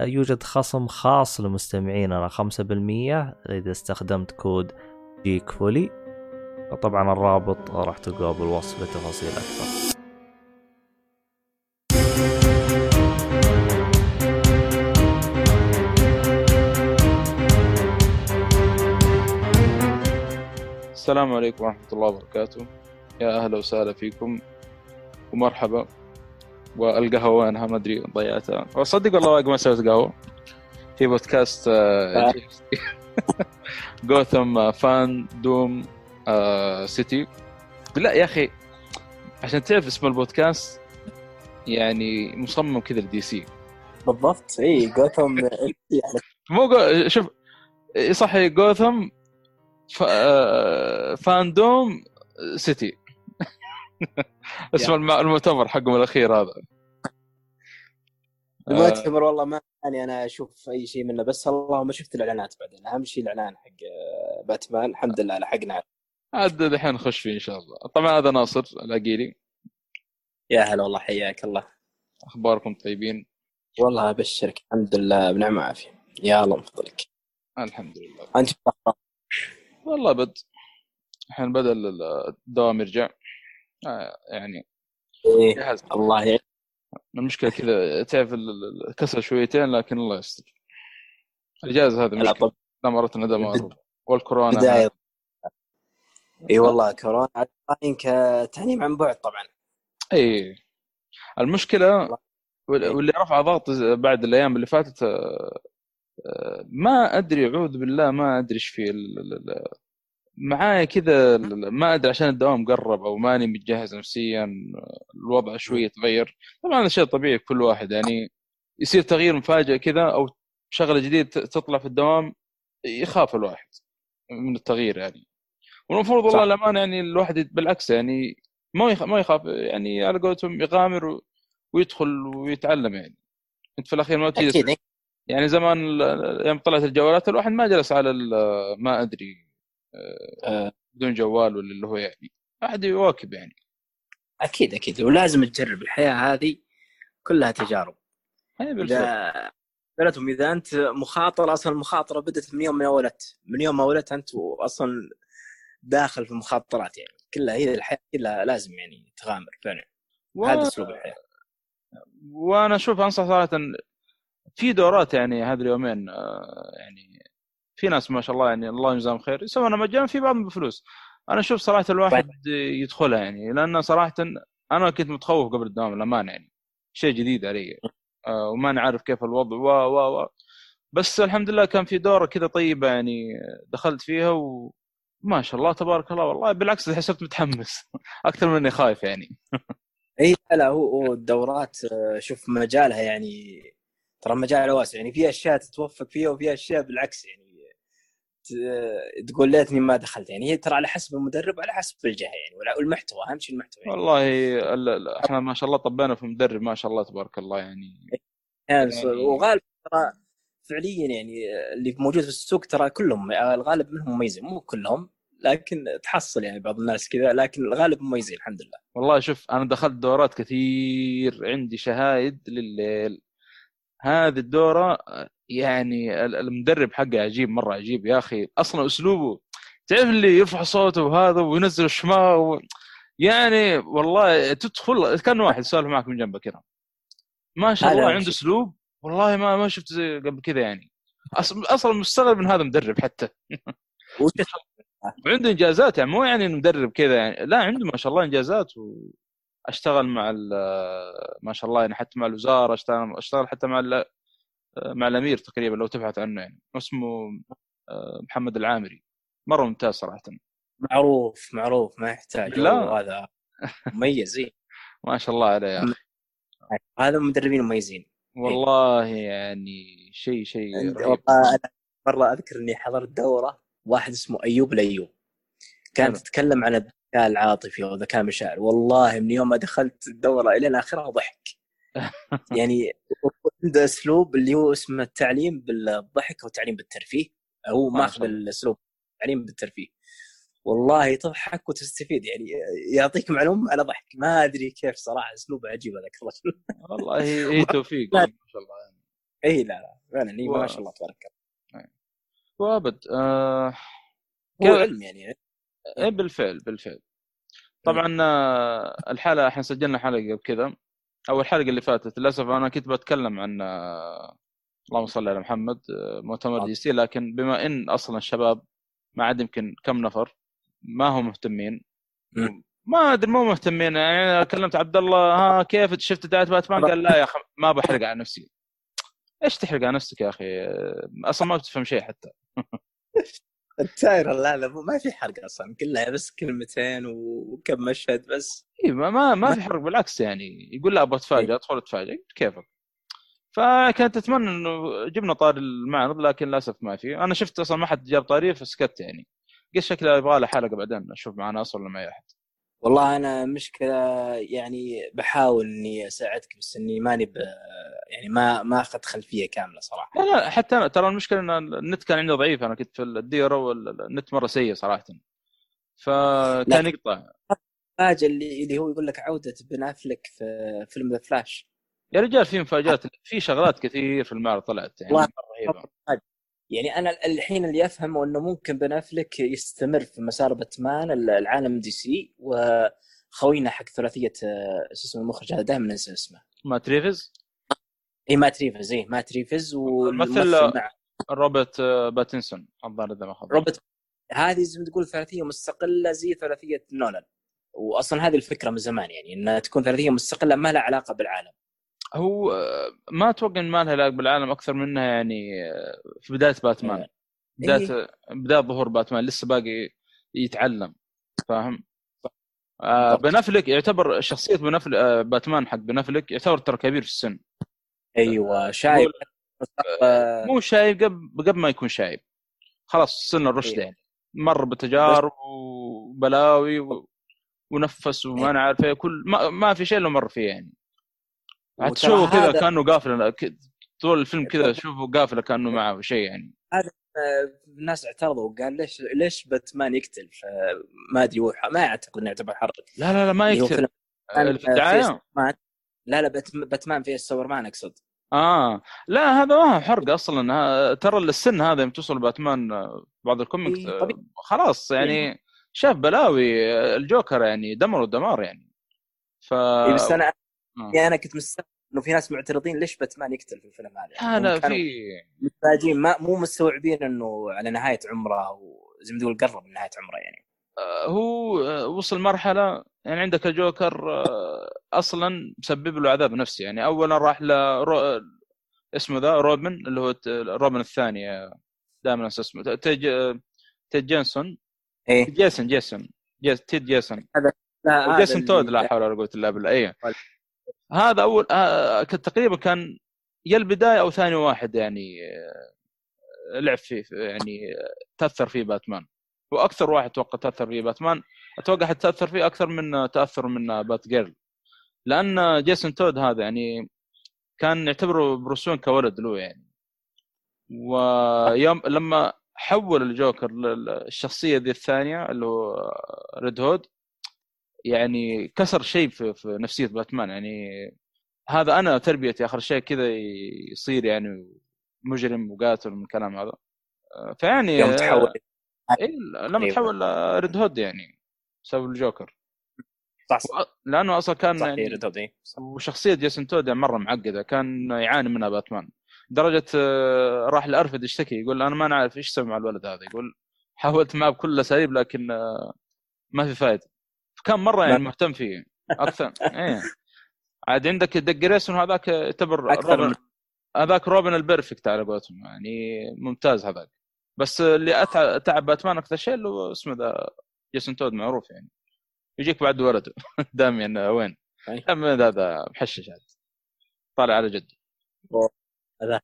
يوجد خصم خاص لمستمعيننا 5% إذا استخدمت كود جيك فولي طبعا الرابط راح تلقاه بالوصف لتفاصيل أكثر. السلام عليكم ورحمة الله وبركاته. يا أهلا وسهلا فيكم. ومرحبا. والقهوة وينها ما أدري ضيعتها. وصدق والله واقف ما سويت قهوة. في بودكاست Gotham Fandom City لا يا أخي عشان تعرف اسم البودكاست يعني مصمم كذا ل DC بالضبط. إي جوثم يعني. مو جو... شوف صح جوثم ف... فاندوم سيتي اسم الم- المؤتمر حقهم الأخير هذا. المؤتمر والله ما يعني أنا أشوف أي شيء منه بس اللهم شفت الإعلانات بعدين. أهم شيء الإعلان حق آه، باتمان. الحمد لله لحقنا عاد الحين نخش فيه إن شاء الله. طبعا هذا ناصر العقيلي. يا هلا والله حياك الله. أخباركم طيبين؟ والله أبشرك الحمد لله بنعمه وعافية. يا الله من فضلك. الحمد لله. أنت؟ والله بد الحين بدا ال- الدوام يرجع. آه، يعني إيه الله يعين. المشكلة كذا تعرف الكسل شويتين لكن الله يستر. الاجازه هذه لا مشكله ندى معروف والكورونا بداية. إي والله كورونا يمكن تعليم عن بعد طبعا. إي. المشكلة وال- واللي رفع ضغط بعد الأيام اللي فاتت آه، آه، ما أدري اعوذ بالله ما أدري إيش فيه معايا كذا ما أدري عشان الدوام قرب أو ماني متجهز نفسيا الوضع شوي يتغير طبعا هذا شيء طبيعي في كل واحد يعني يصير تغيير مفاجئ كذا أو شغلة جديدة تطلع في الدوام يخاف الواحد من التغيير يعني والمفروض والله. الامانه يعني الواحد بالعكس يعني ما. ما يخاف يعني على قولتهم يغامر. ويدخل ويتعلم يعني أنت في الأخير ما بتجلس أكيد يعني زمان يوم طلعت الجوالات الواحد ما جلس على ما أدري بدون جوال ولا اللي هو يعني. احد يواكب يعني. أكيد أكيد. ولازم تجرب الحياة هذه كلها تجارب. إذا إذا أنت مخاطر أصلا المخاطرة بدأت من يوم ما ولدت. من يوم ما ولدت أنت أصلا داخل في المخاطرات يعني. كلها هي الحياة كلها لازم يعني تغامر فعلا. و... هذا أسلوب الحياة. وأنا أشوف أنصح صراحة في دورات يعني هذه اليومين آه، يعني في ناس ما شاء الله يعني الله يجزاهم خير. يسوونها مجانا في بعضهم بفلوس. أنا أشوف صراحة الواحد يدخلها يعني لأن صراحة أنا كنت متخوف قبل الدوام الامانه يعني. شيء جديد علي. آه، وما نعرف كيف الوضع. و و و. بس الحمد لله كان في دورة كذا طيبة يعني دخلت فيها وما شاء الله تبارك الله والله. بالعكس حسبت متحمس. أكثر من اني خايف يعني. إي لا هو الدورات آه، شوف مجالها يعني ترى مجالها واسع يعني. في أشياء تتوفق فيها وفي أشياء بالعكس يعني. تقول ليتني ما دخلت يعني هي ترى على حسب المدرب على حسب الجهة يعني والمحتوى أهم شيء المحتوى يعني. والله ال- ال- إحنا ما شاء الله طبينا في مدرب ما شاء الله تبارك الله يعني. يعني يعني- وغالبا ترى فعليا يعني اللي موجود في السوق ترى كلهم الغالب منهم مميزين مو كلهم لكن تحصل يعني بعض الناس كذا لكن الغالب مميزين الحمد لله. والله شوف أنا دخلت دورات كثير عندي شهايد لليل. هذه الدورة يعني ال- المدرب حقه عجيب مرة عجيب يا أخي. أصلا أسلوبه تعرف اللي يرفع صوته وهذا وينزل الشماغ و... يعني والله تدخل كان واحد يسولف معك من جنبك كذا ما شاء الله عنده. أسلوب؟ والله ما ما شفت زي قبل كذا يعني. أصلا مستغرب من هذا مدرب حتى. وعنده إنجازات يعني مو يعني مدرب كذا يعني لا عنده ما شاء الله إنجازات واشتغل مع ال- ما شاء الله يعني حتى مع الوزارة أشتغل أشتغل حتى مع ال- مع الأمير تقريبا لو تبحث عنه يعني. اسمه آه، محمد العامري. مرة ممتاز صراحة. معروف معروف ما يحتاج. لا. هذا مميز. ما شاء الله عليه يا أخي. هذا مدربين مميزين. والله يعني شيء شيء والله أنا مرة أذكر إني حضرت دورة واحد اسمه أيوب الأيوب. كانت. تتكلم عن الذكاء العاطفي وذكاء المشاعر والله من يوم ما دخلت الدورة إلى اخرها ضحك. يعني عنده أسلوب اللي هو اسمه التعليم بالضحك أو التعليم بالترفيه. هو ما ماخذ. الأسلوب التعليم بالترفيه. والله تضحك وتستفيد. يعني يعطيك معلومه على ضحك. ما أدري كيف صراحة اسلوبه عجيب هذاك الرجل والله هي توفيق. ما شاء الله. يعني إي لا لا. فعلا و- ما شاء الله تبارك الله. وأبد آه هو علم يعني. إيه بالفعل بالفعل. طبعا آه، الحلقة إحنا سجلنا حلقة قبل كذا أو الحلقة اللي فاتت للأسف أنا كنت بتكلم عن آه، اللهم صل على محمد مؤتمر DC لكن بما إن أصلا الشباب ما عاد يمكن كم نفر ما هم مهتمين. ما أدري مو مهتمين يعني كلمت عبد الله ها كيف شفت دعاية باتمان؟ قال لا يا أخي ما بحرق على نفسي. إيش تحرق على نفسك يا أخي؟ آه، أصلا ما بتفهم شيء حتى. ال trailer لا لا ما في حرق أصلا كلها بس كلمتين وكم مشهد بس. اي ما ما, ما في حرق بالعكس يعني يقول لا أبغى اتفاجئ أدخل اتفاجئ كيفك. فكنت أتمنى إنه جبنا طاري المعرض لكن للأسف ما في. أنا شفت أصلا ما حد جاب طاري فسكت يعني. قلت شكله يبغى له حلقة بعدين أشوف معنا اصل ولا معي احد والله أنا مشكله يعني بحاول إني أساعدك بس إني ماني ب... يعني ما ما اخذت خلفية كاملة صراحة. لا لا حتى أنا ترى المشكلة إن النت كان عندي ضعيف. أنا كنت في الديرة والنت مرة سيء صراحة. فكان. يقطع. الحاجة اللي اللي هو يقول لك عودة بن أفلك في فيلم The Flash يا رجال في مفاجآت. في شغلات كثير في المعرض طلعت يعني رهيبة. يعني أنا الحين اللي أفهمه إنه ممكن بن افلك يستمر في مسار باتمان العالم DC وخوينا حق ثلاثية آه، شو اسمه المخرج هذا؟ دائما ننسى اسمه. مات ريفز إي مات ريفز إي مات ريفز والممثل مع روبرت آه، باتنسون الظاهر إذا ما روبرت هذه زي ما تقول ثلاثية مستقلة زي ثلاثية نولان. واصلا هذه الفكرة من زمان يعني إنها تكون ثلاثية مستقلة ما لها علاقة بالعالم. هو ما أتوقع إن ما لها علاقه بالعالم أكثر منها يعني آه، في بداية باتمان. إيه. بداية بداية ظهور باتمان لسه باقي يتعلم. فاهم؟ آه. بنفلك يعتبر شخصية بنفلك آه باتمان حق بنفلك يعتبر ترى كبير في السن. أيوه شايف آه، مو شايب قبل قبل ما يكون شايب. خلاص سن الرشد إيه. يعني. مر بتجارب وبلاوي و... ونفس وما أنا عارف إيه، كل ما, ما في شيء إلا مر فيه يعني. تشوفه كذا هذا- كأنه قافله طول الفيلم كذا تشوفه قافله كأنه معه شيء يعني. آه، الناس اعترضوا وقال ليش ليش باتمان يقتل؟ ما أدري ما أعتقد إنه يعتبر حرق. لا لا لا ما يقتل. في الدعايه سوبرمان. لا لا بات- باتمان في سوبرمان أقصد. آه. لا هذا ما هو حرق أصلا. ترى السن هذا يوم توصل باتمان آه، بعض الكوميكس إيه، آه،. خلاص يعني شاف بلاوي آه، الجوكر يعني دمر ودمار يعني. ف إيه، بس أنا آه. يعني أنا كنت مستغرب إنه في ناس معترضين ليش باتمان يقتل في الفيلم هذا؟ يعني لا كانوا في متفاجئين ما مو مستوعبين إنه على نهاية عمره وزي ما تقول قرب من نهايه عمره يعني. آه، هو آه، وصل مرحلة يعني عندك الجوكر آه، أصلا مسبب له عذاب نفسي يعني. اولا راح ل رو... اسمه ذا روبن اللي هو روبن الثاني دائما اسمه. تيج تيد جينسون. إيه. جيسون جيسون. جيس... تيد جيسون. هذا جيسون تود لا حول ولا قوة إلا بالله. اي طيب. هذا أول آه، تقريبا كان يا البداية أو ثاني واحد يعني آه، لعب فيه يعني آه، تأثر فيه باتمان. وأكثر واحد أتوقع تأثر فيه باتمان أتوقع تأثر فيه أكثر من تأثر من Batgirl لأن جيسون تود هذا يعني كان يعتبره بروس وين كولد له يعني. ويوم لما حول الجوكر للشخصية ذي الثانية اللي هو Red Hood يعني كسر شيء في, في نفسية باتمان. يعني هذا أنا تربيتي آخر شيء كذا يصير يعني مجرم وقاتل من الكلام هذا. فيعني يوم تحول. إيه لما أيوة. تحول Red Hood يعني سوى الجوكر. صح صح. لأنه أصلا كان صح يعني إيه، Red إيه. وشخصية جيسون تود يعني مرة معقدة كان يعاني منها باتمان. درجة آه، راح لألفرد يشتكي يقول أنا ما نعرف إيش أسوي مع الولد هذا. يقول حاولت معه بكل الأساليب لكن آه، ما في فائده كان مرة يعني مهتم فيه؟ أكثر. إيه. عاد عندك ديك جريسون هذاك يعتبر من- هذاك روبن ال perfect على قولتهم. يعني ممتاز هذاك. بس اللي أتع- تعب باتمان أكثر شيء اللي هو اسمه ذا جيسون تود معروف يعني. يجيك بعد ولده. داميان وين؟ داميان هذا محشش عاد. طالع على جد.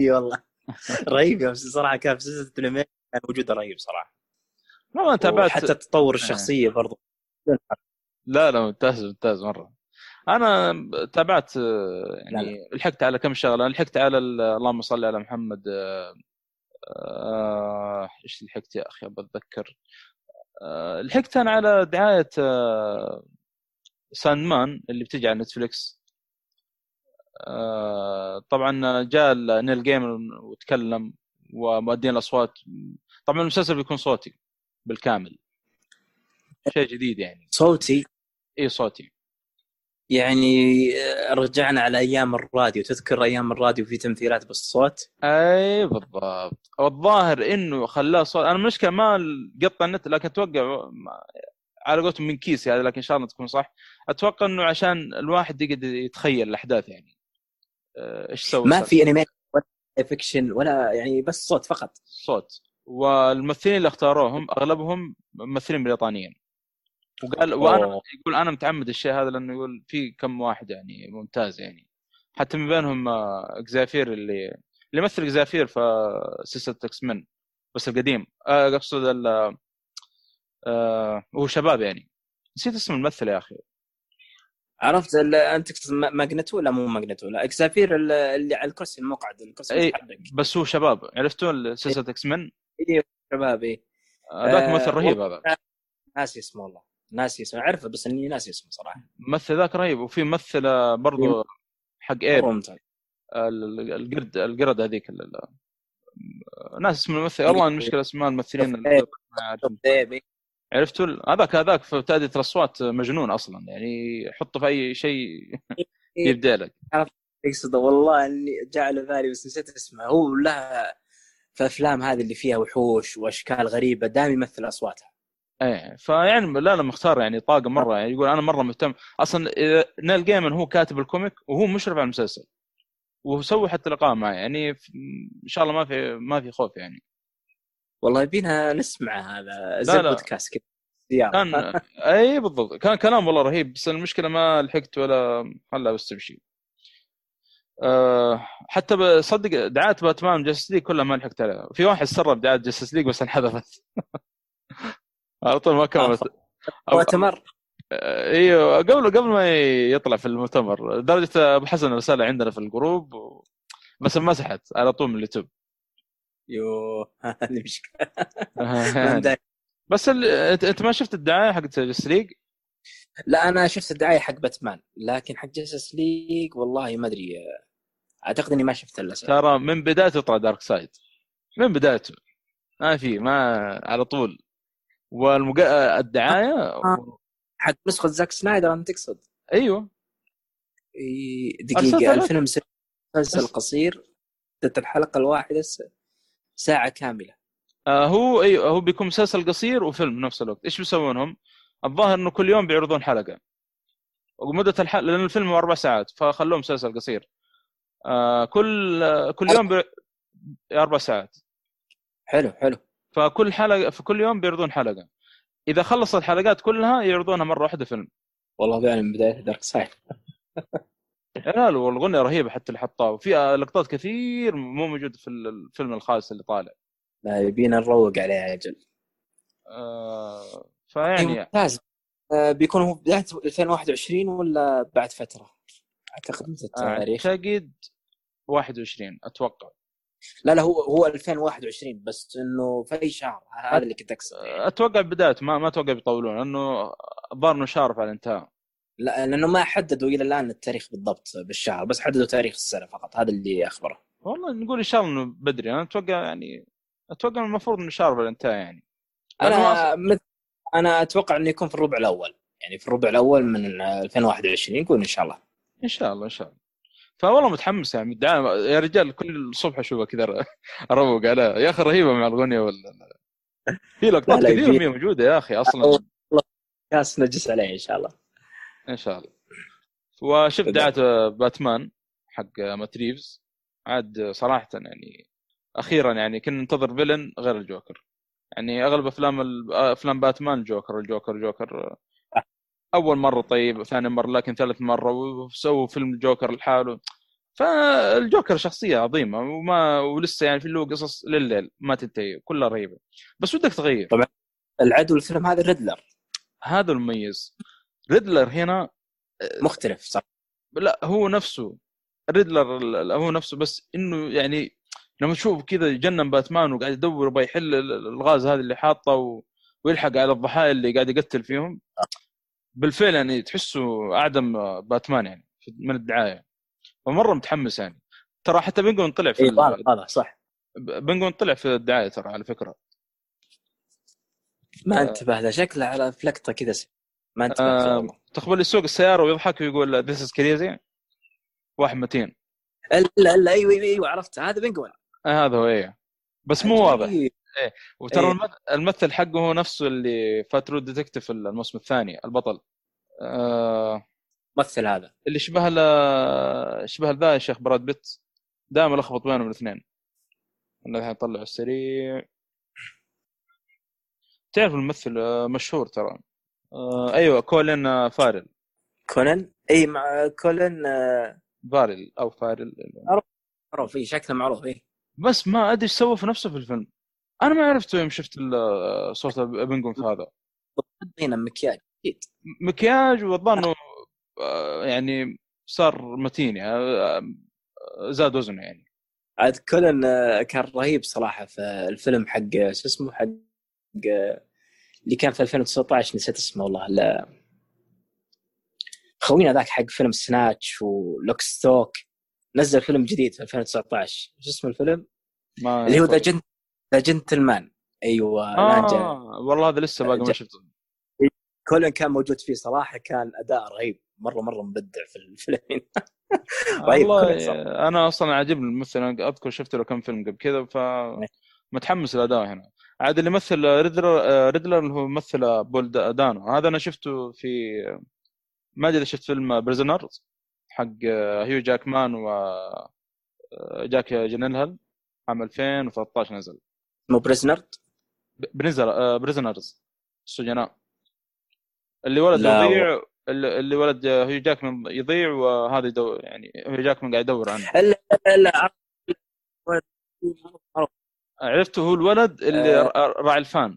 إي والله. رهيب يا صراحة كان في سلسلة الأنمي كان وجوده رهيب صراحة. ما تابعت. حتى تطور الشخصية برضو. لا لا ممتاز ممتاز مرة. أنا تابعت آه، يعني لا، لا. لحقت على كم شغلة. لحقت على ال- اللهم صل على محمد آه، آه، إيش لحقت يا أخي؟ بتذكر آه، لحقت أنا على دعاية آه، Sandman اللي بتجي على نتفلكس آه، طبعا جاء نيل جيمن وتكلم ومؤدين الأصوات. طبعا المسلسل بيكون صوتي. بالكامل. شيء جديد يعني. صوتي؟ اي صوتي. يعني آه، رجعنا على أيام الراديو. تذكر أيام الراديو في تمثيلات بالصوت؟ أي بالضبط. والظاهر إنه خلاه صوت. أنا المشكلة ما قطع النت لكن أتوقع على قولتهم من كيسي هذا لكن إن شاء الله تكون صح. أتوقع إنه عشان الواحد يقدر يتخيل الأحداث يعني. آه، إيش سوى ما. في انمي ولا فيكشن ولا يعني بس صوت فقط. صوت. والممثلين اللي اختاروهم أغلبهم ممثلين بريطانيين. وقال وأنا أوه. يقول أنا متعمد الشيء هذا لأنه يقول في كم واحد يعني ممتاز يعني. حتى من بينهم آه، إكزافير اللي اللي يمثل إكزافير في سلسلة X-Men بس القديم. آه، أقصد ال آه، هو شباب يعني. نسيت اسم الممثل يا أخي. عرفت أنت تقصد ما- ماجنتو لا مو ماجنتو؟ لا اكسافير ال- اللي على الكرسي المقعد الكرسي. المتحرك بس هو شباب. عرفتوا سلسلة X-Men اي شباب اي ذاك آه، ممثل رهيب هذا. ناسي اسمه والله ناسي اسمه أعرفه بس إني ناسي اسمه صراحة. ممثل ذاك رهيب. وفي ممثله برضو حق إير. ال- القرد القرد هذيك ناس اسم الممثل. والله المشكلة اسماء الممثلين. عرفتوا؟ هذاك هذاك في تأدية الأصوات مجنون أصلا. يعني حطه في أي شيء يبدأ لك. يقصد والله إني جاء على بالي بس نسيت اسمه. هو لها في افلام هذه اللي فيها وحوش وأشكال غريبة دائما يمثل أصواتها. إيه فيعني لا لا مختار يعني طاقة مرة. يعني يقول أنا مرة مهتم. إذا- نيل جيمن هو كاتب ال comic وهو مشرف على المسلسل وسوي حتى لقاء معي يعني إن شاء الله ما في ما في خوف يعني. والله يبينا نسمع هذا. زي بودكاست كذا. كان اي بالضبط. كان كلام والله رهيب بس المشكلة ما لحقت ولا هلا بس تمشي أه حتى صدق دعاية باتمان Justice League كلها ما لحقت عليها. في واحد سرب دعاية Justice League بس انحذفت. على طول ما كملت. مؤتمر. آه، إيوه قبل قبل ما يطلع في المؤتمر. لدرجه أبو حسن رساله عندنا في الجروب و... بس مسحت على طول من اليوتيوب. يوه هذه مشكلة. بس ال... انت أنت ما شفت الدعاية حقت Justice League لا أنا شفت الدعاية حق باتمان لكن حق Justice League والله ما أدري. أعتقد إني ما شفت إلا. ترى من بدايته طلع دارك سايد. من بدايته. ما في ما على طول. والمق... الدعاية حق نسخة زاك سنايدر أنت تقصد؟ أيوه. دقيقة؟ الفيلم مسلسل قصير. الحلقة الواحدة ساعة كاملة. آه هو أيوه هو بيكون مسلسل قصير وفيلم بنفس الوقت. إيش بيسوون هم؟ الظاهر إنه كل يوم بيعرضون حلقة. ومدة الحلقة لأن الفيلم هو أربع ساعات فخلوه مسلسل قصير. آه كل كل يوم بي... أربع ساعات. حلو حلو. فكل حلقة في كل يوم بيعرضون حلقة. إذا خلص الحلقات كلها يعرضونها مرة واحدة فيلم. والله فعلا من بداية دارك سايد لا لا والغنية رهيبة حتى اللي حطاه. وفي لقطات كثير مو موجودة في الفيلم الخاص اللي طالع. لا يبينا نروق عليه يا أجل آه فيعني ممتاز. آه، بيكون هو بداية 2021 ولا بعد فترة؟ أعتقد متى التاريخ؟ اعتقد 21 أتوقع. لا لا هو هو 2021 بس إنه في أي شهر هذا اللي كنت اقصد أتوقع بداية ما ما أتوقع بيطولون لأنه إنه شارف على الانتهاء لا لأنه ما حددوا إلى الآن التاريخ بالضبط بالشهر بس حددوا تاريخ السنة فقط هذا اللي أخبره. والله نقول إن شاء الله إنه بدري أنا أتوقع يعني أتوقع المفروض إنه شارف على الانتهاء يعني. أنا مثل أنا أتوقع إنه يكون في الربع الأول يعني في الربع الأول من 2021 يكون إن شاء الله. إن شاء الله إن شاء الله. فوالله متحمس يعني. الدعايه يا رجال كل الصبح اشوفها كذا اروق عليها يا أخي رهيبة مع الاغنيه ولا في لقطات كثيرة مية موجودة يا أخي أصلا. كاس نجس عليه إن شاء الله. إن شاء الله. وشفت. دعاية باتمان حق مات ريفز. عاد صراحة يعني أخيرا يعني كنا ننتظر فيلن غير الجوكر. يعني أغلب أفلام أفلام باتمان جوكر الجوكر جوكر أول مرة طيب ثاني مرة لكن ثالث مرة وسووا فيلم جوكر لحاله فالجوكر شخصية عظيمة وما ولسه يعني في له قصص لليل ما تنتهي كلها رهيبة. بس ودك تغير. طبعا. العدو الفيلم هذا ريدلر. هذا المميز. ريدلر هنا مختلف صح. لا هو نفسه. ريدلر هو نفسه بس إنه يعني لما تشوف كذا يجنن باتمان وقاعد يدور يبغى يحل ال- الغاز هذا اللي حاطه و... ويلحق على الضحايا اللي قاعد يقتل فيهم. بالفعل يعني تحسه أعظم باتمان يعني من الدعاية. فمرة متحمس يعني. ترى حتى بنجوين طلع في اي ال- واضح واضح صح. بنجوين طلع في الدعاية ترى على فكرة. ما آه. انتبه له شكله على فلقطه كذا ما انتبه آه. تقبل يسوق السيارة ويضحك ويقول this is crazy واحد متين. إلا إلا أيوه أيوه أيوه عرفت. هذا بنجوين آه هذا هو إيه. بس مو واضح. عجيب. وترى إيه. الممثل حقه هو نفسه اللي في True Detective الموسم الثاني البطل. آه ممثل هذا. اللي شبه ل شبه ذا يا شيخ براد بيت. دائما الخبط بينهم الاثنين. أنا الحين اطلع السريع. تعرف الممثل آه، مشهور ترى. آه أيوه كولين آه، فارل. كونان إي مع كولن آه، فارل أو فارل. معروف إي شكله معروف إي. بس ما أدري إيش سوى في نفسه في الفيلم. أنا ما عرفته يوم شفت بنجون في هذا. هنا مكياج أكيد. مكياج والظن آه، يعني صار متين يعني آه، زاد وزنه يعني. عاد كولن كان رهيب صراحة في الفيلم حق شو اسمه حق آه، اللي كان في 2019 نسيت اسمه والله لا. خوينا ذاك حق فيلم Snatch و Lock Stock نزل فيلم جديد في 2019 شو اسمه الفيلم؟ ما اللي هو The Gent- The Gentlemen أيوه. آه والله هذا لسه باقي ما شفته. كولن كان موجود فيه صراحة كان أداء رهيب مرة مرة مبدع في الفيلم رهيب، كل والله. أنا أصلا عاجبني الممثل أنا أذكر شفت له كم فيلم قبل كذا ف متحمس الاداء هنا. عاد اللي مثل ريدلر آه، ريدلر اللي هو مثل بول دا- دانو. هذا أنا شفته في ما أدري إذا شفت فيلم Prisoners حق آه، هيو جاكمان و آه، جاك جيلنهال عام 2013 نزل. اسمه Prisoner P- Prisoner آه، Prisoners السجناء اللي ولد يضيع اللي ولد آه، هيو جاكمان يضيع وهذا يدور يعني هيو جاكمان قاعد يدور عنه لا لا لا عرفت. عرفته هو الولد اللي آه. را- راعي الفان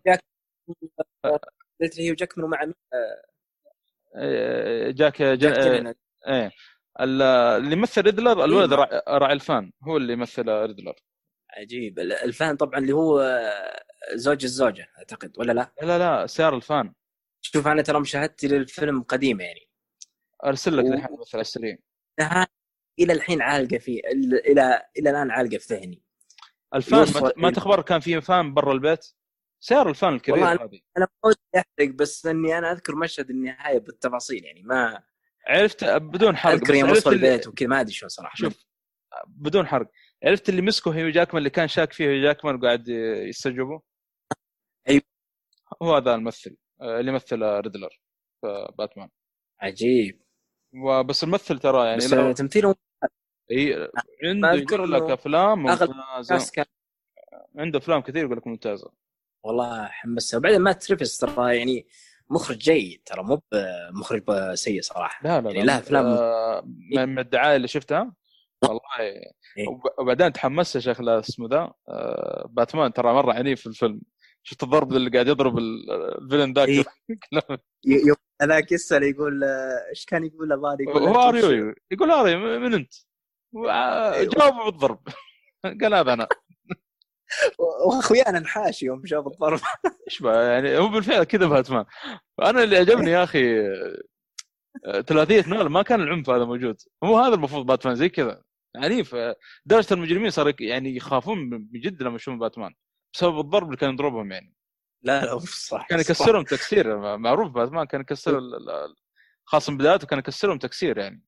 قلت لي هيو جاكمان ومع جاك. جاك آه،. إيه ال- اللي يمثل ريدلر الولد إيه. راعي راعي الفان هو اللي يمثل ريدلر عجيب. الفان طبعا اللي هو آه، زوج الزوجة أعتقد ولا لا؟ لا لا سيار الفان. شوف أنا ترى مشاهدتي للفيلم قديمة يعني. أرسل لك و- الحين السريع نهاية إلى الحين عالقة في إلى إلى إلى الآن عالقة في ذهني. الفان ما, ما إلى- تخبر كان في فان برا البيت؟ سيار الفان الكبير هذه. أنا ما ودي أحرق بس إني أنا أذكر مشهد النهاية بالتفاصيل يعني ما عرفت بدون حرق أذكر بس يوم وصل البيت وكذا ما أدري شلون صراحة. شوف بدون حرق. عرفت اللي مسكه هيو جاكمان اللي كان شاك فيه هيو جاكمان وقاعد يستجوبه؟ أيوه. هو هذا الممثل آه، اللي مثل ريدلر في باتمان. عجيب. وبس الممثل ترى يعني بس لو تمثيله إي عنده يقول لك أفلام ممتازه كان عنده أفلام كثير يقول لك ممتازة. والله حمسها وبعدين مات ريفز ترى يعني مخرج جيد ترى مو بمخرج سيء صراحة. لا لا يعني لا. لها أفلام آه، من الدعاية اللي شفتها؟ والله. إيه. وب- وبعدين تحمست يا شيخ اسمه ذا آه، باتمان ترى مرة عنيف في الفيلم. شفت الضرب اللي قاعد يضرب ال- ال villain ذاك؟ إيه. هذاك يسال يقول آه، إيش كان يقول الظاهر يقول who أنت are وش- you يقول اري من أنت؟ وع- أيوه. جاوبه بالضرب قال هذا أنا. وأخويانا نحاش يوم شاف الضرب. إيش يعني هو بالفعل كذا باتمان. أنا اللي عجبني يا أخي آه، ثلاثيه نولان ما كان العنف هذا موجود. هو هذا المفروض باتمان زي كذا. عنيف درجة المجرمين يك- يعني يخافون بجد لما يشوفون باتمان بسبب الضرب اللي كان يضربهم يعني. لا لا صح كان. يكسرهم تكسير معروف باتمان كان يكسر خاصة من بداياته كان يكسرهم تكسير يعني.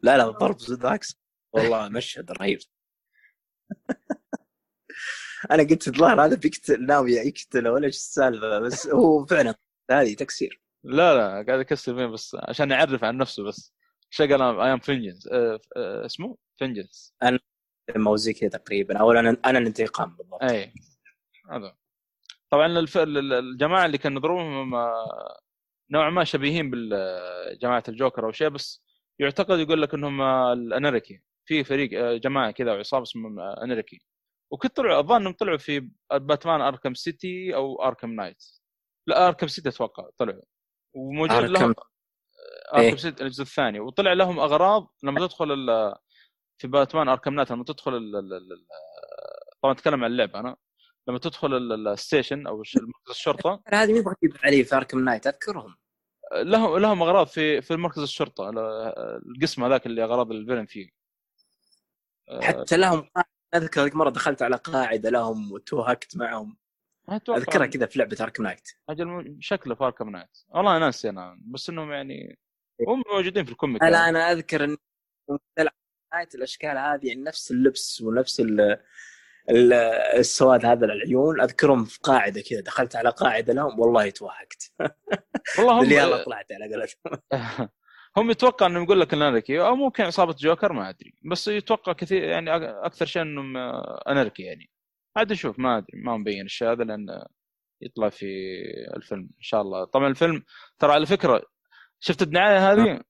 لا لا الضرب بالعكس والله مشهد رهيب. أنا قلت الظاهر هذا بيقتل ناوي يقتله ولا إيش السالفة بس هو فعلا هذه تكسير. لا لا قاعد يكسر فين بس عشان يعرف عن نفسه بس. شغل I am vengeance اسمه؟ vengeance أو زي كذا تقريبا أو أنا أنا الانتقام بالضبط. اي هذا. طبعا الف... ال- الجماعة اللي كانوا يضربهم هم نوعا ما شبيهين بجماعه الجوكر أو شيء بس يعتقد يقول لك إنهم الاناركي في فريق آه، جماعة كذا عصابة اسمهم آه، اناركي وكنت طلعوا الظاهر إنهم طلعوا في باتمان Arkham City أو Arkham Knight لا Arkham City أتوقع طلعوا. وموجود Arkham. لهم Arkham إيه. City الجزء الثاني. وطلع لهم أغراض لما تدخل ال- في Batman Arkham Knight لما تدخل طبعا أتكلم عن اللعبة أنا. لما تدخل ال- ال- ال station أو مركز الشرطة. هذه مي غريب علي في Arkham Knight أذكرهم. لهم لهم أغراض في في مركز الشرطة ال- القسم هذاك اللي أغراض ال villain فيه. آه، حتى لهم. أذكر مرة دخلت على قاعدة لهم وتوهكت معهم. أذكرها كذا في لعبة Arkham Knight. أجل شكله في Arkham Knight. والله ناسي أنا بس إنهم يعني هم موجودين في ال comic لا يعني. أنا أذكر إن Knight الأشكال هذه يعني نفس اللبس ونفس ال ال- السواد هذا للعيون. أذكرهم في قاعدة كذا. دخلت على قاعدة لهم والله توهقت والله اللي يلا هم طلعت على قولتهم. هم يتوقع إنهم يقول لك Anarky أو ممكن عصابه جوكر ما أدري. بس يتوقع كثير يعني أكثر شيء إنهم آه، اناركي يعني. عاد نشوف ما أدري. ما مبين الشيء هذا لأن يطلع في الفيلم إن شاء الله. طبعا الفيلم ترى على فكرة شفت الدعاية هذه؟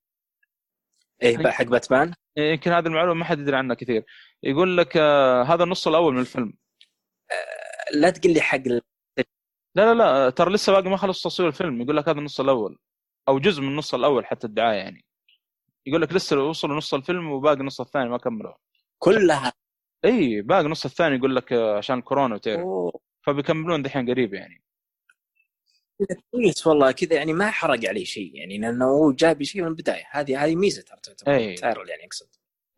إيه بقى حق باتمان؟ يمكن هذه المعلومة ما حد يدري عنها كثير. يقول لك آه، هذا النص الأول من الفيلم. لا تقول لي حق ال- لا لا لا ترى لسه باقي ما خلص تصوير الفيلم. يقول لك هذا النص الأول أو جزء من النص الأول حتى الدعاية يعني. يقول لك لسه وصلوا نص الفيلم وباقي النص الثاني ما كملوا. كلها؟ اي باقي النص الثاني يقول لك آه، عشان كورونا وتعرف. فبيكملون دحين قريب يعني. كويس والله كذا يعني ما حرق عليه شيء يعني لأنه هو جاب شيء من البداية هذه هذه ميزة ترى تعتبر. تايرل يعني أقصد.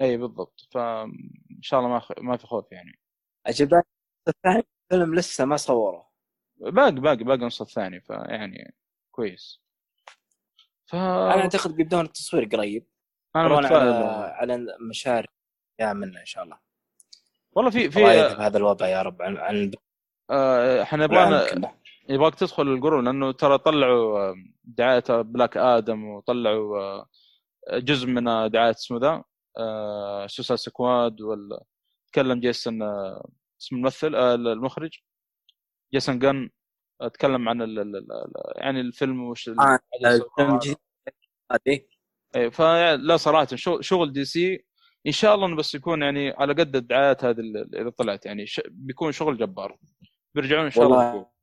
أي بالضبط. فان شاء الله ما خ... ما في خوف يعني. عجبني الثاني؟ الفيلم لسه ما صوره. باقي باقي باقي النص الثاني فيعني كويس. ف أنا أعتقد بيبدون التصوير قريب. أنا على على مشاريع يا منا إن شاء الله. والله في في هذا الوباء يا رب؟ عن عن آه، إحنا كله. يبغاك تدخل القرون لأنه ترى طلعوا آه، دعاية بلاك آدم وطلعوا آه، جزء من آه، دعاية اسمه ذا آه، سوسا سكواد وال تكلم جيسون آه، اسم الممثل آه، المخرج. جيسون جن آه، تكلم عن ال ال ال يعني الفيلم وش آه، الفيلم إيه، فلا صراحة شغل, دي سي إن شاء الله بس يكون يعني على قد الدعايات هذه اللي إذا طلعت يعني. بيكون شغل جبار. بيرجعون إن شاء الله.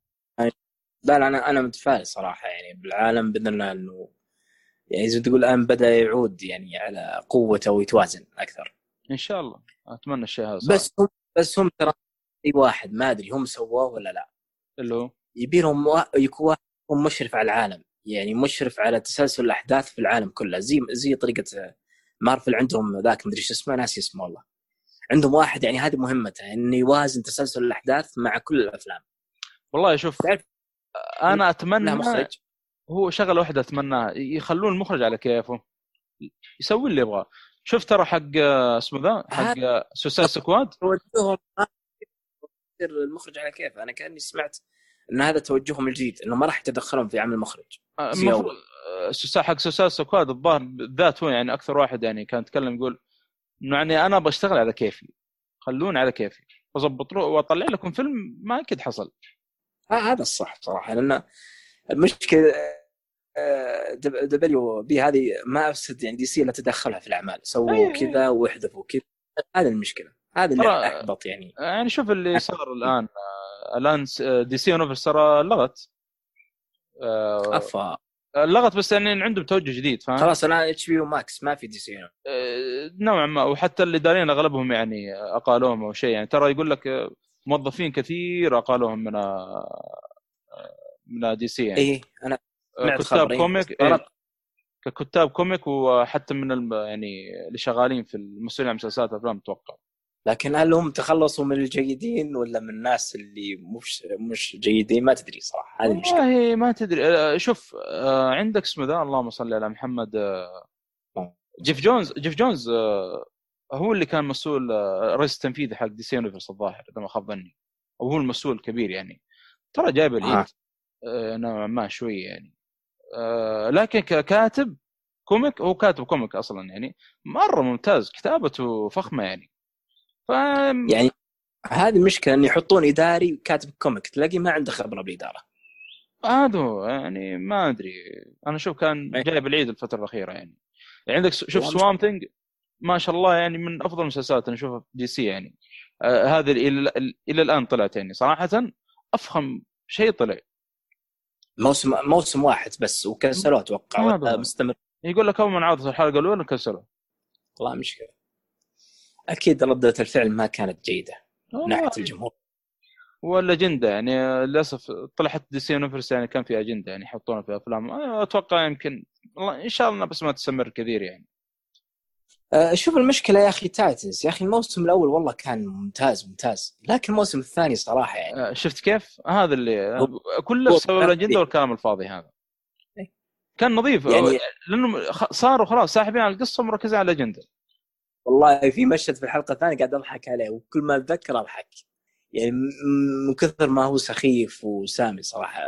لا لا أنا أنا متفائل صراحة يعني بالعالم بإذن الله إنه يعني زي ما تقول الآن بدأ يعود يعني على قوته ويتوازن أكثر. إن شاء الله. أتمنى الشيء هذا صراحة. بس هم بس هم ترى اي واحد ما أدري هم سووه ولا لا. اللي هو؟ يبي لهم يكون واحد مشرف على العالم. يعني مشرف على تسلسل الأحداث في العالم كله. زي زي طريقة مارفل عندهم ذاك مدري شو اسمه ناسي اسمه والله. عندهم واحد يعني هذه مهمته إنه يوازن تسلسل الأحداث مع كل الأفلام. والله شوف تعرف أنا أتمنى مخرج هو شغلة واحدة اتمناها يخلون المخرج على كيفه يسوي اللي يبغاه. شوف ترى حق اسمه ذا؟ حق Suicide Squad؟ توجههم المخرج على كيفه. أنا كأني سمعت إن هذا توجههم الجديد إنه ما راح يتدخلون في عمل المخرج آه، Suicide حق Suicide Squad الظاهر بالذات هو يعني أكثر واحد يعني كان يتكلم يقول إنه يعني أنا بشتغل على كيفي خلوني على كيفي واظبط له وأطلع لكم فيلم ما أكيد حصل. هذا الصح صراحة لأن المشكلة آه، دب- WB هذه ما أفسد يعني DC إلا تدخلها في الأعمال سووا أي- كذا واحذفوا كذا هذه المشكلة هذا اللي أحبط يعني. يعني شوف اللي صار الآن آه، الآن آه، DC Universe ترى لغت آه، افا لغت بس يعني عندهم توجه جديد فاهم؟ خلاص أنا HBO Max ما في DC آه، نوعا ما وحتى اللي دارين اغلبهم يعني اقالوهم أو شيء يعني ترى يقول لك آه، موظفين كثير اقالوهم من من DC يعني. اي أنا آه، كتاب comic إيه، ككتاب comic وحتى من الم... يعني اللي شغالين في المسؤولين عن مسلسلات أفلام أتوقع. لكن هل هم تخلصوا من الجيدين ولا من الناس اللي مش مش جيدين؟ ما تدري صراحة هذه المشكلة. والله ما تدري. آه، شوف آه، عندك اسمه ذا اللهم صل على محمد جيف جونز جيف جونز هو اللي كان مسؤول آه، رئيس التنفيذي حق DC Universe الظاهر إذا ما خاب ظني. أو هو المسؤول الكبير يعني. ترى جايب العيد آه. آه، نوعا ما شوية يعني. آه، لكن ككاتب comic هو كاتب comic أصلا يعني. مرة ممتاز كتابته فخمة يعني. ف يعني هذه المشكلة ان يحطون إداري كاتب comic تلاقي ما عنده خبرة بالإدارة. هذا هو، يعني ما أدري. أنا أشوف كان إيه. جايب العيد الفترة الأخيرة يعني. يعني عندك شوف Swamp Thing ما شاء الله يعني من أفضل المسلسلات أنا اشوفها في DC يعني. آه هذه إلى إلى الآن طلعت يعني. صراحة أفخم شيء طلع. موسم موسم واحد بس وكنسلوه أتوقع ولا. مستمر. يقول لك أول ما عرضت الحلقة الأولى كسروا والله مشكلة. أكيد ردة الفعل ما كانت جيدة. من ناحية الجمهور. والاجنده يعني. للأسف طلعت DC Universe يعني كان في اجنده يعني يحطونها في أفلام. أتوقع يمكن إن شاء الله بس ما تستمر كثير يعني. شوف المشكلة يا أخي تايتنز. يا أخي الموسم الأول والله كان ممتاز ممتاز. لكن الموسم الثاني صراحة يعني. آه، شفت كيف؟ هذا اللي كله بسبب الاجنده والكلام الفاضي هذا. إيه. كان نظيف. يعني- لأنه صاروا خلاص ساحبين على القصة ومركزين على الاجنده والله في مشهد في الحلقة الثانية قاعد أضحك عليه وكل ما أتذكر أضحك. يعني من كثر ما هو سخيف وسامي صراحة.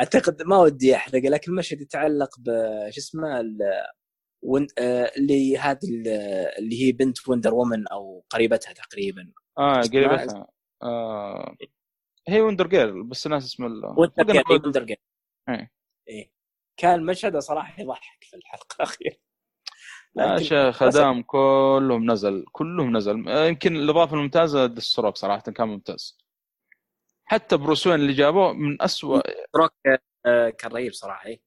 أعتقد ما ودي أحرقه لكن المشهد يتعلق ب شو اسمه ون... آه، اللي هذه ال- اللي هي بنت وندر وومن أو قريبتها تقريبا. آه قريبتها. آه هي وندر جيرل بس ناس اسم ال وندر فقنا جير بود- وندر جير إيه. إيه. كان مشهد صراحة يضحك في الحلقة الأخيرة. يا لكن شيخ خدام كلهم نزل كلهم نزل. آه، يمكن الإضافة الممتازة دستروك صراحة كان ممتاز. حتى بروس وين اللي جابوه من أسوأ روك آه، كان رهيب صراحة إيه.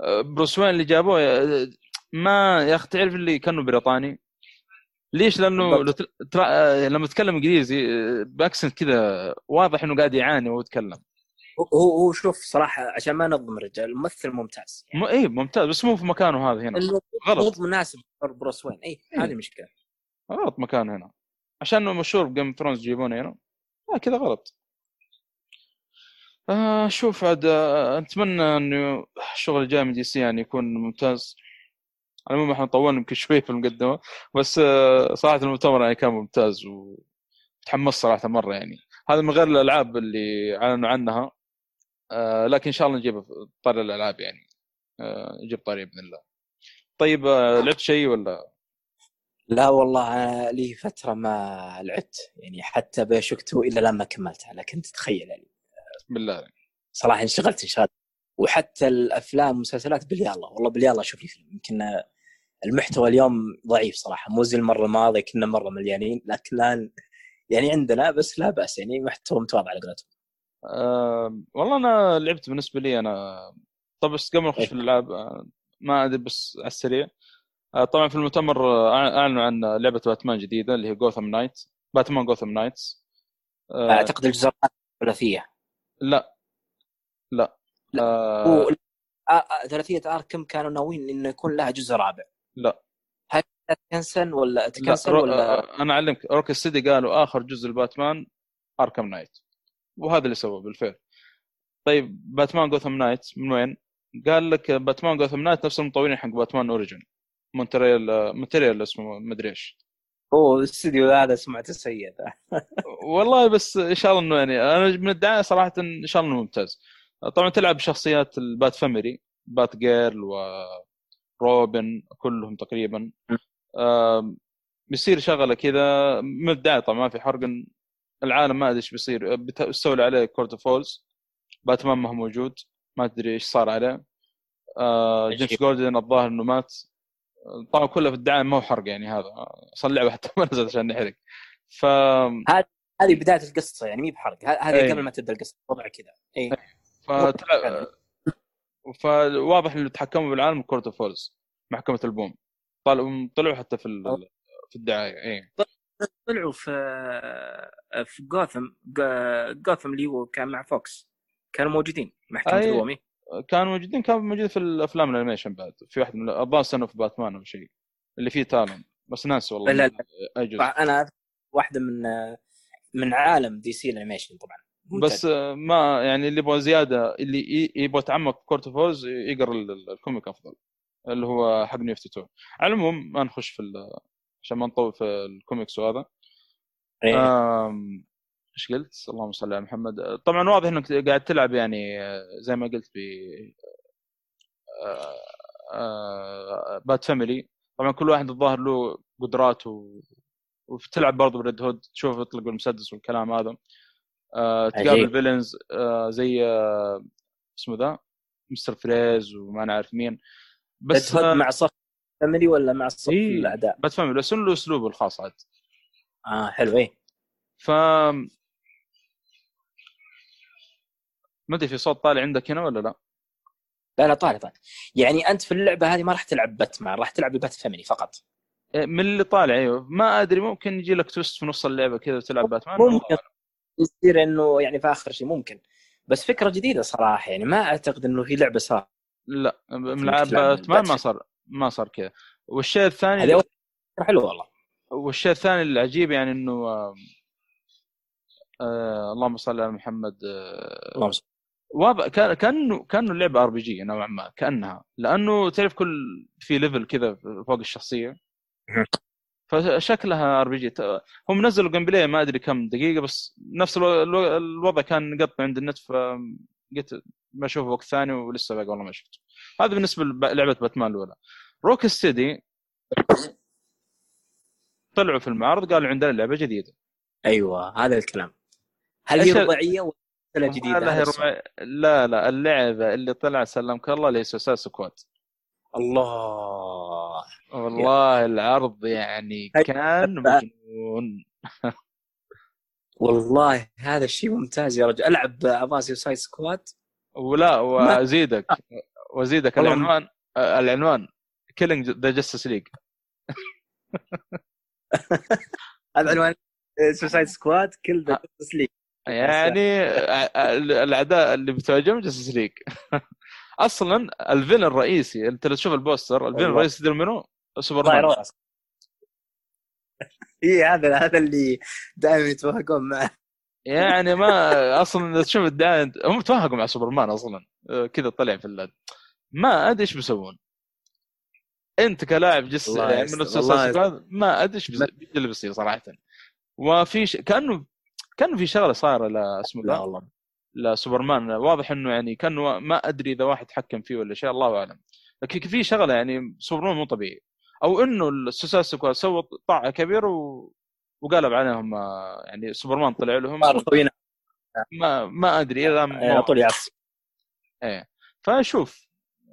آه، بروس وين اللي جابوه آه، ما يا أخي تعرف اللي كانه بريطاني؟ ليش؟ لأنه لو ترى آه، لما تتكلم إنجليزي آه، ب accent كذا واضح إنه قاعد يعاني وهو يتكلم. هو هو شوف صراحة عشان ما نظلم الرجال الممثل ممتاز م... اي ممتاز بس مو في مكانه هذا هنا. غلط. مو مناسب بروس وين. اي إيه. هذه المشكلة غلط مكانه هنا. عشان إنه مشهور بجيم ثرونز يجيبونه هنا. آه كذا غلط. آه شوف عاد آه أتمنى إنه الشغل الجاي من دي سي يعني يكون ممتاز. على العموم إحنا طولنا يمكن شوي في المقدمة بس آه صراحة المؤتمر يعني كان ممتاز وتحمست صراحة مرة يعني. هذا من غير الألعاب اللي أعلنوا عنها آه لكن إن شاء الله نجيب طاري الألعاب يعني آه نجيب طاري بإذن الله. طيب لعبت شيء ولا؟ لا والله أنا لي فترة ما لعبت يعني حتى بشكتو إلى الان ما كملتها لكن تتخيل يعني. بالله صراحة انشغلت انشغلت وحتى الأفلام والمسلسلات باليلا والله باليلا أشوف لي فيلم. يمكن المحتوى اليوم ضعيف صراحة. مو زي المرة الماضية كنا مرة مليانين. لكن الآن يعني عندنا بس لا بأس. يعني محتوى متواضع على قولتهم. أه والله أنا لعبت بالنسبة لي أنا. طب بس قبل ما نخش إيه. في الالعاب آه، ما أدري بس على السريع. آه، طبعا في المؤتمر آه، أعلنوا عن لعبة باتمان جديدة اللي هي Gotham Knight Batman Gotham Knights أعتقد الجزء الثلاثيه لا. لا. لا، آه. هو آه، آه، ثلاثية Arkham كانوا ناويين إنه يكون لها جزء رابع؟ لا. هل تكنسل ولا لا تكنسل رو... ولا آه أنا أعلمك Rocksteady قالوا آخر جزء ل Batman Arkham Knight. وهذا اللي سووه بالفعل طيب Batman Gotham Knight من وين؟ قال لك Batman Gotham Knight نفس المطورين حق Batman Origins. مونتريال آه، مونتريال اسمه مدري إيش. هو الاستديو هذا سمعته سيئة. والله بس إن شاء الله إنه يعني أنا من الدعاية صراحة إن شاء الله إنه ممتاز. طبعا تلعب بشخصيات ال Bat Family Batgirl وروبن كلهم تقريبا. بيصير شغلة كذا من طبعا ما في حرق العالم ما أدري إيش بيصير. بت- بتستولي عليه Court of Owls باتمان ما هو موجود ما أدري إيش صار عليه. آه، جيمس عجيب. جوردن الظاهر إنه مات. طبعا كله في الدعاية ما هو حرق يعني هذا. أصلا اللعبة حتى ما نزلت عشان نحرق. ف هذه بداية القصة يعني مي بحرق. هذه أي. قبل ما تبدأ القصة وضع كذا. اي فواضح إنه يتحكموا بالعالم Court of Owls محكمة البوم. طلعوا طلعوا حتى في ال- في الدعاية اي طلعوا في في جوثم جوثم اللي هو كان مع فوكس. كانوا موجودين محكمة أي. الومي كانوا موجودين كانوا موجودين في الأفلام ال animation بعد. في واحد من الظاهر سنه في باتمان أو شيء اللي فيه Talon. بس ناسي والله لا، لا. أنا واحدة من من عالم DC ال animation طبعا. بس آه، ما يعني اللي يبغى زيادة اللي يبغى يتعمق في Court of Owls يقرأ ال- ال- ال comic أفضل اللي هو حق New 52 على العموم ما نخش في عشان ما نطول في الكوميكس وهذا. إيه. إيش قلت؟ اللهم صل على محمد. طبعا واضح إنك قاعد تلعب يعني آه، زي ما قلت ب آه، آه، Bat Family طبعا كل واحد الظاهر له قدرات و... وتلعب برضه ب Red Hood تشوف يطلق بالمسدس والكلام هذا. آه، تقابل. villains آه، زي آه، اسمه the Mr. Freeze وما نعرف مين بس بس آه، مع Bat Family ولا مع صف إيه. الأعداء؟ Bat Family بس له اسلوبه الخاص عاد آه حلو إيه ف ما أدري في صوت طالع عندك هنا ولا لا؟ لا لا طالع طالع يعني أنت في اللعبة هذه ما راح تلعب باتمان راح تلعب ب Bat Family فقط إيه، من اللي طالع أيوه ما أدري ممكن يجي لك twist في نص اللعبة كذا وتلعب باتمان ممكن يصير إنه يعني في آخر شيء ممكن بس فكرة جديدة صراحة يعني ما أعتقد إنه في لعبة صار لا تلعب باتمان ما. صار ما صار كذا والشيء الثاني هذه حلوة والله والشيء الثاني العجيب يعني إنه آه آه اللهم صل على محمد آه اللهم صل. واضح كان كأنه كأنه اللعبه RPG نوعا ما كأنها لأنه تعرف كل في level كذا فوق الشخصية. فشكلها RPG هم نزلوا gameplay ما أدري كم دقيقة بس نفس الو- الو- الوضع كان قط عند النت فقلت بشوف وقت ثاني ولسه باقي والله ما شفته. هذا بالنسبة للعبه باتمان الأولى. Rocksteady طلعوا في المعرض قالوا عندنا لعبة جديدة. أيوه هذا الكلام. هل هي رباعية ولا جديدة؟ لا, هي. لا لا اللعبة اللي طلع سلمك الله اللي Suicide Squad. الله. والله العرض يعني كان مجنون. والله هذا الشيء ممتاز يا رجل. ألعب Suicide Squad ولا وأزيدك. وأزيدك والله العنوان آه، العنوان. Killing the Justice League هذا عنوان Suicide Squad Kill the League يعني آه، آه، الأعداء اللي بتواجههم Justice League أصلا الفيلن الرئيسي أنت لو تشوف البوستر الفيلن. الرئيسي تدري منو؟ سوبرمان يروح. اي هذا هذا اللي دائما يتوهقون معه. يعني ما أصلا تشوف الدعايه هم توهقوا مع سوبرمان أصلا. آه، كذا طلع في اللد. ما أدري إيش بيسوون. أنت كلاعب جس يعني من سكواد ما أدري إيش اللي بيصير صراحة. وفي ش... كانه كأنه في شغلة صايرة لا اسمه لا؟ والله. لسوبرمان واضح إنه يعني كانه ما أدري إذا واحد حكم فيه ولا شيء الله أعلم. لكن في شغلة يعني سوبرمان مو طبيعي. أو إنه ال Suicide Squad سوى طاعة كبير و... وقلب عليهم آه، يعني سوبرمان طلع لهم. ما ما أدري إلى على طول يعصب إيه. فشوف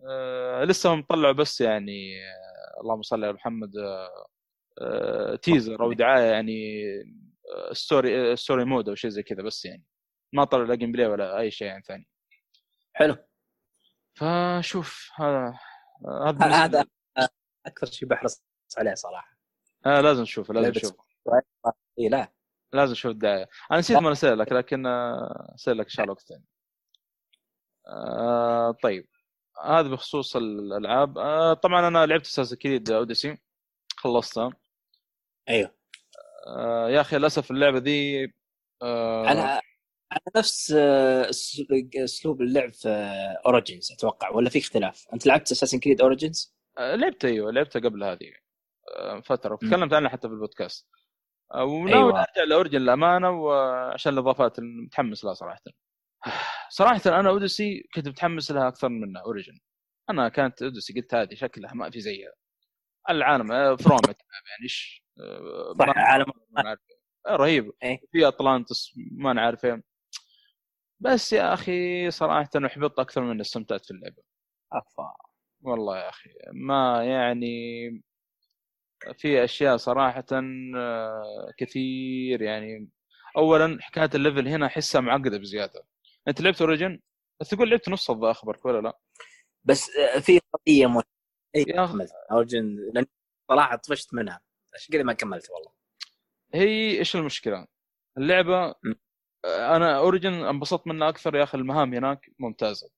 آه لسه هم طلعوا بس يعني آه اللهم صل على محمد آه آه teaser أو دعاية يعني آه story آه story mode أو شيء زي كذا بس يعني. ما طلع لا gameplay ولا أي شيء يعني ثاني. حلو. فشوف هذا هذا هذا أكثر شيء بحرص عليه صراحة. آه لازم نشوفه لازم نشوفه اي لا. لازم نشوف الدعاية. أنا نسيت ما ارسل لك لكن آه، ارسل لك إن شاء الله وقت ثاني. آه طيب. هذا بخصوص الألعاب. آه طبعا أنا لعبت Assassin's Creed Odyssey. خلصتها أيوه. آه يا أخي للأسف اللعبة ذي آه أنا أنا نفس آه، اسلوب اللعب في Origins أتوقع ولا في اختلاف؟ أنت لعبت Assassin's Creed Origins؟ آه، لعبت أيوه لعبتها قبل هذه آه فترة. وتكلمت عنها حتى في البودكاست آه وناوي أيوة. أرجع ل Origin للأمانة وعشان الإضافات متحمس لها صراحة صراحة أنا Odyssey كنت متحمس لها أكثر من Origin أنا كانت Odyssey قلت هذه شكلها ما في زيها العالم آه، فروم يعني إيش آه، صح عالم آه، رهيب إيه. في اطلانتس ما نعرف إيه بس يا أخي صراحة أحبطت أكثر من استمتعت في اللعبة. أفا. والله يا أخي ما يعني في أشياء صراحة آه، كثير يعني. اولا حكاية ال level هنا أحسها معقدة بزيادة. أنت لعبت Origin بس تقول لعبت نص الظاهر اخبرك ولا لا؟ بس آه، في قضية مهمة. أي يا Origin لأن صراحة طفشت منها. عشان كذا ما كملت والله. هي إيش المشكلة؟ اللعبة م. أنا Origin انبسطت منها أكثر يا أخي المهام هناك ممتازة.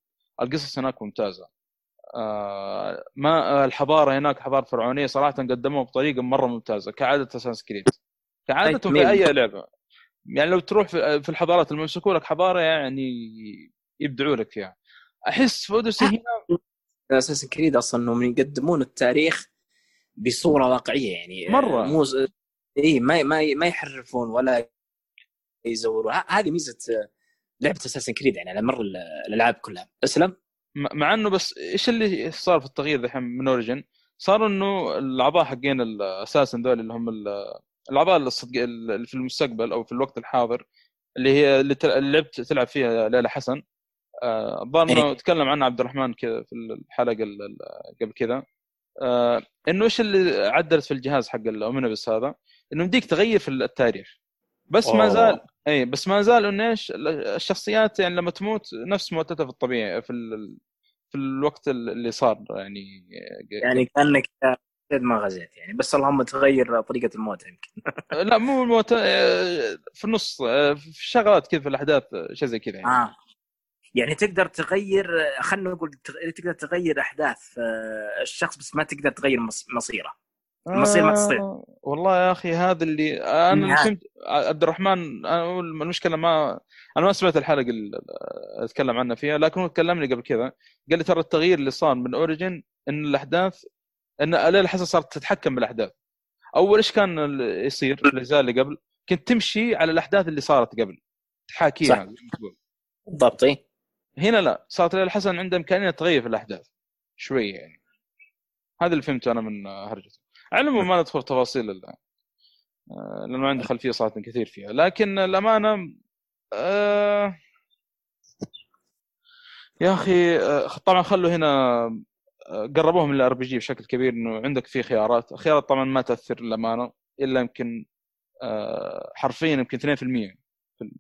القصص هناك ممتازة. أما الحضارة هناك حضارة فرعونية صراحة قدموها بطريقة مرة ممتازة كعادة Assassin's Creed كعادتهم في مين؟ اي لعبة. يعني لو تروح في في الحضارات اللي يمسكوا لك حضارة يعني يبدعوا لك فيها. أحس في Odyssey هنا Assassin's Creed أصلا إنهم يقدمون التاريخ بصورة واقعية يعني مرة. مو اي ما ما ما يحرفون ولا يزورون ه- هذه ميزة آه، لعبة Assassin's Creed يعني على مر ال- الألعاب كلها. اسلم مع إنه بس إيش اللي صار في التغيير ذحين من Origin؟ صار إنه الأعضاء حقين الاساسن ذول اللي هم ال- الأعضاء اللي في المستقبل أو في الوقت الحاضر اللي هي اللي لعبت تلعب فيها ليلى حسن. آه، الظاهر إنه إيه. تكلم عنها عبد الرحمن كذا في الحلقة ال- ال- قبل كذا. آه إنه إيش اللي عدلت في الجهاز حق الاومنبس هذا؟ إنه يمديك تغير في التاريخ. بس ما. زال إي بس ما زال إنه إيش الشخصيات يعني لما تموت نفس موتتها في الطبيعي في ال... في الوقت اللي صار يعني يعني كأنك ما غزيت يعني بس اللهم تغير طريقة الموت يمكن. لا مو الموت آه، في النص آه، في شغلات كذا في الأحداث آه، شيء زي كذا يعني. آه. يعني تقدر تغير خلينا نقول تقدر تغير أحداث آه، الشخص بس ما تقدر تغير مص- مصيره. المصير ما تستطيع. آه، والله يا أخي هذا اللي أنا. فهمت عبد الرحمن أنا أقول المشكلة ما أنا ما سمعت الحلقة اللي أتكلم عنها فيها لكن هو كلمني قبل كذا قال لي ترى التغيير اللي صار من اوريجن إن الأحداث إن الاله الحسن صارت تتحكم بالأحداث أول إيش كان يصير في الاجزاء اللي قبل كنت تمشي على الأحداث اللي صارت قبل تحاكيها بالضبط. هنا لا صارت الاله الحسن عنده إمكانية تغير في الأحداث شوية يعني هذا اللي فهمته أنا من هرجته على العموم ما ندخل تفاصيل ال- آه، لأنه عندي خلفية صراحة كثير فيها. لكن الأمانة آه، يا أخي آه، طبعا خلوا هنا قربوها من ال RPG بشكل كبير إنه عندك في خيارات. الخيارات طبعا ما تأثر للأمانة إلا يمكن حرفيا يمكن 2% في ال-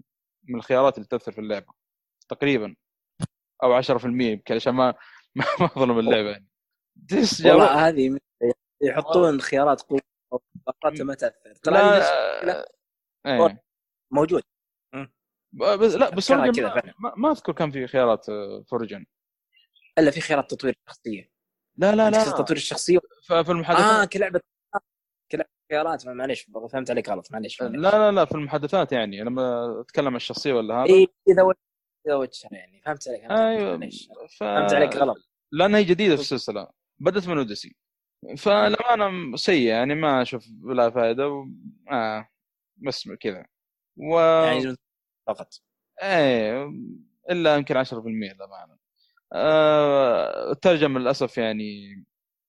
من الخيارات اللي تأثر في اللعبة تقريبا أو 10% يمكن عشان ما ما أظلم اللعبة يعني. والله هذه يحطون خيارات قوة فقط ما تأثر. ترى لا إيه. موجود. بس لا بس ما. ما, أذكر كان في خيارات آه، في اوريجن إلا في خيارات تطوير الشخصية. لا لا لا. تطوير الشخصية ففي المحادثات. آه كلعبة كلعبة خيارات. معليش فهمت عليك غلط. معليش لا لا لا في المحادثات يعني لما أتكلم عن الشخصية ولا هذا. اي إذا إذا وجه يعني. فهمت عليك أيوه. فهمت عليك غلط. لأنها هي جديدة في السلسلة. بدت من أوديسي. فالامانه سيئة يعني ما أشوف لها فائده و... آه بس كذا. و يعني فقط. إيه إلا يمكن 10% للأمانة. آه الترجمة للأسف يعني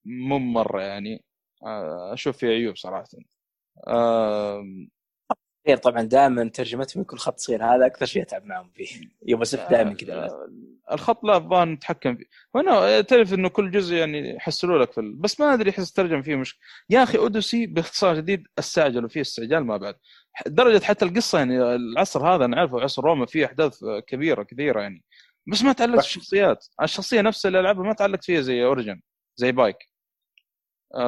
مو مرة يعني آه أشوف فيه عيوب صراحة. آه غير طبعا دائما ترجمتهم يكون خط صغير هذا أكثر شيء أتعب معهم فيه. يبغى سف دائما كذا آه، الخط لا الظاهر نتحكم فيه. وأنا تعرف إنه كل جزء يعني يحسنوا لك في ال... بس ما أدري إحس الترجمه فيه مشكلة. يا أخي Odyssey باختصار شديد استعجلوا فيه استعجال ما بعد. درجة حتى القصة يعني العصر هذا نعرفه عصر روما فيه أحداث كبيرة كثيرة يعني. بس ما تعلقت في الشخصيات. الشخصية نفسها اللي ألعبها ما تعلقت فيها زي Origin زي بايك آه،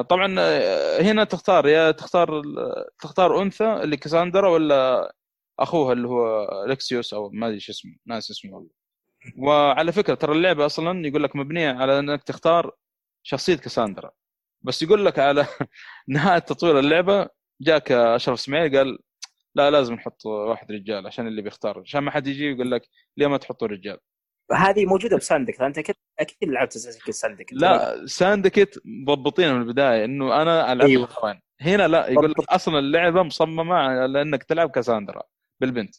طبعا آه، هنا تختار يا تختار تختار أنثى اللي كاساندرا ولا اخوها اللي هو الكسيوس أو ما أدري شو اسمه ناسي اسمه والله. وعلى فكرة ترى اللعبة أصلا يقول لك مبنية على إنك تختار شخصية كاساندرا بس يقول لك على نهاية تطوير اللعبة جاك أشرف إسماعيل قال لا لازم نحط واحد رجال عشان اللي بيختار عشان ما حد يجي يقول لك ليه ما تحطوا رجال؟ هذه موجودة ب Syndicate أنت أكيد أكيد لعبت أساسا Syndicate لا Syndicate مضبطين من البداية إنه أنا ألعب أيوه. هنا لا يقول لك. أصلا اللعبة مصممة على انك تلعب كاساندرا بالبنت.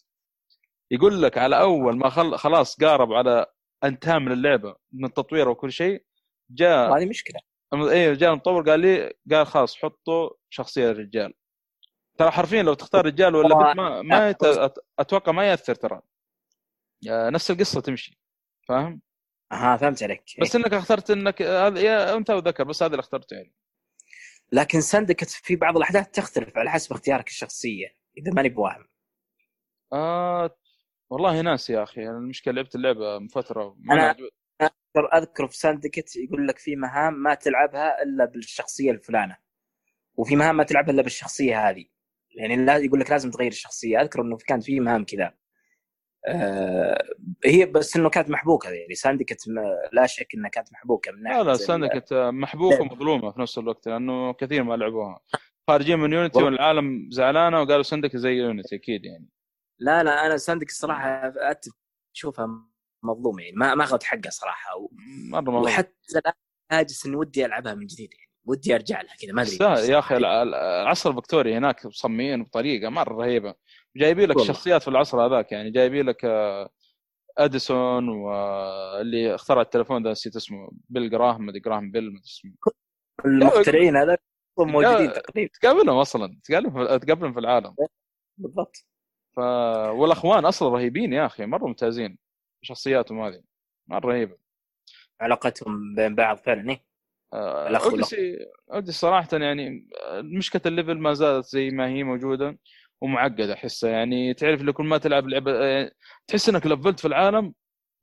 يقول لك على أول ما خل... خلاص قارب على أنتهى من اللعبة من التطوير وكل شيء جاء هذه مشكلة. إيه جاء المطور قال لي قال خلاص حطوا شخصية للرجال ترى حرفيا لو تختار رجال ولا بنت ما, ما يت... أتوقع ما يأثر ترى. نفس القصة تمشي. فاهم؟ ها فهمت عليك. بس إنك اخترت إنك هذا يا انثى وذكر بس هذا اللي اخترته يعني. لكن سندكت في بعض الأحداث تختلف على حسب اختيارك الشخصية إذا ماني بواهم. آه والله ناسي يا أخي أنا المشكلة لعبت اللعبة من فترة ما أنا- عجب- أذكر أذكر في Syndicate يقول لك في مهام ما تلعبها إلا بالشخصية الفلانة وفي مهام ما تلعبها إلا بالشخصية هذه. يعني لا يقول لك لازم تغير الشخصية. أذكر إنه كان في مهام كذا. آه هي بس إنه كانت محبوكة يعني. Syndicate لا شك إنها كانت محبوكة من ناحية لا لا Syndicate محبوكة. ومظلومة في نفس الوقت لأنه كثير ما لعبوها. خارجين من Unity. والعالم زعلانة وقالوا Syndicate زي Unity أكيد يعني. لا لا أنا Syndicate الصراحه اشوفها مظلومة يعني. ما ما أخذت حقها صراحة. و- مرة ما وحتى الآن هاجس إني ودي ألعبها من جديد يعني. ودي أرجع لها كذا ما أدري يا أخي. الع- العصر الفكتوري هناك مصممين بطريقة مرة رهيبة. جايبين لك. شخصيات في العصر هذاك يعني جايبين لك آه، أديسون واللي اخترع التليفون ده نسيت اسمه بيل جراهم مدري جراهم بيل مدري اسمه المخترعين هذا موجودين. تقريبا تقابلهم أصلا تقابلهم تقابلهم في العالم بالضبط ف... والأخوان أصلا رهيبين يا أخي مرة ممتازين شخصياتهم هذه مرة رهيبة علاقتهم بين بعض فعلا إيه. آه، والأخ. أوديسي أوديسي صراحة يعني آه، مشكلة ال level ما زالت زي ما هي موجودة ومعقده احسها يعني تعرف اللي كل ما تلعب لعبة تحس إنك لفلت في العالم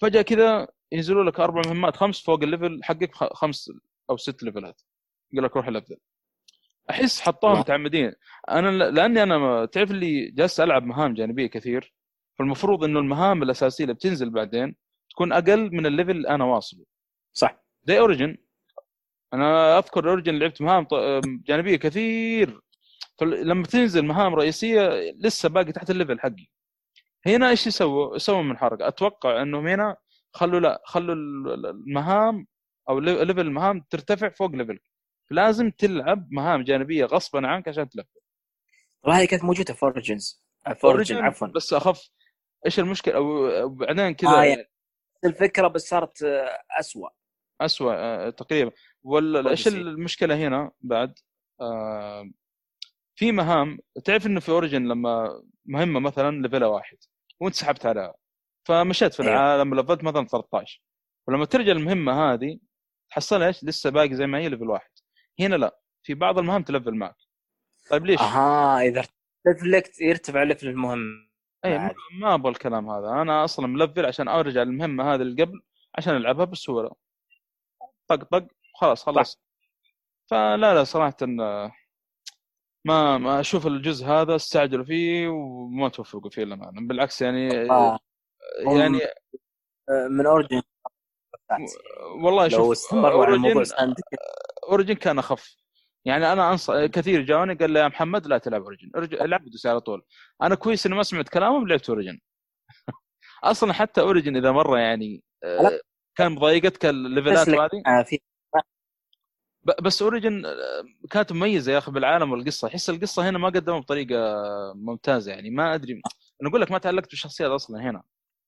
فجأة كذا ينزلوا لك أربع مهمات خمس فوق ال level حقك خمس أو ست level ات يقول لك روح لفل أحس حطوها. متعمدين. أنا لأني أنا تعرف اللي جالس ألعب مهام جانبية كثير فالمفروض إنه المهام الأساسية اللي بتنزل بعدين تكون أقل من ال level اللي أنا واصله. صح. زي Origin أنا أذكر Origin لعبت مهام جانبية كثير. فلما تنزل مهام رئيسية لسه باقي تحت ال level حقي. هنا إيش يسووا؟ يسووا من حركة. أتوقع إنهم هنا خلوا لا خلوا ال- ال- المهام أو لي- level المهام ترتفع فوق level ك. لازم تلعب مهام جانبية غصبا عنك عشان تلعب. والله هذه كانت موجودة في Origins في Origin عفوا. بس أخف. إيش المشكلة؟ أو بعدين كذا آه، يعني. الفكرة بس صارت آه، اسوء اسوء آه، تقريبا. ولا إيش Odyssey. المشكلة هنا بعد؟ آه، في مهام تعرف إنه في Origin لما مهمة مثلا level واحد وأنت سحبت عليها فمشيت في أيوه. العالم لفلت مثلا 13 ولما ترجع المهمه هذه تحصل إيش؟ لسه باقي زي ما هي level واحد. هنا لا في بعض المهام تلفل معك. طيب ليش؟ أها إذا level ك يرتفع level المهم. اي ما- أبغى الكلام هذا. أنا أصلا ملفل عشان أرجع المهمه هذه اللي قبل عشان ألعبها بسهولة. طق طق خلاص خلص. فلا لا صراحة ما ما أشوف الجزء هذا استعجلوا فيه وما توفقوا فيه للأمانة. بالعكس يعني آه، يعني آه، من Origin والله لو شوف استمروا على الموضوع ساند Origin كان أخف. يعني أنا انصح كثير جاوني قال لي يا محمد لا تلعب Origin- العب Odyssey على طول. أنا كويس إني ما سمعت كلامهم لعبت Origin أصلا حتى Origin إذا مرة يعني آه،. كان مضايقتك ال level ات هذه آه، في بس Origins آه، كانت مميزة يا أخي بالعالم والقصة. أحس القصة هنا ما قدموا بطريقة ممتازة يعني. ما أدري. أنا أقول لك ما تعلقت بالشخصيات أصلا هنا.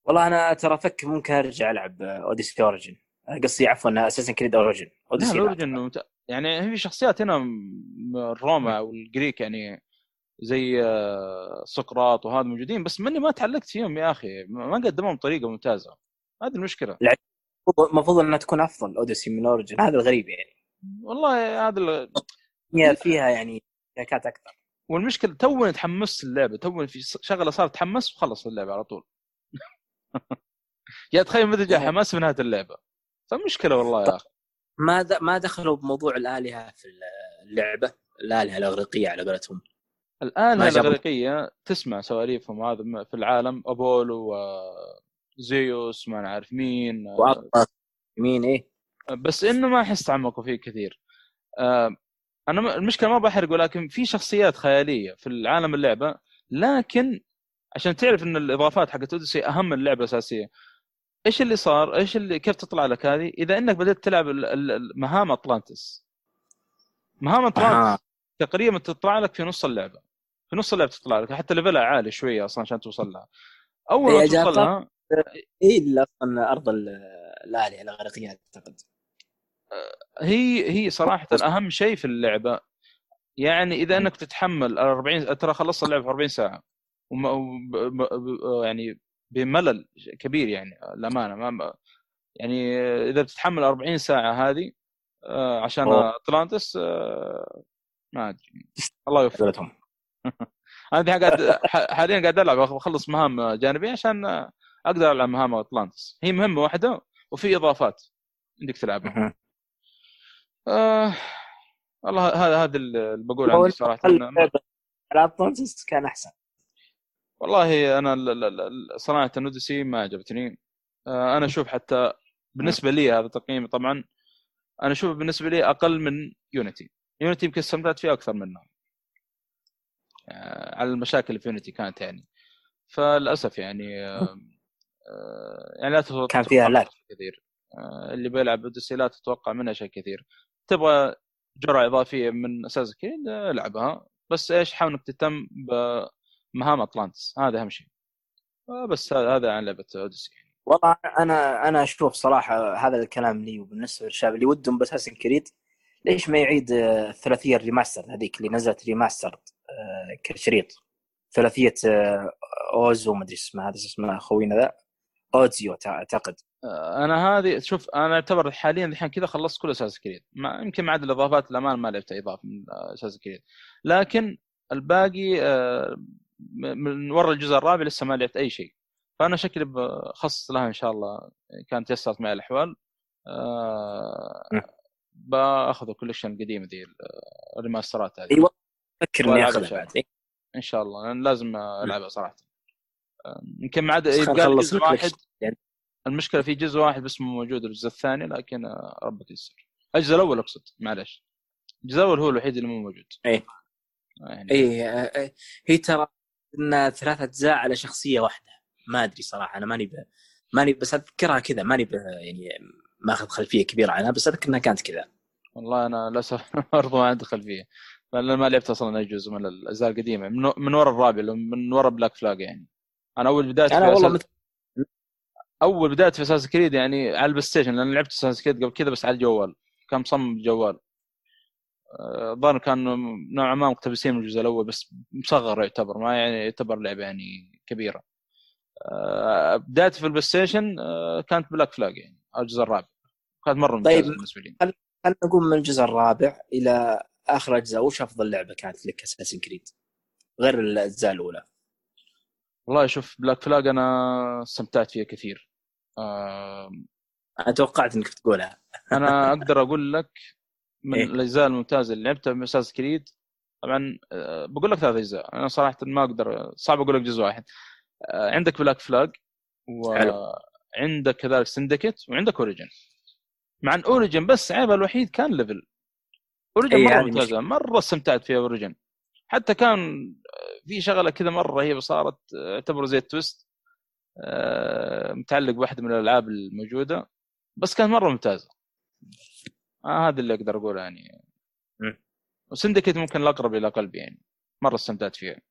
والله أنا ترى أفكر ممكن أرجع ألعب Odyssey Origins قصدي عفوا Assassin's Creed Origins Odyssey ممت- يعني في شخصيات هنا الروما والجريك يعني زي آه، سقراط وهذا موجودين. بس مني ما تعلقت فيهم يا أخي. ما قدموهم بطريقة ممتازة. هذه المشكلة. المفروض إنها تكون أفضل Odyssey من Origins هذا الغريب يعني. والله هذا ال- هي فيها يعني حركات أكثر. والمشكلة توني تحمست اللعبة توني في شغلة صارت تحمس وخلص اللعبة على طول. يا تخيل متى جاء حماس في نهاية اللعبة. فمشكلة والله يا أخي. ما. ما دخلوا بموضوع الآلهة في اللعبة؟ الآلهة الأغريقية على قولتهم. جابوا- الأغريقية تسمع سواليفهم هذا في العالم أبولو وزيوس ما نعرف مين واطلس مين إيه؟ بس إنه ما أحس تعمقوا فيه كثير آه، أنا المشكلة ما بحرق ولكن في شخصيات خيالية في العالم اللعبة لكن عشان تعرف إن الإضافات حقت اوديسي أهم من اللعبة الاساسيه إيش اللي صار؟ إيش اللي كيف تطلع لك هذه؟ إذا إنك بدأت تلعب مهام أطلانتس مهام أطلانتس أها. تقريبا تطلع لك في نص اللعبة في نص اللعبة تطلع لك حتى ليفلها عالي شوية أصلا عشان توصل لها أول ما هي توصل لها إيه اللي أصلا أرض ال- الآلهة الاغريقيه أعتقد هي هي صراحة أهم شيء في اللعبة يعني إذا أنك تتحمل 40 ترى خلصت اللعبة في 40 ساعة وم... وب... ب... ب... يعني بملل كبير يعني الأمانة ما يعني إذا بتتحمل 40 ساعة هذه آه، عشان أوه. أتلانتس آه، ما أدري الله يوفقك. قولتهم أنا قاعد حاليا قاعد ألعب أخلص مهام جانبية عشان أقدر ألعب مهام أتلانتس. هي مهمة واحدة وفي إضافات عندك تلعبها. آه والله هذا هذا اللي بقول عندي صراحة إن- الاتلانتس كان أحسن. والله أنا صناعة الاوديسي ما عجبتني. آه، أنا أشوف حتى بالنسبة لي هذا تقييمي طبعا أنا أشوف بالنسبة لي أقل من Unity. Unity يمكن استمتعت فيه أكثر منه آه، على المشاكل اللي في Unity كانت يعني. فللأسف يعني آه، آه، يعني لا تتوقع كان فيها. شيء كثير. آه، اللي بيلعب Odyssey لا تتوقع منها شيء كثير. تبغى جرعة إضافية من آه، العبها بس إيش حاول إنك تهتم بمهام أطلانتس. هذا أهم شيء. بس هذا عن لعبة Odyssey. يعني. والله أنا أنا أشوف صراحة هذا الكلام لي وبالنسبة للشباب اللي ودهم باساسن كريد ليش ما يعيد الثلاثيه الريماستر هذيك اللي نزلت ريماستر آه، كشريط. ثلاثية آه، أوزو ما أدري اسمها هذا اسمه خوينا ذا. اودزيو تع- أعتقد. أنا هذه شوف أنا أعتبر حاليا الحين كذا خلصت كل أساس كريد. ما يمكن ما عدا الإضافات الأمان ما لعبت أي إضافة من أساس كريد. لكن الباقي آه، من ورا الجزء الرابع لسه ما لعبت أي شيء. فأنا شكلي بخصص لها إن شاء الله. كانت تيسرت معي الأحوال. آه،. بأخذ ال collection القديمه ذي ال remasterات هذه. أيوه. أفكر إني أخذها بعد. إن شاء الله. لأن لازم ألعبها صراحة. آه، يمكن ما عاد يبقى لي جزء واحد. يعني المشكلة في جزء واحد بس مو موجود الجزء الثاني لكن آه، ربك يسر الجزء الأول أقصد معلش الجزء الأول هو الوحيد اللي مو موجود. إيه. يعني اي آه، آه، هي ترى انها ثلاث أجزاء على شخصية واحدة. ما أدري صراحة أنا ماني ب... ماني بس أذكرها كذا ماني ب... يعني ماخذ خلفية كبيرة عنها بس أذكر إنها كانت كذا. والله أنا للأسف برضو ما عندي خلفية. لأن ما لعبت أصلا أي جزء من الأجزاء القديمة. من, من ورا الرابع من ورا Black Flag يعني. أنا أول بدايه أنا والله. مثل أول بداية في Assassin's Creed يعني على ال PlayStation لأن لعبت Assassin's Creed قبل كذا بس على الجوال كان مصمم جوال آه، الظاهر كان نوعا ما مقتبسين من الجزء الأول بس مصغر يعتبر ما يعني يعتبر لعبة يعني كبيرة. آه، بدايتي في ال PlayStation آه، كانت Black Flag يعني الجزء الرابع. كانت مرة ممتازة طيب. بالنسبة لي. خلينا نقول من الجزء الرابع إلى آخر أجزاء. وش أفضل لعبة كانت لك Assassin's Creed غير الأجزاء الأولى. والله شوف Black Flag أنا استمتعت فيها كثير. آه، أنا توقعت إنك بتقولها أنا أقدر أقول لك من إيه؟ الأجزاء الممتازة اللي لعبتها من Assassin's Creed طبعا آه، بقول لك ثلاث أجزاء. أنا صراحة ما أقدر صعب أقول لك جزء واحد. آه، عندك Black Flag. وعندك كذلك Syndicate وعندك Origins مع إن Origins بس عيبها الوحيد كان level Origins إيه، مرة هذه ممتازة مرة استمتعت فيها Origins حتى كان آه، في شغلة كذا مرة رهيبه صارت اعتبره زي ال twist متعلق بواحده من الألعاب الموجودة. بس كانت مرة ممتازة. آه هذا اللي أقدر أقوله يعني. مم. و Syndicate ممكن الأقرب إلى قلبي يعني. مرة استمتعت فيها.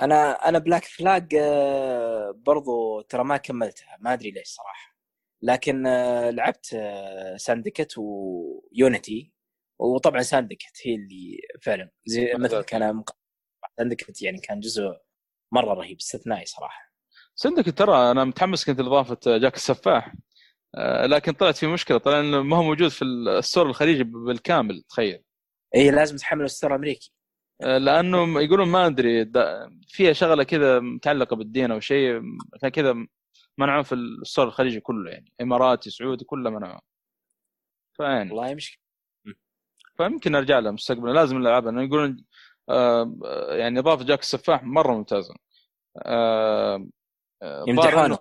أنا أنا Black Flag آه، برضو ترى ما كملتها. ما أدري ليش صراحة. لكن آه، لعبت آه، Syndicate و Unity وطبعا Syndicate هي اللي فعلا زي مثل. كان Syndicate يعني كان جزء مرة رهيب استثنائي صراحة. Syndicate ترى أنا متحمس كنت لإضافة جاك السفاح. آه، لكن طلعت في مشكلة طلع إنه ما هو موجود في ال store الخليجي بالكامل تخيل. اي لازم تحمل store امريكي آه، لأنه يقولون ما أدري فيها شغلة كذا متعلقة بالدين أو شيء عشان كذا منعوه في ال store الخليجي كله يعني. إماراتي سعودي كله منعوه. فيعني. والله مشكله فيمكن أرجع لها مستقبلا. لازم نلعبها. لأنه يقولون آه، آه، يعني إضافة جاك السفاح مرة ممتازة. آه، آه، إنه-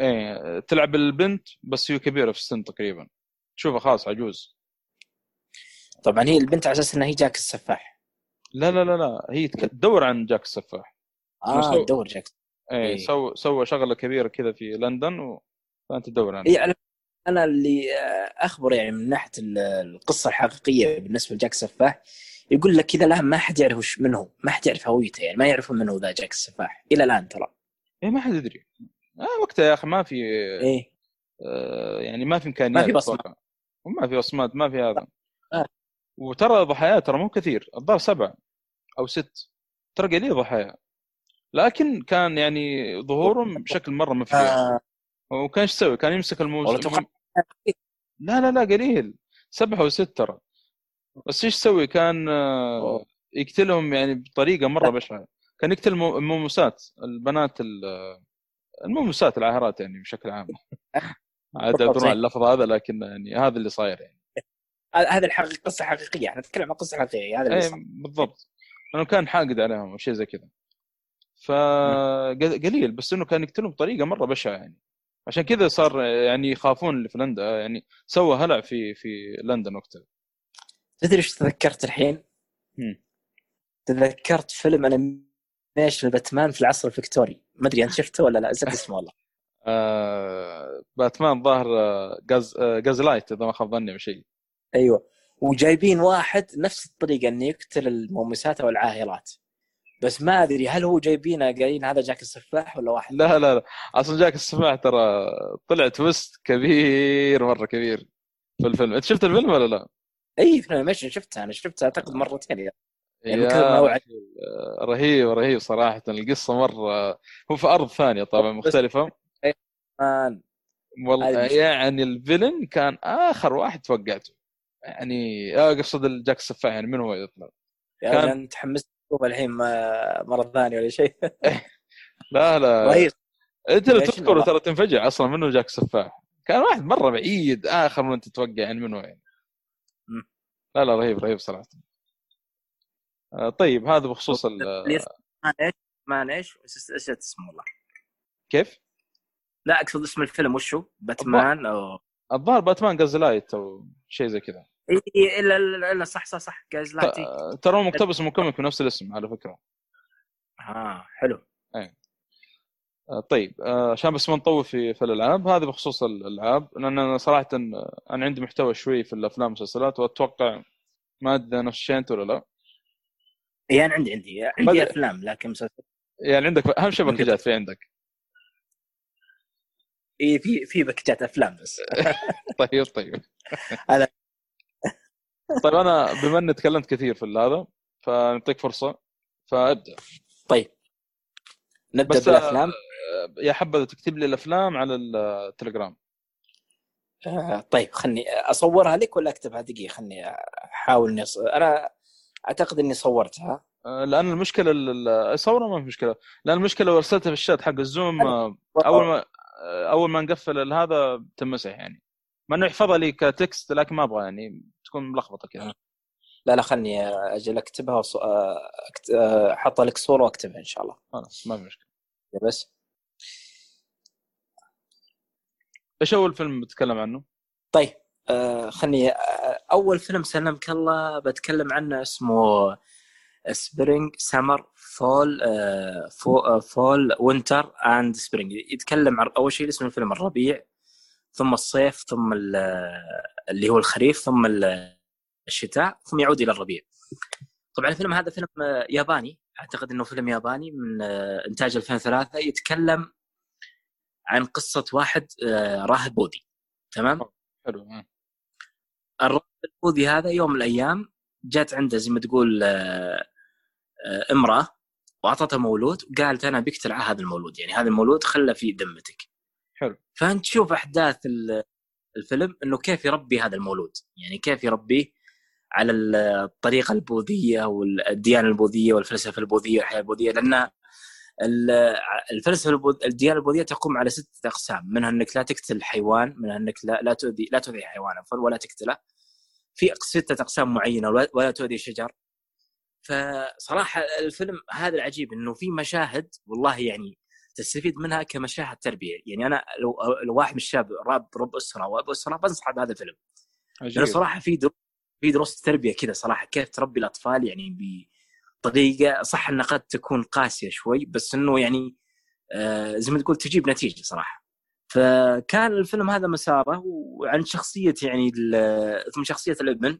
إيه تلعب البنت بس هي كبيرة في السن تقريبا. تشوفها خلاص عجوز. طبعا هي البنت على أساس إنها هي جاك السفاح. لا لا لا لا هي تدور عن جاك السفاح. آه. تدور جاك. إيه إيه. سوى سوى شغلة كبيرة كذا في لندن و... فأنت تدور عنها. على أنا اللي آه، اخبر يعني من ناحية ال- القصة الحقيقية بالنسبة لجاك السفاح يقول لك كذا الآن ما حد يعرف وش من هو ما حد يعرف هويته يعني ما يعرفون من هو ذا جاك السفاح. إلى الآن ترى. إيه ما حد يدري. آه وقتها يا أخي ما في إيه. آه يعني ما في إمكانيات ما في بصمة. أتوقع. وما في بصمات ما في هذا. آه. وترى ضحايا ترى مو كثير الظاهر سبعة أو ست. ترى قليل ضحايا لكن كان يعني ظهورهم بشكل مرة مفجع آه وكان إيش يسوي؟ كان يمسك توقع- لا لا لا قليل. سبعة وست ترى. بس إيش يسوي؟ كان آه،. يقتلهم يعني بطريقة مرة بشعة. كان يقتل المو- الموموسات البنات ال- الموموسات العاهرات يعني بشكل عام. عاد ادرون صحيح. عن اللفظ هذا لكن يعني هذا اللي صاير يعني. هذا الحقيقة قصة حقيقية إحنا نتكلم عن قصة حقيقية هذا اللي إيه صار. بالضبط. لأنه كان حاقد عليهم أو شيء زي كذا. فقليل بس إنه كان يقتلهم بطريقة مرة بشعة يعني. عشان كذا صار يعني يخافون اللي في لندن يعني سوى هلع في في لندن وقتها. تدري إيش تذكرت الحين؟ مم. تذكرت فيلم animation Batman في العصر الفكتوري ما أدري أنت شفته ولا لا؟ نسيت اسمه والله. آه باتمان ظاهر آه، جاز آه، Gaslight إذا ما خاب ظني أو شيء أيوه. وجايبين واحد نفس الطريقة إنه يقتل المومسات أو العاهرات. بس ما أدري هل هو جايبينه قايلين هذا جاك السفاح ولا واحد؟ لا لا لا. أصلا جاك السماع ترى طلع twist كبير مرة كبير في الفيلم. أنت شفت الفيلم ولا لا؟ أي فيلم شفته أنا شفته أعتقد مرتين. يعني يعني. أخي، آه، رهيب رهيب صراحة. القصة مرة هو في أرض ثانية طبعا مختلفة. والله. يعني ال villain كان آخر واحد توقعته. يعني آه، اقصد الجاك السفاح يعني من هو يطلع؟ يا كان- تحمست الحين مرة ثانية ولا شيء. لا لا. رهيب. أنت لو والله؟ ترى تنفجع أصلا منه جاك السفاح؟ كان واحد مرة بعيد آخر من تتوقع يعني منه يعني. لا لا رهيب رهيب صراحة. آه، طيب هذا بخصوص ال- اللي ما إيش اسمه والله كيف؟ لا أقصد اسم الفيلم وشو؟ باتمان أو الظاهر باتمان جازلايت أو شيء زي كذا. إي الا الا صح صح صح جايز لايتي ت- ترى هو مقتبس من comic بنفس الاسم على فكرة. آه حلو. آه، طيب آه، عشان بس ما نطول في في الألعاب هذه بخصوص الألعاب لأن أنا صراحة آه، أنا عندي محتوى شوي في الأفلام والمسلسلات وأتوقع ما أدري نفس الشيء أنت ولا لا. يعني عندي عندي بدأ. عندي أفلام لكن مسلسل. يعني عندك أهم شيء. باكجات في عندك. إي في في باكجات أفلام بس. طيب طيب. هذا. طيب أنا بما إني تكلمت كثير في هذا فنعطيك فرصة فأبدأ. طيب. نبدأ بس بالأفلام. آه، يا حبذا تكتب لي الأفلام على التليجرام. آه طيب خلني أصورها لك ولا أكتبها دقيقة؟ خلني أحاول أص... أنا أعتقد إني صورتها. آه، لأن المشكلة ال- ال- صوره ما في مشكلة. لأن المشكلة لو أرسلتها في الشات حق الزوم آه، أول ما آه، أول ما نقفل هذا تمسح يعني. مع إنه يحفظها لي كتكست لكن ما أبغى يعني تكون ملخبطة كذا. لا لا خلني أجل اكتبها وص... آه، أكت... آه، أحط لك صورة وأكتبها إن شاء الله. خلاص ما في مشكلة. بس. إيش أول فيلم بتتكلم عنه؟ طيب. آه خلني آه أول فيلم سلمك الله بتكلم عنه اسمه Spring Summer Fall آه فو آه Fall Winter and Spring يتكلم عن أول شيء اسم الفيلم الربيع ثم الصيف ثم ال- اللي هو الخريف ثم ال- الشتاء ثم يعود إلى الربيع. طبعا الفيلم هذا فيلم آه، ياباني. أعتقد إنه فيلم ياباني من آه، إنتاج 2003 يتكلم عن قصة واحد آه، راهب بوذي تمام؟ حلو. الراجل البوذي هذا يوم من الأيام جات عنده زي ما تقول آه، آه، امرأة وأعطتها مولود وقالت أنا بقتل على هذا المولود يعني هذا المولود خله في ذمتك حلو. فأنت تشوف أحداث ال- الفيلم إنه كيف يربي هذا المولود يعني كيف يربيه على ال- الطريقة البوذية والديانة البوذية والفلسفة البوذية والحياة البوذية لأن الفلسفة. الديانة البوذية تقوم على ستة أقسام منها إنك لا تقتل حيوان منها إنك لا لا تؤذي لا تؤذي حيوان ولا تقتله. في ستة أقسام معينة ولا- تؤذي شجر. فصراحة الفيلم هذا العجيب إنه في مشاهد والله يعني تستفيد منها كمشاهد تربية. يعني أنا لو لو واحد من الشباب راب رب أسرة وأب أسرة بنصح بهذا الفيلم. لأنه عجيب صراحة في دروس في دروس تربية كذا صراحة كيف تربي الأطفال يعني بطريقه صح انها قد تكون قاسية شوي بس إنه يعني آه زي ما تقول تجيب نتيجة صراحة. فكان الفيلم هذا مساره وعن شخصية يعني ثم شخصية الابن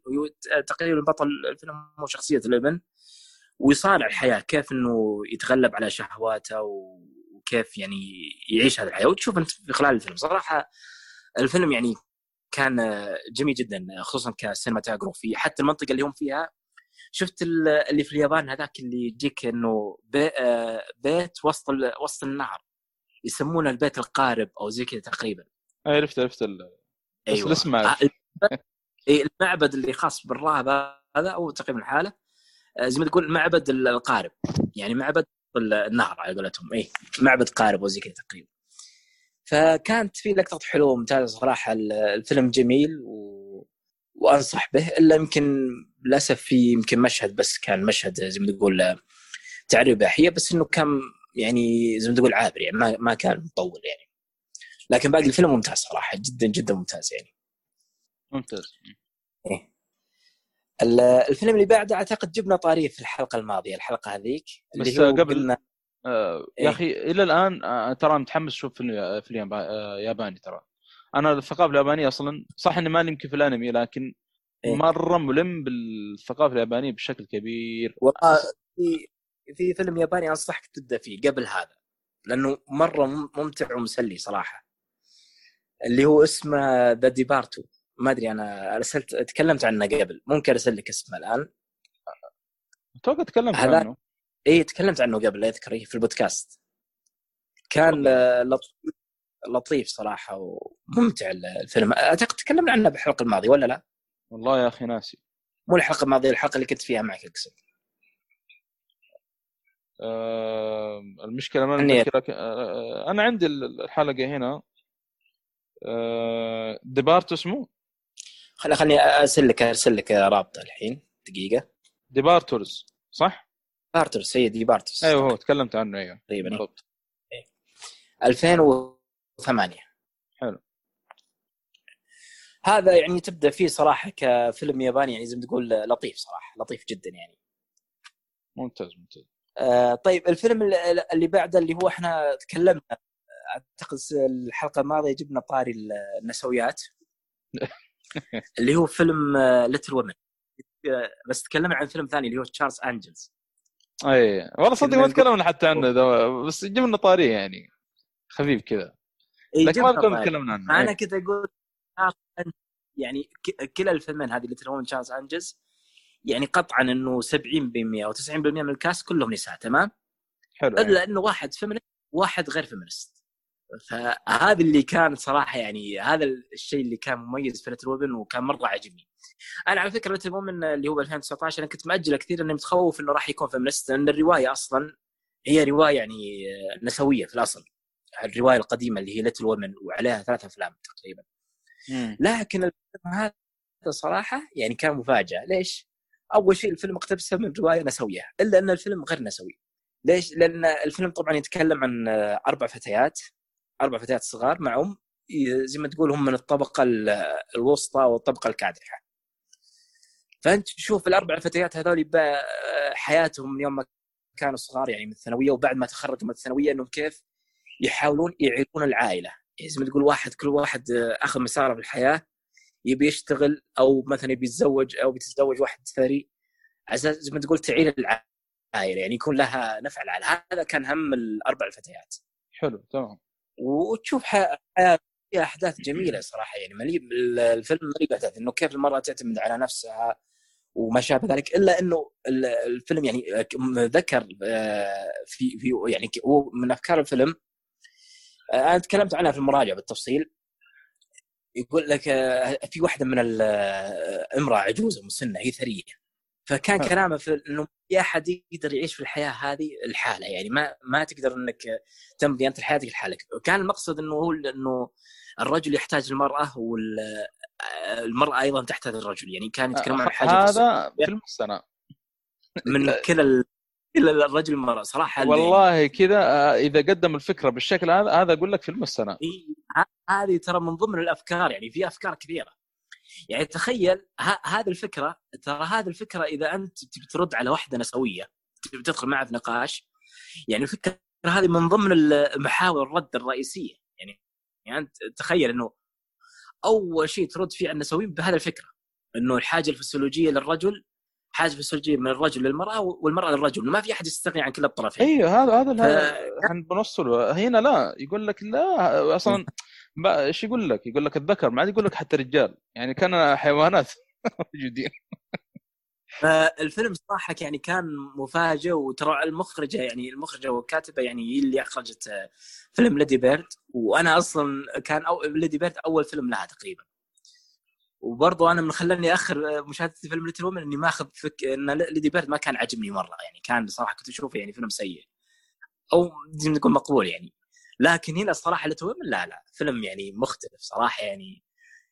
تقريبا بطل الفيلم هو شخصية الابن. ويصارع الحياة كيف إنه يتغلب على شهواته وكيف يعني يعيش هذه الحياة. وتشوف أنت في خلال الفيلم. صراحة الفيلم يعني كان جميل جدا خصوصا ك cinematography حتى المنطقة اللي هم فيها شفت ال- اللي في اليابان هذاك اللي يجيك إنه بي آه، بيت وسط وسط النهر. يسمونه البيت القارب أو زي كذا تقريبا. آه، عرفت عرفت ال... بس الاسم. آه، المعبد- اللي خاص بالراهب هذا أو تقريبا حاله. آه، زي ما تقول معبد ال- القارب. يعني معبد ال- النهر على قولتهم. إي معبد قارب وزي كذا تقريبا. فكانت في لقطات حلوة ممتازة صراحة. ال- الفيلم جميل و... وأنصح به إلا يمكن للأسف في يمكن مشهد بس كان مشهد زي ما تقول آه، تعري اباحيه بس إنه كان يعني زي ما تقول عابر يعني ما ما كان مطول يعني لكن باقي الفيلم ممتاز صراحة جدا جدا ممتاز يعني ممتاز إيه. ال- الفيلم اللي بعده أعتقد جبنا طارية في الحلقة الماضية الحلقة هذيك اللي بس هو قبل- قلنا آه، إيه. يا أخي إلى الآن آه، ترى متحمس أشوف فيلم فيلم يابا- آه، ياباني ترى أنا الثقافة اليابانية أصلا صح إني مالي يمكن في الأنمي لكن إيه. مرة ملم بالثقافة اليابانية بشكل كبير. والله في في فيلم ياباني أنصحك تبدأ فيه قبل هذا لأنه مرة مم- ممتع ومسلي صراحة. اللي هو اسمه The Departure ما أدري أنا أرسلت تكلمت عنه قبل ممكن أرسل لك اسمه الآن. أتوقع تكلمت هذا- عنه. اي تكلمت عنه قبل اذكر إيه، في البودكاست. كان لطيف لطيف صراحة وممتع الفيلم. أعتقد تكلمنا عنه بالحلقة الماضية ولا لا؟ والله يا أخي ناسي. مو الحلقة الماضية الحلقة اللي كنت فيها معك أقصد. آه المشكلة ما إني- أتذكرك. آه أنا عندي الحلقة هنا. آه Depart اسمه؟ خلي خليني أرسل لك أرسل لك رابطة الحين دقيقة. Departures صح؟ Departures هي Departures أيوه هو تكلمت عنه أيوه. تقريبا. بالضبط. 2008 حلو. هذا يعني تبدأ فيه صراحة كفيلم ياباني يعني زي ما تقول لطيف صراحة لطيف جدا يعني. ممتاز ممتاز. آه طيب الفيلم اللي بعده اللي هو إحنا تكلمنا أعتقد الحلقة الماضية جبنا طاري النسويات. اللي هو فيلم Little Women بس تكلمنا عن فيلم ثاني اللي هو Charlie's Angels اي والله صدق ما تكلمنا حتى عنه بس جبنا طاريه يعني خفيف كذا. لكن ما طاري. تكلمنا عنه. فانا إيه. كنت أقول يعني كلا الفيلمين هذه Little Women Charlie's Angels يعني قطعا إنه 70% أو 90% من ال cast كلهم نساء تمام؟ حلو إلا إنه واحد feminist واحد غير feminist فهذا اللي كان صراحة يعني هذا الشيء اللي كان مميز في Little Women وكان مرة عجبني أنا على فكرة Little Women اللي هو 2019 أنا كنت ماجله كثير اني متخوف إنه راح يكون feminist لأن الرواية أصلا هي رواية يعني نسوية في الأصل. الرواية القديمة اللي هي Little Women وعليها ثلاث أفلام تقريبا مم. لكن الفيلم هذا صراحة يعني كان مفاجأة ليش؟ أول شيء الفيلم اقتبسه من رواية نسويه إلا أن الفيلم غير نسوي ليش؟ لأن الفيلم طبعا يتكلم عن أربع فتيات أربع فتيات صغار مع أم زي ما تقول هم من الطبقة ال- الوسطى والطبقة الكادحة فأنت تشوف الأربع فتيات هذول حياتهم من يوم ما كانوا صغار يعني من الثانوية وبعد ما تخرجوا من الثانوية إنهم كيف يحاولون يعيرون العائلة. يعني زي ما تقول واحد كل واحد آه، أخذ مساره في الحياة يبي يشتغل أو مثلا يبي يتزوج أو بيتزوج واحد ثري. أساس زي ما تقول تعير العائلة يعني يكون لها نفع العائلة. هذا كان هم الأربع الفتيات. حلو تمام. وتشوف حياة فيها أحداث جميلة صراحة. يعني مليء الفيلم مليء باحداث إنه كيف المرأة تعتمد على نفسها وما شابه ذلك إلا إنه ال- الفيلم يعني ذكر آه، في في يعني من أفكار الفيلم أنا تكلمت عنها في المراجعة بالتفصيل. يقول لك آه، في واحدة من آه، امرأة عجوزة مسنة هي ثرية. فكان. كلامه في إنه في أحد يقدر يعيش في الحياة هذه الحالة. يعني ما ما تقدر إنك تمضي انت حياتك لحالك. كان المقصد إنه هو إنه الرجل يحتاج المرأة والمراه أيضا تحتاج الرجل. يعني كان يتكلم عن حاجة هذا فيلم السنة من كلا ال... كلا الرجل والمراه صراحة والله كذا آه، إذا قدم الفكرة بالشكل هذا هذا أقول لك فيلم السنة هذه ترى من ضمن الأفكار يعني في أفكار كثيرة. يعني تخيل هذه الفكرة ترى هذه الفكرة إذا أنت تبي ترد على واحدة نسوية تبي تدخل معها في نقاش يعني الفكرة هذه من ضمن المحاور الرد الرئيسية. يعني يعني أنت تخيل إنه أول شيء ترد فيه على النسويين بهذه الفكرة إنه الحاجة الفسيولوجية للرجل حاجة فسيولوجيه من الرجل للمرأة والمرأة للرجل ما في أحد يستغني عن كلا الطرفين. أيوه هذا هذا ف- هذا إحنا بنوصله هنا لا يقول لك لا أصلا إيش يقول لك؟ يقول لك الذكر ما عاد يقول لك حتى رجال يعني كان حيوانات موجودين. فالفيلم صراحة يعني كان مفاجئ وترى المخرجة يعني المخرجة والكاتبة يعني هي اللي أخرجت آه، فيلم Lady Bird وأنا أصلا كان أو Lady Bird أول فيلم لها تقريبا. وبرضه أنا من خلاني أخر آه، مشاهدتي فيلم Little Women إني ماخذ فكرة إن Lady Bird ما كان عاجبني مرة يعني كان صراحة كنت أشوفه يعني فيلم سيء. أو ما تقول مقبول يعني. لكن هنا الصراحه Little Women لا لا فيلم يعني مختلف صراحة يعني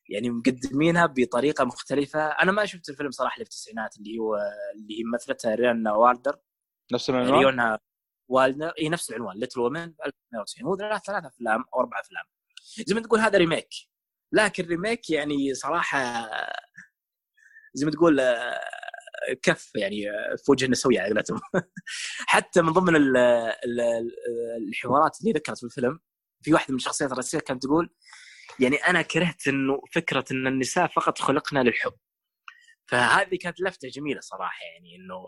يعني مقدمينها بطريقة مختلفة. أنا ما شفت الفيلم صراحة اللي في التسعينات اللي هو اللي هي مثلتها وينونا رايدر. نفس العنوان؟ وينونا رايدر. هي نفس العنوان. Little Women 1990 هو ثلاث أفلام أو أربع أفلام. زي ما تقول هذا remake لكن remake يعني صراحة زي ما تقول آه، كف يعني آه، في وجه النسويه على حتى من ضمن ال- ال- ال- الحوارات اللي ذكرت في الفيلم في واحدة من الشخصيات الرئيسية كانت تقول يعني أنا كرهت إنه فكرة إن النساء فقط خلقنا للحب. فهذه كانت لفتة جميلة صراحة يعني إنه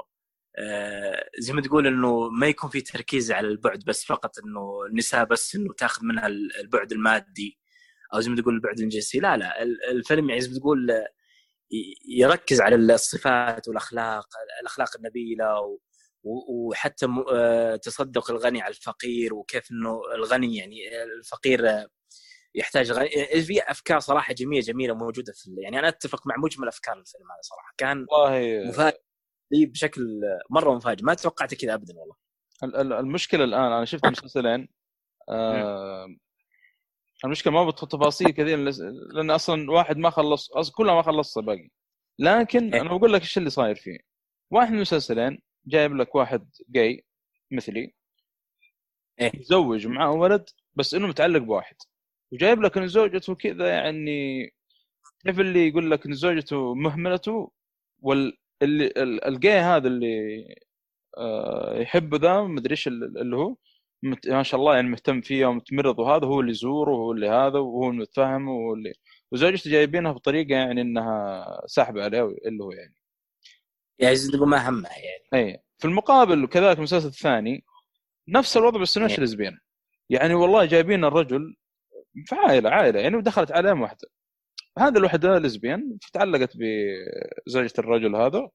آه، زي ما تقول إنه ما يكون في تركيز على البعد بس فقط إنه النساء بس إنه تاخذ منها البعد المادي. أو زي ما تقول البعد الجنسي لا لا ال- الفيلم يعني زي ما تقول آه، يركز على الصفات والأخلاق الأخلاق النبيلة وحتى آه، تصدق الغني على الفقير وكيف إنه الغني يعني الفقير آه، يحتاج غني. في أفكار صراحة جميلة جميلة موجودة في يعني أنا أتفق مع مجمل أفكار الفيلم هذا صراحة. كان والله مفاجئ لي بشكل مرة مفاجئ. ما توقعت كذا ابدا والله. ال- ال- المشكلة الآن أنا شفت مسلسلين آه المشكلة ما بدخل تفاصيل كثير لأن أصلا واحد ما خلص أصلا كلها ما خلصها باقي. لكن إيه. أنا بقول لك إيش اللي صاير فيه. واحد من المسلسلين جايب لك واحد جاي مثلي إيه. متزوج ومعاه ولد بس إنه متعلق بواحد. وجايب لك إن زوجته كذا يعني تعرف اللي يقول لك إن زوجته مهملته؟ وال اللي ال- الجاي هذا اللي آه، يحبه ذا مدري إيش ال- اللي هو؟ مت... ما شاء الله يعني مهتم فيها ومتمرض وهذا هو اللي يزوره وهو اللي هذا وهو المتفهم وهو اللي وزوجته جايبينها بطريقة يعني إنها ساحبه عليه اللي هو يعني. يعني تقول ما همها يعني. اي في المقابل وكذلك المسلسل الثاني نفس الوضع بس نفس إيه. لزبيان يعني والله جايبين الرجل في عائلة عائله يعني ودخلت عليهم واحدة. هذه الوحدة لزبيان فتعلقت بزوجة الرجل هذا.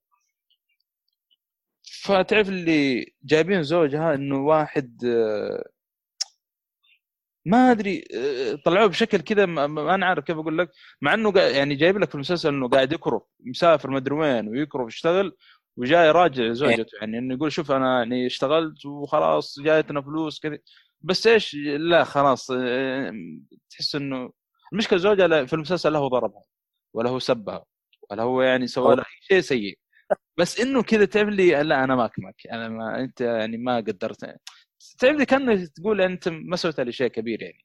فتعرف اللي جايبين زوجها إنه واحد آه، ما أدري آه، طلعوه بشكل كذا ما ما أنا عارف كيف أقول لك. مع إنه يعني جايب لك في المسلسل إنه قاعد يكرف مسافر مدري وين ويكرف يشتغل وجاي راجع زوجته يعني إنه يقول شوف أنا يعني اشتغلت وخلاص جايتنا فلوس كذا. بس إيش؟ لا خلاص آه، تحس إنه المشكلة زوجها في المسلسل لا هو ضربها ولا هو سبها ولا هو يعني سوى لها شيء سيء. بس إنه كذا تعرف لي لا أنا ما اكمك أنا ما أنت يعني ما قدرت. تعرف لي كأنك تقول أنت ما سويت لي شيء كبير يعني.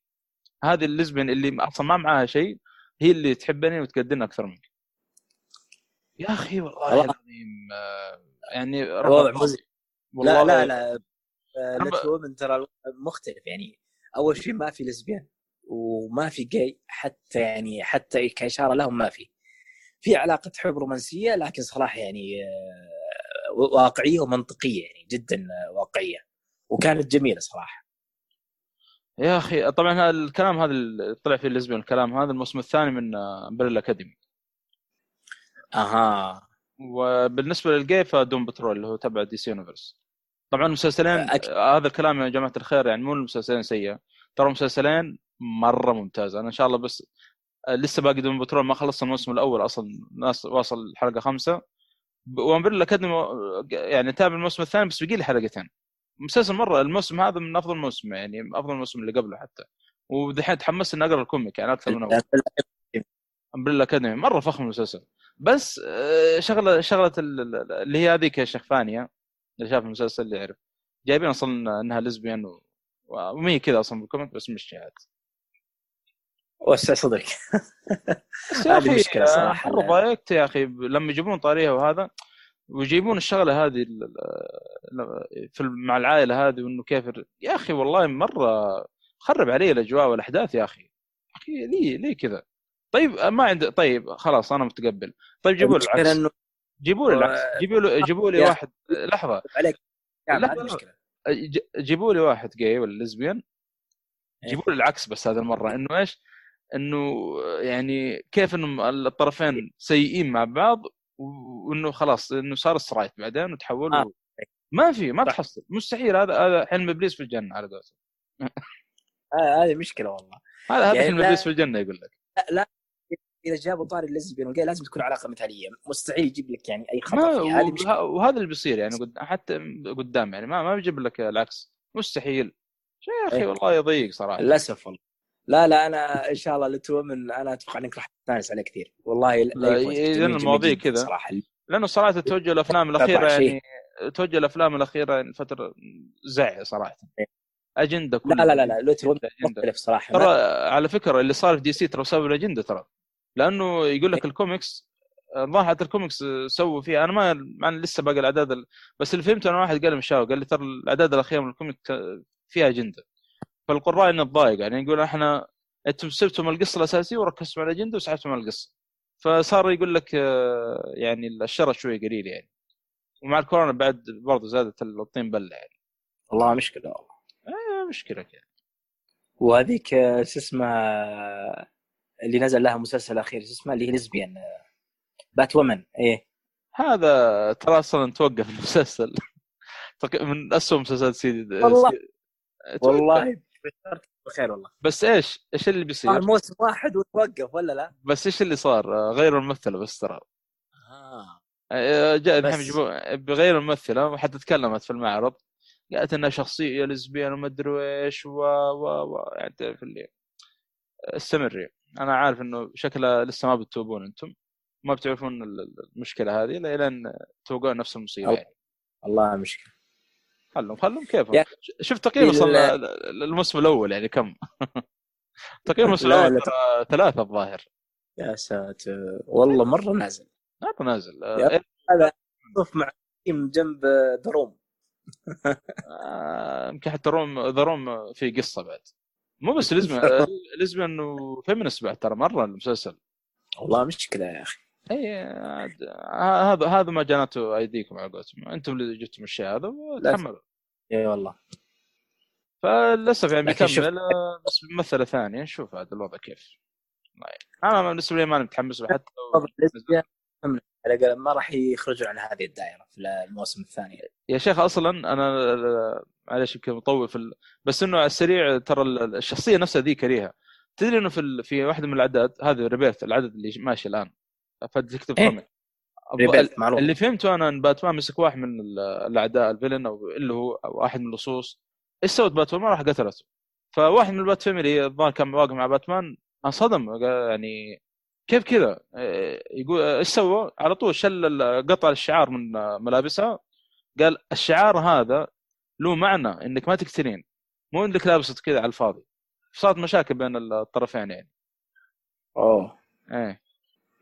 هذه ال lesbian اللي أصلا ما معاها شيء هي اللي تحبني وتقدرني أكثر منك. يا أخي والله. العظيم آه، يعني الوضع. والله لا لا لا Little Women ترى مختلف يعني. أول شيء ما في lesbian وما في جاي حتى يعني حتى كإشارة لهم ما في. في علاقة حب رومانسية لكن صراحة يعني آه، واقعية ومنطقية يعني جدا آه، واقعية. وكانت جميلة صراحة. يا أخي طبعا هذا الكلام هذا اللي طلع فيه ال lesbian الكلام. هذا الموسم الثاني من Umbrella Academy أها. وبالنسبة لل gay ف Doom Patrol اللي هو تبع DC Universe طبعا المسلسلين أكيد. آه، هذا الكلام يا جماعة الخير يعني مو المسلسلين سيئة. ترى مسلسلين مرة ممتازة. أنا إن شاء الله بس آه، لسه باقي Doom Patrol ما خلصت الموسم الأول أصلا ناس واصل الحلقة خمسة. و Umbrella Academy آه، يعني تابع الموسم الثاني بس بقي لي حلقتين. مسلسل مرة الموسم هذا من أفضل موسم يعني أفضل موسم اللي قبله حتى. ودحين تحمست إني أقرأ ال comic يعني أكثر من أول. Umbrella Academy مرة فخم المسلسل. بس آه، شغلة شغلة ال- ال- اللي هي هذيك يا شيخ فانيا اللي شاف المسلسل اللي يعرف. جايبين أصلا إنها lesbian و... وما هي كذا أصلا بال comic بس مش عاد وسع صدرك هذه أخي مشكلة صراحة. مره ضايقت يا أخي. لما يجيبون طاريها وهذا ويجيبون الشغلة هذه في مع العائلة هذه وإنه كيف يا أخي والله مرة خرب علي الأجواء والأحداث يا أخي. أخي ليه ليه كذا؟ طيب ما عندي طيب خلاص أنا متقبل. طيب جيبوا لي العكس. إنه جيبوا لي العكس. جيبوا لي جيبوا لي واحد. لحظة. عليك. لا، هذه لا. المشكلة ج- جيبوا لي واحد جاي ولا لزبيان إيه. جيبوا لي العكس بس هذه المرة. إنه إيش؟ إنه يعني كيف انه الطرفين سيئين مع بعض وإنه خلاص إنه صار سترايك بعدين وتحولوا. آه. ما في ما. تحصل. مستحيل. هذا هذا حلم إبليس في الجنة على قولتهم. آه، هذه مشكلة والله. هذا هذا يعني حلم لا- إبليس في الجنة يقول لك. إذا جابوا طاري الليزبيان والجاي لازم تكون علاقة مثالية مستحيل يجيب لك يعني أي خطأ فيها هذه مشكلة. وه- وهذا اللي بيصير يعني قد- حتى قدام يعني ما ما بيجيب لك العكس. مستحيل. يا أخي إيه. والله يضيق صراحة. للأسف والله. لا لا أنا إن شاء الله Little Women أنا أتوقع إنك راح تستانس عليه كثير. والله لا، جميل المواضيع كذا. صراحة. لأنه صراحة توجه الأفلام الأخيرة. يعني توجه الأفلام الأخيرة يعني فترة زع صراحة. إيه. أجندة لا كلها لا لا لا Little Women أجندة. مختلف صراحة. ترى على فكرة اللي صار في DC ترى بسبب الأجندة ترى. لأنه يقول لك الكوميكس الظاهر حتى الكوميكس سووا فيها. أنا ما أنا لسه باقي الأعداد ال... بس اللي فهمته أنا واحد قال مشاو قال لي ترى الأعداد الأخيرة من ال comic فيها أجندة. فالقراء إنه تضايق يعني يقول إحنا أنتم سبتم القصة الأساسية وركزتم على الاجنده وسحبتم على القصة. فصار يقول لك آه، يعني الشرى شوي قليل يعني. ومع الكورونا بعد برضه زادت الطين بلة يعني. والله مشكلة والله. آه، مشكلة كذا. وهذيك آه، شو اسمها اللي نزل لها مسلسل أخير شو اسمها اللي هي ليزبيان بات وومن إيه. هذا ترى أصلا توقف المسلسل. من اسوء مسلسلات سيدي والله. سيدي- توقف. بخير والله. بس إيش إيش اللي آه، بيصير الموسم واحد وتوقف ولا لا؟ بس إيش اللي صار؟ آه، غير الممثله بس ترى. آه. آه، جاء الحين بغير الممثله وحتى تكلمت في المعرض. قالت إنها شخصية لزبيان وما أدري إيش و و و يعني تعرف اللي استمري أنا عارف إنه شكلها لسه ما بتتوبون أنتم. ما بتعرفون ال- ال- المشكلة هذه الا لين توقعون نفس المصيبه يعني. والله مشكلة. خلهم خلهم كيفهم يا- شفت تقييم ال- أصلا الموسم الأول يعني كم؟ تقييم الموسم لا، الأول ثلاثة الظاهر. يا ساتر. والله مرة نازل. هذا نازل. آه، إيه، شوف مع تيم جنب دروم آه، يمكن حتى روم ذا روم في قصة بعد. مو بس لزمن لزمن وفيمنست بعد ترى مرة المسلسل. والله مشكلة يا أخي. اي هذا هذا ما جنته أيديكم على قولتهم. أنتم اللي جبتم الشيء هذا وتحملوا. إي والله. فللأسف يعني بيكمل بس بممثله ثانية. نشوف هذا الوضع كيف. أنا بالنسبة لي ماني متحمس له حتى لسه على الأقل ما راح يخرجون عن هذه الدائرة في الموسم الثاني. يا شيخ أصلا أنا معلش يمكن مطول في ال... بس إنه على السريع ترى ال- الشخصية نفسها ذي كريهة. تدري إنه في ال... في واحدة من الاعداد هذه Rebirth العدد اللي ماشي الآن. فتكتب إيه. comic معروف. اللي فهمته أنا إن باتمان مسك واحد من ال- الأعداء ال villain أو اللي هو أو واحد من اللصوص إيش سوت باتمان؟ ما راح قتلته فواحد من ال Bat Family الظاهر كان واقف مع باتمان انصدم. يعني كيف كذا؟ إيه، يقول إيش سوى؟ على طول شل قطع الشعار من ملابسها قال الشعار هذا له معنى إنك ما تقتلين. مو إنك لابسه كذا على الفاضي. صارت مشاكل بين الطرفين يعني. أوه. إيه.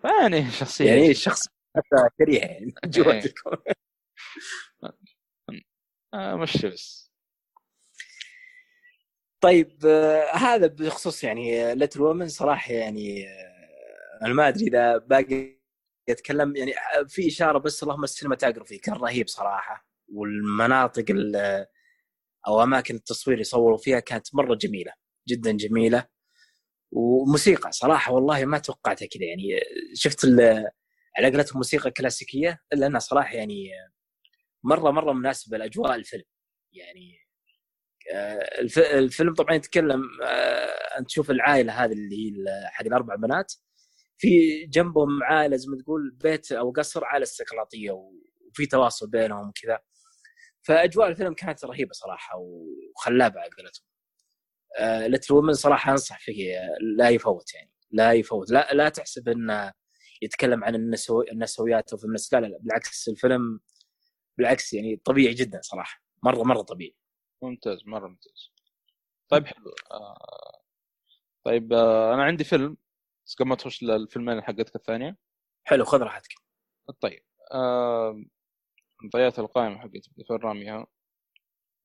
فيعني شخصيه يعني الشخص هذا كريه يعني إيه. الكوميك. آه مشي بس طيب آه، هذا بخصوص يعني Little Women صراحة يعني آه، أنا ما أدري إذا باقي أتكلم يعني آه، في إشارة بس اللهم ال cinematography كان رهيب صراحة والمناطق ال- أو أماكن التصوير اللي صوروا فيها كانت مرة جميلة جدا جميلة وموسيقى صراحة والله ما توقعتها كذا. يعني شفت على قولتهم موسيقى كلاسيكيه الا انها صراحة يعني مرة مرة مناسبة لأجواء الفيلم. يعني آه، الف- الفيلم طبعا يتكلم آه، أنت تشوف العائلة هذه اللي هي حق الأربع بنات. في جنبهم عائلة زي ما تقول بيت أو قصر عائلة استقراطية وفي تواصل بينهم وكذا. فأجواء الفيلم كانت رهيبة صراحة وخلابة على قولتهم. ليتل وومن صراحة أنصح فيه آه، لا يفوت يعني لا يفوت. لا لا تحسب إنه يتكلم عن النسو... النسويات أو الناس لا لا لا بالعكس الفيلم بالعكس يعني طبيعي جدا صراحة مرة مرة طبيعي. ممتاز مرة ممتاز. طيب حلو. آه طيب آه أنا عندي فيلم بس قبل ما تخش للفيلمين حقتك الثانية. حلو خذ راحتك. طيب آه ضيعت القائمة حقتي فين راميها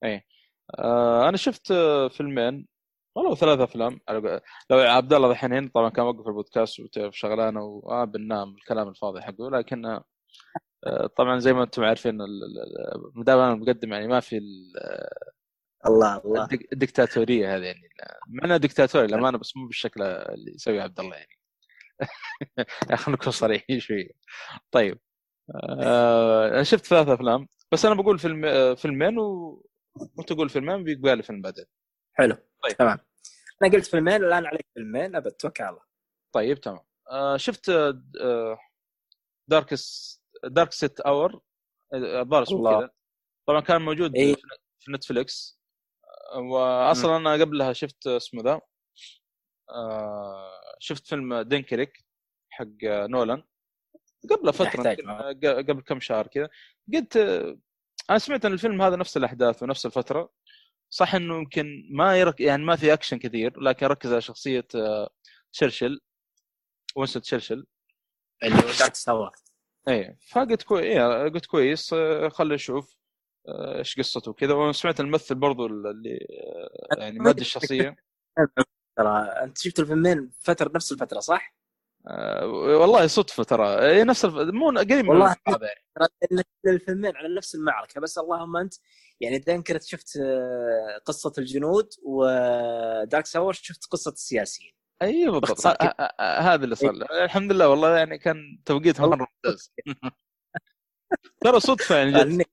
إيه. آه أنا شفت آه، فيلمين والله ثلاث أفلام. على لو عبد الله الحين هنا طبعا كان وقف البودكاست وتعرف شغلانة وآه بننام الكلام الفاضي حقه لكن آه، طبعا زي ما أنتم عارفين ما دام أنا المقدم يعني ما في ال- الله الله. الدك- الدكتاتورية هذه يعني. مع انها دكتاتوري للامانه بس مو بالشكل اللي يسويه عبد الله يعني. خلينا نكون صريحين شوية طيب آه أنا شفت ثلاث أفلام بس أنا بقول فيلم آه، فيلمين و... وأنت تقول فيلمين بيقبل لي فيلم بعدين. حلو طيب. تمام. أنا قلت فيلمين والان عليك فيلمين أبد توكل على الله. طيب تمام. آه شفت آه Darkest Darkest Hour الظاهر اسمه الله. كذا. طبعا كان موجود إيه. في Netflix آه، واصلا أنا قبلها شفت اسمه ذا آه شفت فيلم دينكريك حق آه، نولان. قبل فترة. آه، قبل كم شهر كذا. قلت آه، أنا سمعت إن الفيلم هذا نفس الأحداث ونفس الفترة. صح إنه يمكن ما يرك يعني ما في اكشن كثير لكن ركز على شخصية تشرشل وينستون تشرشل اللي هو Darkest Hour إيه فقلت كويس إيه قلت كويس آه، خلينا نشوف آه، إيش قصته وكذا. وسمعت الممثل برضو اللي آه، يعني مؤدي الشخصية. ترى أنت شفت الفيلمين فترة نفس الفترة صح؟ آه، والله صدفة ترى. إيه نفس الف... مو قريب من والله بعض يعني. الفيلمين على نفس المعركة. بس اللهم أنت يعني دنكرت شفت آه، قصة الجنود ودارك ساور شفت قصة السياسيين. اي بالضبط. هذا اللي صار الحمد لله والله يعني كان توقيتها مرة ممتاز. ترى صدفة يعني.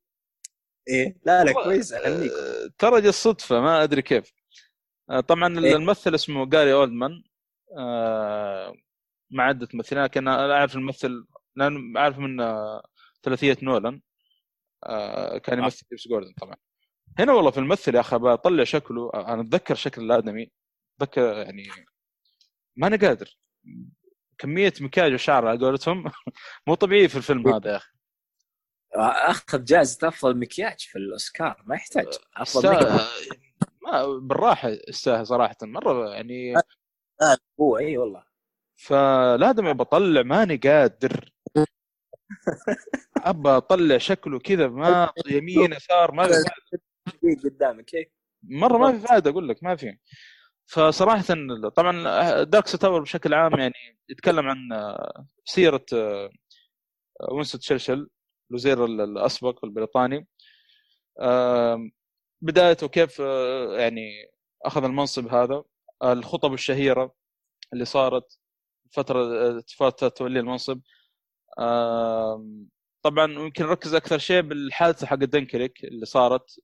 إيه. لا لا كويس آه، ترى جت صدفة ما أدري كيف. آه، طبعا إيه. الممثل اسمه جاري أولدمان. آه، مع عدة ممثلين لكن أنا أعرف الممثل لأن أعرف من آه، ثلاثية نولان آه، كان يمثل جيمس جوردن طبعا. هنا والله في الممثل يا أخي بطلع شكله أنا أتذكر شكل الآدمي أتذكر يعني ماني قادر. كمية مكياج وشعر على قولتهم مو طبيعي في الفيلم هذا يا أخي. أخذ جائزة أفضل مكياج في الأوسكار ما يحتاج أفضل استا- مكياج. ما بالراحة يستاهل صراحة مرة يعني هو إي والله. فلازم بطلع ماني قادر. ابى أطلع شكله كذا ما يمين يسار ما قدامك إيه. مرة ما في فائده أقول لك ما في. فصراحة طبعا دارك تاور بشكل عام يعني يتكلم عن سيرة وينستون تشرشل الوزير الأسبق البريطاني. بدايته كيف آه، يعني أخذ المنصب هذا الخطب الشهيرة اللي صارت. فترة فترة تولي المنصب. طبعا يمكن نركز أكثر شيء بالحادثة حق دنكريك اللي صارت.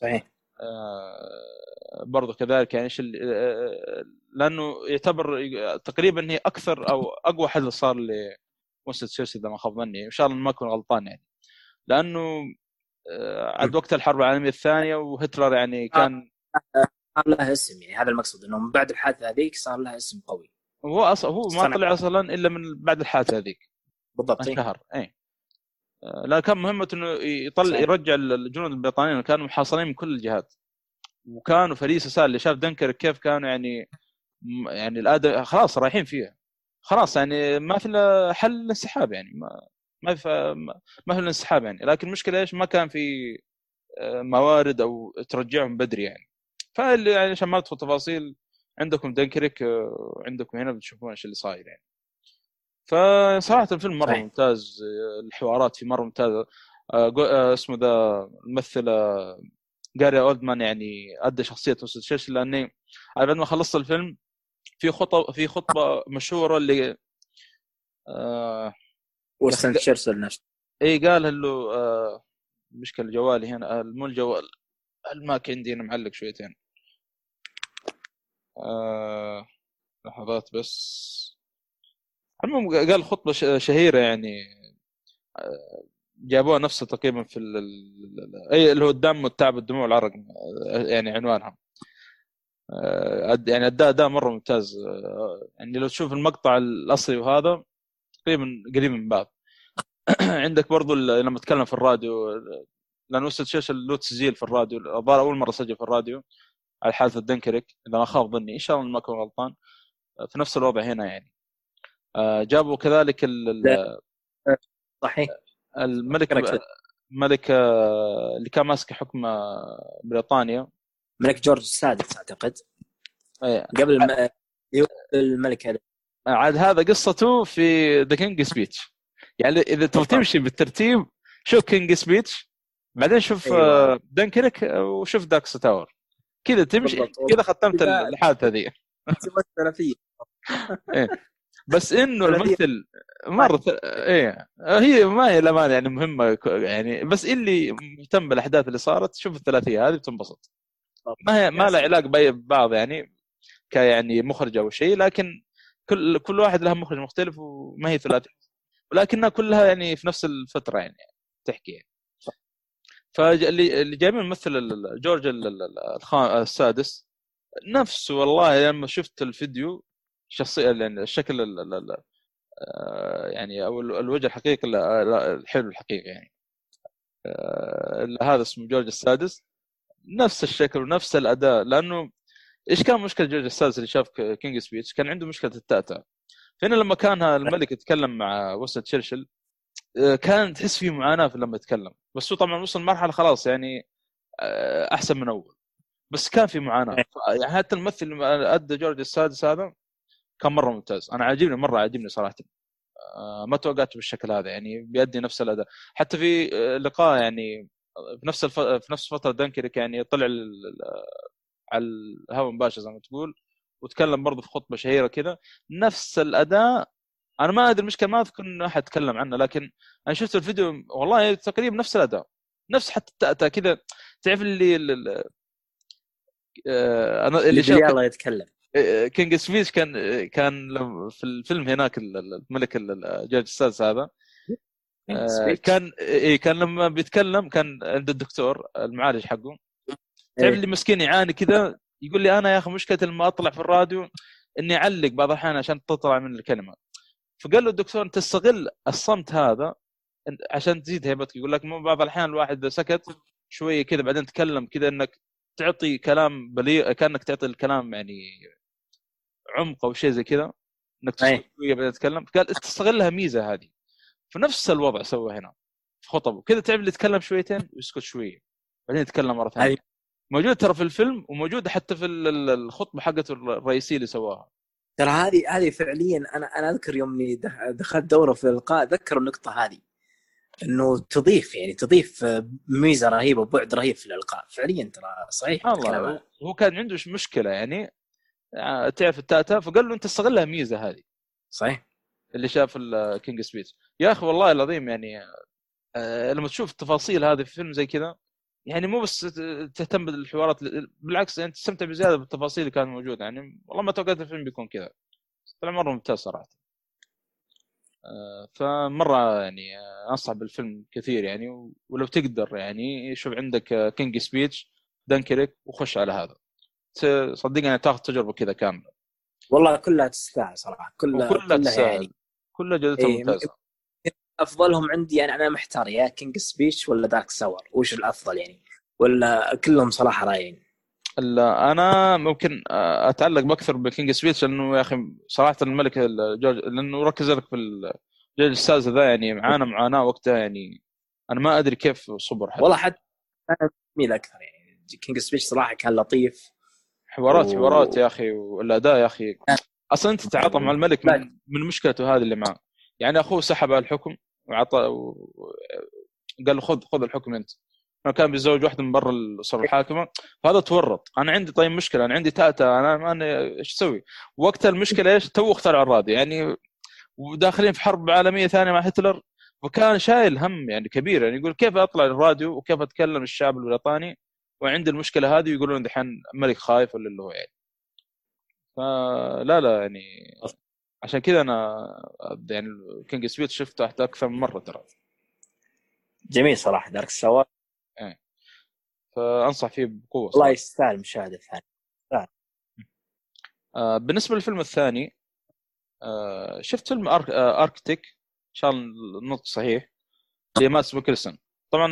صحيح. آه، برضو كذلك يعني إيش اللي- آه، لأنه يعتبر تقريبا هي أكثر أو أقوى حدث صار لمؤسسه تشيلسي إذا ما خاب ظني إن شاء الله ما أكون غلطان يعني. لأنه آه، عاد وقت الحرب العالمية الثانية وهتلر يعني كان صار لها اسم يعني. هذا المقصود إنه من بعد الحادثة هذيك صار لها اسم قوي. هو أصلا هو ما. طلع أصلا إلا من بعد الحادثة هذيك. بالضبط. انشهر اي آه، لا كان مهمته إنه يطلع. يرجع الجنود البريطانيين كانوا محاصرين من كل الجهات. وكانوا فريق سال اللي شاف دنكر كيف كانوا يعني يعني الادم خلاص رايحين فيها. خلاص يعني ما في حل الانسحاب يعني ما ما في ما في الانسحاب يعني. لكن المشكلة إيش؟ ما كان في آه، موارد أو ترجعهم بدري يعني. فاللي يعني عشان ما ندخل تفاصيل عندكم دنكريك آه، عندكم هنا بتشوفون إيش اللي صاير يعني. فصراحة الفيلم مرة صحيح. ممتاز آه، الحوارات فيه مرة ممتازه آه، اسمه ذا الممثل جاري أولدمان يعني أدى شخصيه تشرشل لأني أنا بعد ما خلصت الفيلم في خطبه في خطبة مشهورة اللي آه وستن تشرسل نفسه. إي قال له آه مشكلة جوالي هنا مو الجوال الماك عندي هنا معلق شويتين. آه لحظات بس. المهم قال خطبة ش- شهيرة يعني. آه، جابوها نفسها تقريبا في أي اللي هو الدم والتعب والدموع والعرق آه، يعني عنوانها. يعني أداء أداء مرة ممتاز. يعني لو تشوف المقطع الأصلي وهذا تقريبا قريب من بعض. عندك برضو لما تكلم في الراديو لأنه وصل شيش له تسجيل في الراديو الظاهر أول مرة سجل في الراديو. على حادثه دنكريك إذا ما خاب ظني إن شاء الله ما اكون غلطان. آه، في نفس الوضع هنا يعني. آه، جابوا كذلك ال- لا. صحيح. الملك. ملك آه، اللي كان ماسك حكم آه، بريطانيا. ملك جورج السادس أعتقد. إيه، قبل الم... الملك هذا. عاد هذا قصته في The King's Speech يعني إذا تبغى تمشي بالترتيب شوف King's Speech بعدين شوف أيوة. آه، دنكريك آه، وشوف Darkest Hour كذا تمشي. كذا ختمت الحادثه ذي فيه بس إنه. الممثل مرة إيه. هي ما هي الامانه يعني مهمة يعني بس اللي مهتم بالأحداث اللي صارت شوف الثلاثية هذه بتنبسط. ما هي ما لها علاقة ببعض يعني كيعني مخرج أو شيء لكن كل كل واحد له مخرج مختلف وما هي ثلاثية. ولكنها كلها يعني في نفس الفترة يعني تحكي يعني. فاللي اللي جايبين ممثل جورج السادس نفسه والله لما شفت الفيديو شخصية يعني الشكل ال- ال- ال- آه، يعني أو ال- الوجه الحقيقي ال- الحلو الحقيقي يعني. آه، هذا اسمه جورج السادس نفس الشكل ونفس الأداء لأنه إيش كان مشكلة جورج السادس اللي شاف King's Speech؟ كان عنده مشكلة التأتأة هنا لما كان الملك يتكلم مع ونستون تشرشل كان تحس فيه معاناة في لما يتكلم. بس هو طبعا وصل مرحله خلاص يعني آه، أحسن من أول. بس كان في معاناة. ف- يعني حتى الممثل اللي أدى جورج السادس هذا كان مرة ممتاز. أنا عاجبني مرة عاجبني صراحة. آه، ما توقعته بالشكل هذا يعني بيأدي نفس الأداء. حتى في آه، لقاء يعني في نفس الف... في نفس فترة دنكريك يعني طلع على الهواء مباشر زي ما تقول وتكلم برضه في خطبة شهيرة كذا نفس الأداء أنا ما أدري المشكلة ما أذكر إنه أحد تكلم عنه لكن أنا شفت الفيديو والله تقريبا نفس الأداء نفس حتى التأتأة كذا تعرف اللي ال- ال- آه، أنا اللي اللي شاف الله يتكلم. King's Speech كان كان في الفيلم هناك ال- ال- الملك ال- ال- جورج السادس هذا. آه،. كان إيه كان لما بيتكلم كان عند الدكتور المعالج حقه. تعرف إيه. اللي مسكين يعاني كذا؟ يقول لي أنا يا أخي مشكلتي لما أطلع في الراديو إني أعلق بعض الأحيان عشان تطلع من الكلمة. فقال له الدكتور أنت تستغل الصمت هذا عشان تزيد هيبتك. يقول لك مو بعض الأحيان الواحد اذا سكت شوية كذا بعدين تكلم كذا إنك تعطي كلام بليغ كأنك تعطي الكلام يعني عمق أو شيء زي كذا. إنك تسكت. شوية بعدين تتكلم. قال تستغلها ميزة هذه. فنفس الوضع سوى هنا في خطبه. كذا تعرف اللي يتكلم شويتين ويسكت شوية. بعدين يتكلم مرة ثانية. موجود ترى في الفيلم وموجود حتى في ال- ال- الخطبة حقته الرئيسية اللي سواها. ترى هذه هذه فعليا أنا أنا أذكر يوم دخلت دورة في الالقاء ذكر النقطة هذه. إنه تضيف يعني تضيف ميزة رهيبة وبعد رهيب في الإلقاء. فعليا ترى صحيح الله. هو كان عنده مشكلة يعني آه، تعرف التأتأة؟ فقال له أنت استغلها ميزة هذه. صحيح. اللي شاف ال King's Speech يا أخي والله العظيم يعني آه، لما تشوف التفاصيل هذه في فيلم زي كذا يعني مو بس تهتم بالحوارات بالعكس يعني تستمتع بزيادة بالتفاصيل اللي كانت موجودة. يعني والله ما توقعت الفيلم بيكون كذا. طلع مرة ممتاز صراحة. آه، فمرة يعني آه، أنصح بالفيلم كثير يعني ولو تقدر يعني شوف عندك King's Speech Dunkirk وخش على هذا. صدقني تاخذ تجربة كذا كاملة. والله كلها تستاهل صراحة. كلها كلها تساعد يعني. كلها جودتها إيه، ممتازة. أفضلهم عندي يعني أنا محتار يا King's Speech ولا Darkest Hour وش الأفضل يعني؟ ولا كلهم صراحة رايقين لا أنا ممكن أتعلق بأكثر ب King's Speech لأنه يا أخي صراحة الملك الجورج لأنه ركز لك في ال- الجورج السادس ذا يعني عانى معاناة وقتها يعني. أنا ما أدري كيف صبر حتى. والله حتى أنا ميل أكثر يعني. King's Speech صراحة كان لطيف. حوارات و- حوارات يا أخي والأداء يا أخي. أصلا أنت تتعاطى مع الملك من, من مشكلته هذه اللي معاه يعني أخوه سحب على الحكم. وعطى و... قال له خذ خذ الحكم انت. كان بيتزوج واحدة من برا الأسرة الحاكمة. فهذا تورط. أنا عندي طيب مشكلة. أنا عندي تاتا. أنا ما أنا إيش أسوي؟ وقتها المشكلة إيش؟ تو اخترعوا الراديو يعني وداخلين في حرب عالمية ثانية مع هتلر. وكان شايل هم يعني كبير. يعني يقول كيف أطلع الراديو وكيف أتكلم الشعب البريطاني وعندي المشكلة هذه؟ ويقولون دحين الملك خايف ولا اللي هو يعني. فلا لا يعني عشان كذا أنا يعني King's Speech شفته أكثر من مرة ترى. جميل صراحة Darkest Hour فأنصح فيه بقوة والله صراحة. يستاهل مشاهدة ثانية. آه بالنسبة للفيلم الثاني آه شفت فيلم Arc... آه Arctic إن شاء الله النطق صحيح. لمادس ميكلسون طبعا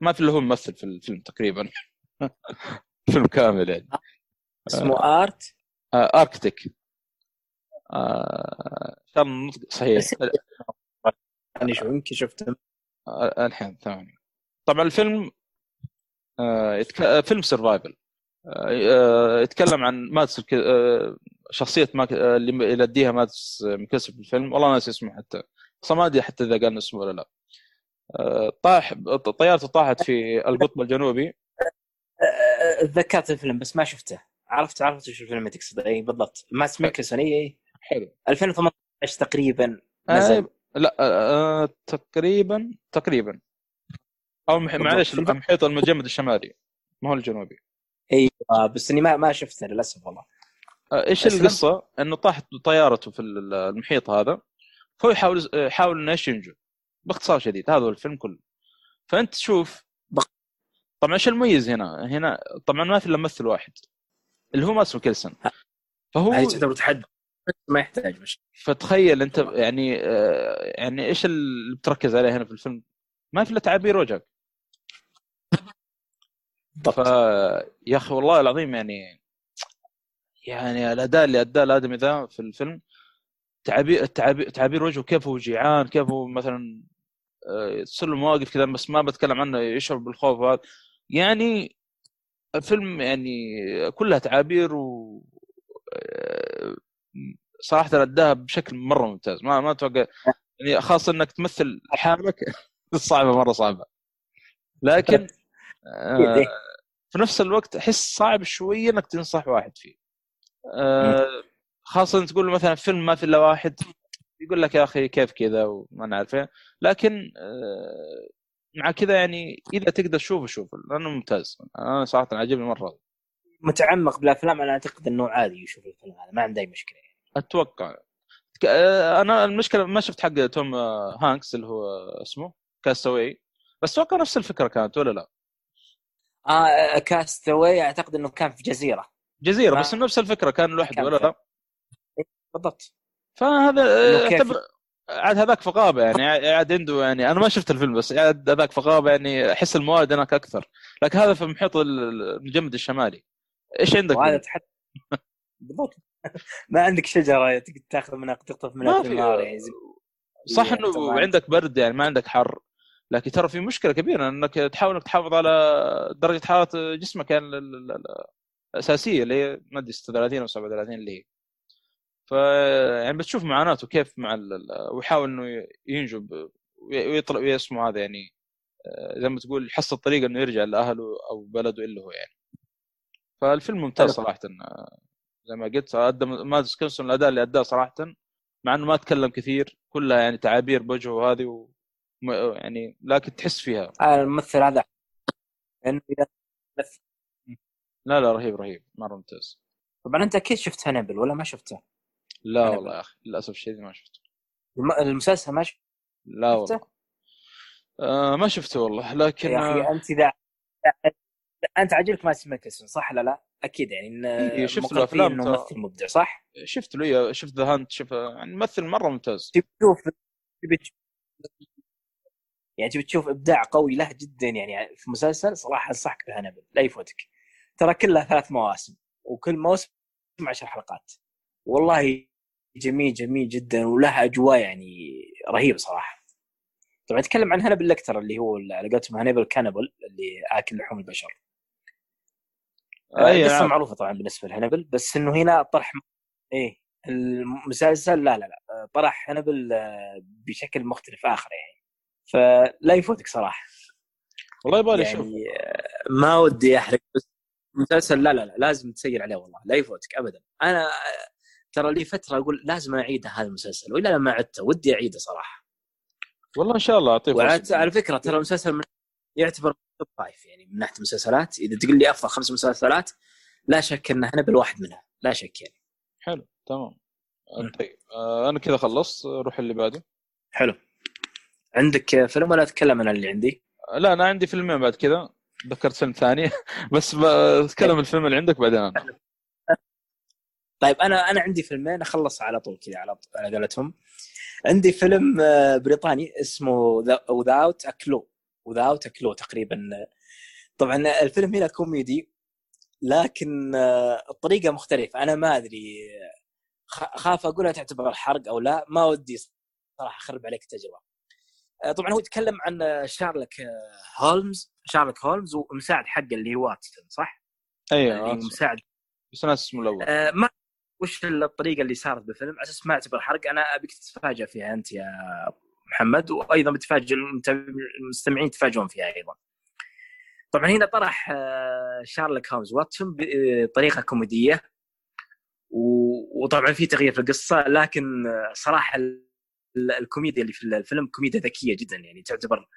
ما في إلا هو ممثل في الفيلم تقريبا. فيلم كامل يعني. اسمه ارت آه Arctic آه الله النطق صحيح يعني شو يمكن شفته. آه، الحين ثواني. طبعا الفيلم آه يتك... آه، فيلم survival آه يتكلم عن الك- آه شخصية ماك... اللي يؤديها مادس ميكلسون في الفيلم. والله ناسي اسمه حتى. أصلا ما أدري حتى إذا قال اسمه ولا لا. طاح طيارته طاحت في القطب الجنوبي. تذكرت الفيلم بس ما شفته. عرفت عرفت وش الفيلم اللي تقصد إي بالضبط. مادس ميكلسون إي إي. حلو. 2018 تقريبا آه نزل لا آه آه، تقريبا تقريبا. أو. معلش المحيط المجمد الشمالي. ما هو الجنوبي. أيوه بس إني ما ما شفته للأسف والله. آه، إيش. القصة؟ إنه طاحت طيارته في ال- المحيط هذا فهو يحاول يحاول إنه إيش ينجو باختصار شديد. هذا هو الفيلم كله. فأنت تشوف طبعا إيش المميز هنا؟ هنا طبعا ما في إلا ممثل واحد اللي هو ماسو كيلسون فهو هذه تعتبر تحدي ما يحتاج مش فتخيل انت يعني آه، يعني إيش اللي بتركز عليه هنا في الفيلم؟ ما في إلا تعابير وجهك. ف يا أخي والله العظيم يعني يعني الأداء اللي أداه الآدمي ذا في الفيلم تعابير تعابير تعابير وجهه كيف هو جيعان كيف هو مثلا آه، تصير له مواقف كذا بس ما بتكلم عنه يشعر بالخوف هذا يعني فيلم يعني كلها تعابير و آه، صراحة أداها بشكل مرة ممتاز. ما ما أتوقع يعني خاصه إنك تمثل حالك صعبة مرة صعبة. لكن آه، في نفس الوقت أحس صعب شوية إنك تنصح واحد فيه. آه، خاصة تقول له مثلا فيلم ما في إلا واحد يقول لك يا أخي كيف كذا وما نعرف إيه. لكن آه، مع كذا يعني إذا تقدر تشوفه شوفه لأنه ممتاز. أنا صراحة عجبني مرة. متعمق بالأفلام أنا أعتقد إنه عادي يشوف الفيلم هذا ما عنده أي مشكلة. أتوقع. آه، أنا المشكلة ما شفت حق توم آه، هانكس اللي هو اسمه كاستاوي بس أتوقع نفس الفكرة كانت ولا لا؟ آه كاستوي أعتقد إنه كان في جزيرة. جزيرة ما- بس نفس الفكرة كان لوحده ولا لا؟ بالضبط. فهذا آه، اعتبر عاد هذاك في غابة يعني قاعد عنده يعني أنا ما شفت الفيلم بس قاعد هذاك في غابة يعني أحس المواد هناك أكثر. لكن هذا في محيط ال- المجمد الشمالي. إيش عندك؟ وهذا تحت بالضبط. ما عندك شجرة تاخذ منها تقطف منها في ثمار يعني صح يعني إنه طبعاً. عندك برد يعني ما عندك حر لكن ترى في مشكلة كبيرة إنك تحاول إنك تحافظ على درجة حرارة جسمك يعني ال- ال- ال- الأساسية اللي هي ما أدري 36 أو 37 اللي هي ف يعني بتشوف معاناته كيف مع ويحاول إنه ينجب ويطلع ويسمه هذا يعني آه، زي ما تقول يحصل طريقه إنه يرجع لأهله أو بلده اللي هو يعني فالفيلم ممتاز. صراحة آه، زي ما قلت أدى مادس كنسون الأداء اللي أداه صراحة مع إنه ما تكلم كثير كلها يعني تعابير بوجهه وهذه و... يعني لكن تحس فيها. آه الممثل هذا. إذا مثل- لا لا رهيب رهيب. مرة ممتاز. طبعا أنت أكيد شفت هانبل ولا ما شفته؟ لا أنا والله يا أخي للأسف الشديد ما شفته. الم- المسلسل ما شفته؟ لا والله. آه ما شفته والله لكن يا آه، أخي أنت اذا أنت عاجبك مادس ميكلسون صح ولا لا؟ أكيد يعني إن إيه، شفت مقر فيه الأفلام إنه. ممثل مبدع صح؟ شفت له شفت The Hunt شوف يعني ممثل مرة ممتاز تبي تشوف يعني تبي تشوف إبداع قوي له جدا يعني في مسلسل صراحة أنصحك بهانبل لا يفوتك ترى كلها ثلاث مواسم وكل موسم عشر حلقات والله جميل جميل جدا وله أجواء يعني رهيبة صراحة طبعا أتكلم عن هانبل لكتر اللي هو على قولتهم هانبل كانبل اللي آكل لحوم البشر أي قصة نعم. معروفة طبعا بالنسبة لهانبل بس إنه هنا طرح إيه المسلسل لا لا لا طرح هانبل آه، بشكل مختلف آخر يعني. فلا يفوتك صراحة. والله يبغى لي أشوف. يعني آه، ما ودي أحرق بس المسلسل لا لا لا لازم تسير عليه والله لا يفوتك ابدا. أنا آه، ترى لي فترة أقول لازم أعيده هذا المسلسل والا لما عدته ودي أعيده صراحة. والله إن شاء الله أعطيه فرصة. على فكرة ترى المسلسل من يعتبر top five يعني من ناحية المسلسلات. إذا تقول لي أفضل خمس مسلسلات لا شك إن هنبل واحد منها لا شك يعني. حلو تمام. طيب آه أنا كذا خلصت روح اللي بعده. حلو. عندك فيلم ولا اتكلم أنا اللي عندي؟ آه، لا أنا عندي فيلمين بعد كذا. ذكرت فيلم ثاني بس بتكلم الفيلم اللي عندك بعدين أنا. طيب أنا أنا عندي فيلمين أخلص على طول كذا على على قولتهم. عندي فيلم آه، بريطاني اسمه Without a Clue Without a Clue تقريبا. طبعا الفيلم هنا كوميدي لكن الطريقة مختلفة. أنا ما أدري خاف اقولها تعتبر حرق أو لا ما ودي صراحة أخرب عليك التجربة. طبعا هو يتكلم عن شارلوك آه، هولمز شارلوك هولمز ومساعد حقه اللي هو واتسون صح؟ أيوه اللي مساعد. بس ناس أسمه الأول. آه، ما وش الطريقة اللي صارت بالفيلم على أساس ما أعتبر حرق. أنا ابيك تتفاجئ فيها أنت يا محمد وأيضا بتفاجئ المستمعين يتفاجئون فيها أيضا. طبعا هنا طرح آه، شارلوك هولمز واتسون بطريقه كوميدية و- وطبعا في تغيير في القصة لكن آه، صراحة ال- ال- الكوميديا اللي في الفيلم كوميديا ذكية جدا يعني تعتبر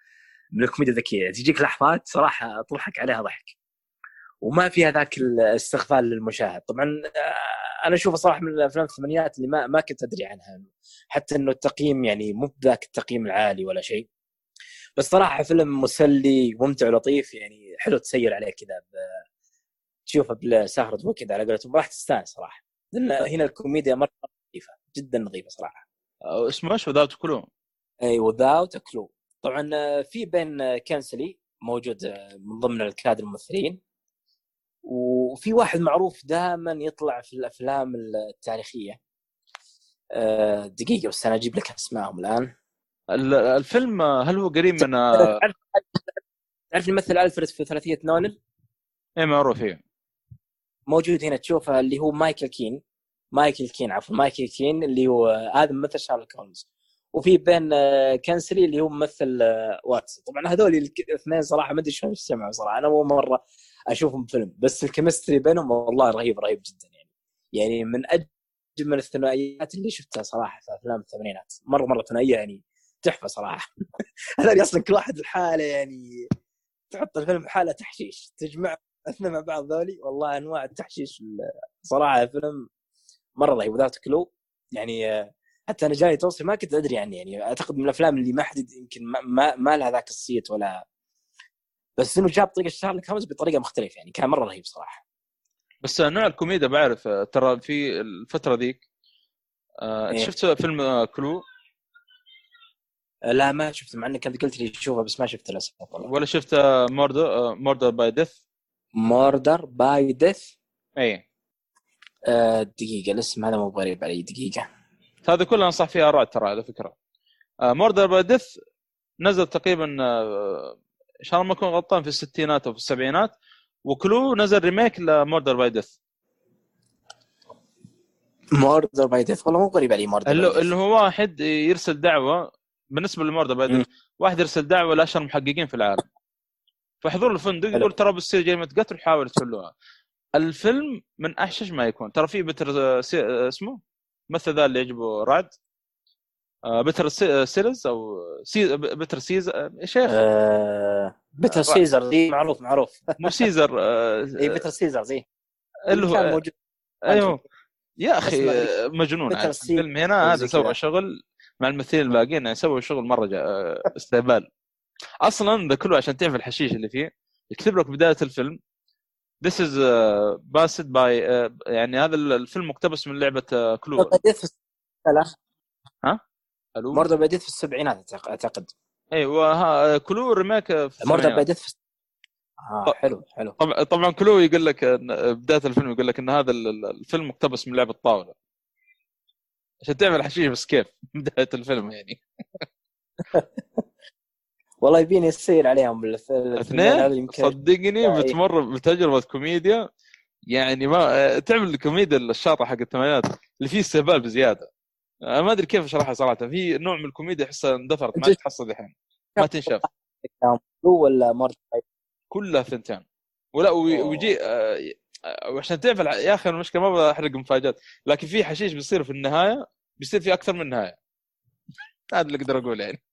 من الكوميديا الذكية تجيك لحظات صراحة تضحك عليها ضحك. وما فيها ذاك الاستغفال للمشاهد. طبعا آه، أنا أشوفه صراحة من الأفلام الثمانينات اللي ما ما كنت أدري عنها. حتى إنه التقييم يعني مو بذاك التقييم العالي ولا شيء. بس صراحة فيلم مسلي وممتع ولطيف يعني حلو تسير عليه كذا تشوفه بسهرة وكذا على قولتهم راح تستانس صراحة. لأن هنا الكوميديا مرة نظيفه جدا نظيفه صراحة. آه، اسمه إيش؟ Without a Clue إي Without a Clue طبعا آه، في بين كينغسلي موجود من ضمن الكادر الممثلين. وفي واحد معروف دائما يطلع في الأفلام التاريخية. آه، دقيقة بس أنا أجيب لك أسمائهم الآن. ال- الفيلم آه، هل هو قريب من آه، تعرف الممثل ألفريد في ثلاثية نولان إيه معروف إيه. موجود هنا تشوفه اللي هو مايكل كين. مايكل كين عفوا مايكل كين اللي هو هذا ممثل شارلوك هولمز. وفي بين كينغسلي اللي هو ممثل واتسون طبعا هذول الاثنين صراحة ما أدري شلون اجتمعوا صراحة. أنا أول مرة أشوفهم فيلم. بس ال chemistry بينهم والله رهيب رهيب جدا يعني. يعني من أجمل الثنائيات اللي شفتها صراحة في أفلام الثمانينات. مرة مرة ثنائية يعني تحفة صراحة. هذول أصلا كل واحد لحاله يعني تحط الفيلم حالة تحشيش. تجمع اثنين مع بعض ذولي والله أنواع التحشيش ال- صراحة فيلم مرة رهيب. وذات كلو يعني آه، حتى أنا جاني توصي ما كنت أدري عنه يعني أعتقد من الأفلام اللي ما حد يمكن ما, ما, ما لها ذاك الصيت ولا بس إنه جاب طريقة شارلوك هومز بطريقة مختلفة يعني كان مرة رهيب صراحة. بس نوع الكوميديا بعرف آه، ترى في الفترة ذيك آه، إيه. شفت فيلم آه، Clue؟ آه، لا ما شفت مع إنك انت قلت لي شوفه بس ما شفته للأسف ولا شفت Murder Murder by Death؟ Murder by Death؟ اي آه، دقيقة الاسم هذا مو غريب علي دقيقة. هذا كله أنصح فيه آراء ترى على فكرة. Murder by Death نزل تقريبا آه، ان شاء الله ما اكون غلطان في الستينات أو في السبعينات و Clue نزل remake ل Murder by Death. Murder by Death؟ والله مو غريب علي Murder اللي, اللي هو واحد يرسل دعوة بالنسبة ل Murder by. Death. واحد يرسل دعوة لأشهر المحققين في العالم. فحضور الفندق. يقول ترى بتصير جريمه قتل حاول تحلوها الفيلم من أحشش ما يكون. ترى في بتر اسمه؟ مثل ذا اللي يعجبه رعد. بيتر سي... سيلرز أو سي... بيتر سيلرز آه، يا شيخ. آه، آه، سيلرز دي معروف معروف. مو سيلرز آه، اي بيتر سيزر زي اللي كان هو موجود أيوه. يا أخي آه، مجنون. الفيلم هنا هذا سوى. شغل مع الممثلين الباقيين يعني سووا شغل مرة جا... آه، استهبال. أصلا ذا كله عشان تعرف الحشيش اللي فيه يكتب لك بداية الفيلم. This is uh, based by uh, يعني هذا الفيلم مقتبس من لعبة uh, Clue Murder by Death في لا ألو؟ by Death في السبعينات أعتقد. أيوه ها- Clue remake في Murder by. Death في طب- حلو حلو. طبعا طبعا Clue يقول لك بداية الفيلم يقول لك إن هذا ال- ال- الفيلم مقتبس من لعبه طاوله عشان تعمل حشيش بس كيف؟ بداية الفيلم يعني. والله يبيني يصير عليهم الف- الفيلمين هذول اثنين؟ يمكن صدقني إيه. بتمر بتجربة كوميديا. يعني ما تعمل الكوميديا الشاطحة حق الثمانينات اللي فيه استهبال بزيادة. أنا ما أدري كيف اشرحها صراحة. في نوع من الكوميديا احسها اندثرت ما تحصل الحين. ما تنشاف. هو ولا كلها ثنتين. ولا. ويجي آه، آه، وعشان تعرف يا أخي المشكلة ما بحرق مفاجآت. لكن في حشيش بيصير في النهاية بيصير في أكثر من نهاية. هذا اللي أقدر اقوله يعني.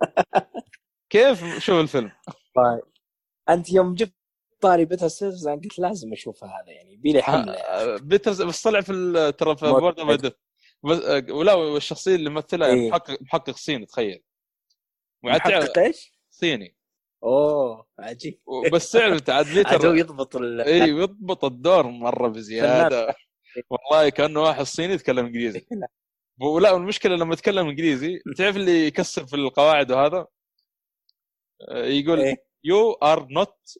كيف شوف الفيلم؟ طيب. أنت يوم جبت طاري بيتر أنا قلت لازم اشوفه هذا يعني بيلي حملة. آه، بيترز بس طلع في ترى في بورد اوف آه، ولا والشخصية اللي مثلها إيه. محقق محقق صيني تخيل. محقق إيش؟ صيني. أوه عجيب. بس تعرف عاد بيتر يضبط ال... اي يضبط الدور مرة بزيادة. والله كأنه واحد صيني يتكلم إنجليزي. ولا والمشكلة لما يتكلم إنجليزي تعرف اللي يكسر في القواعد وهذا؟ آه، يقول إيه. you are not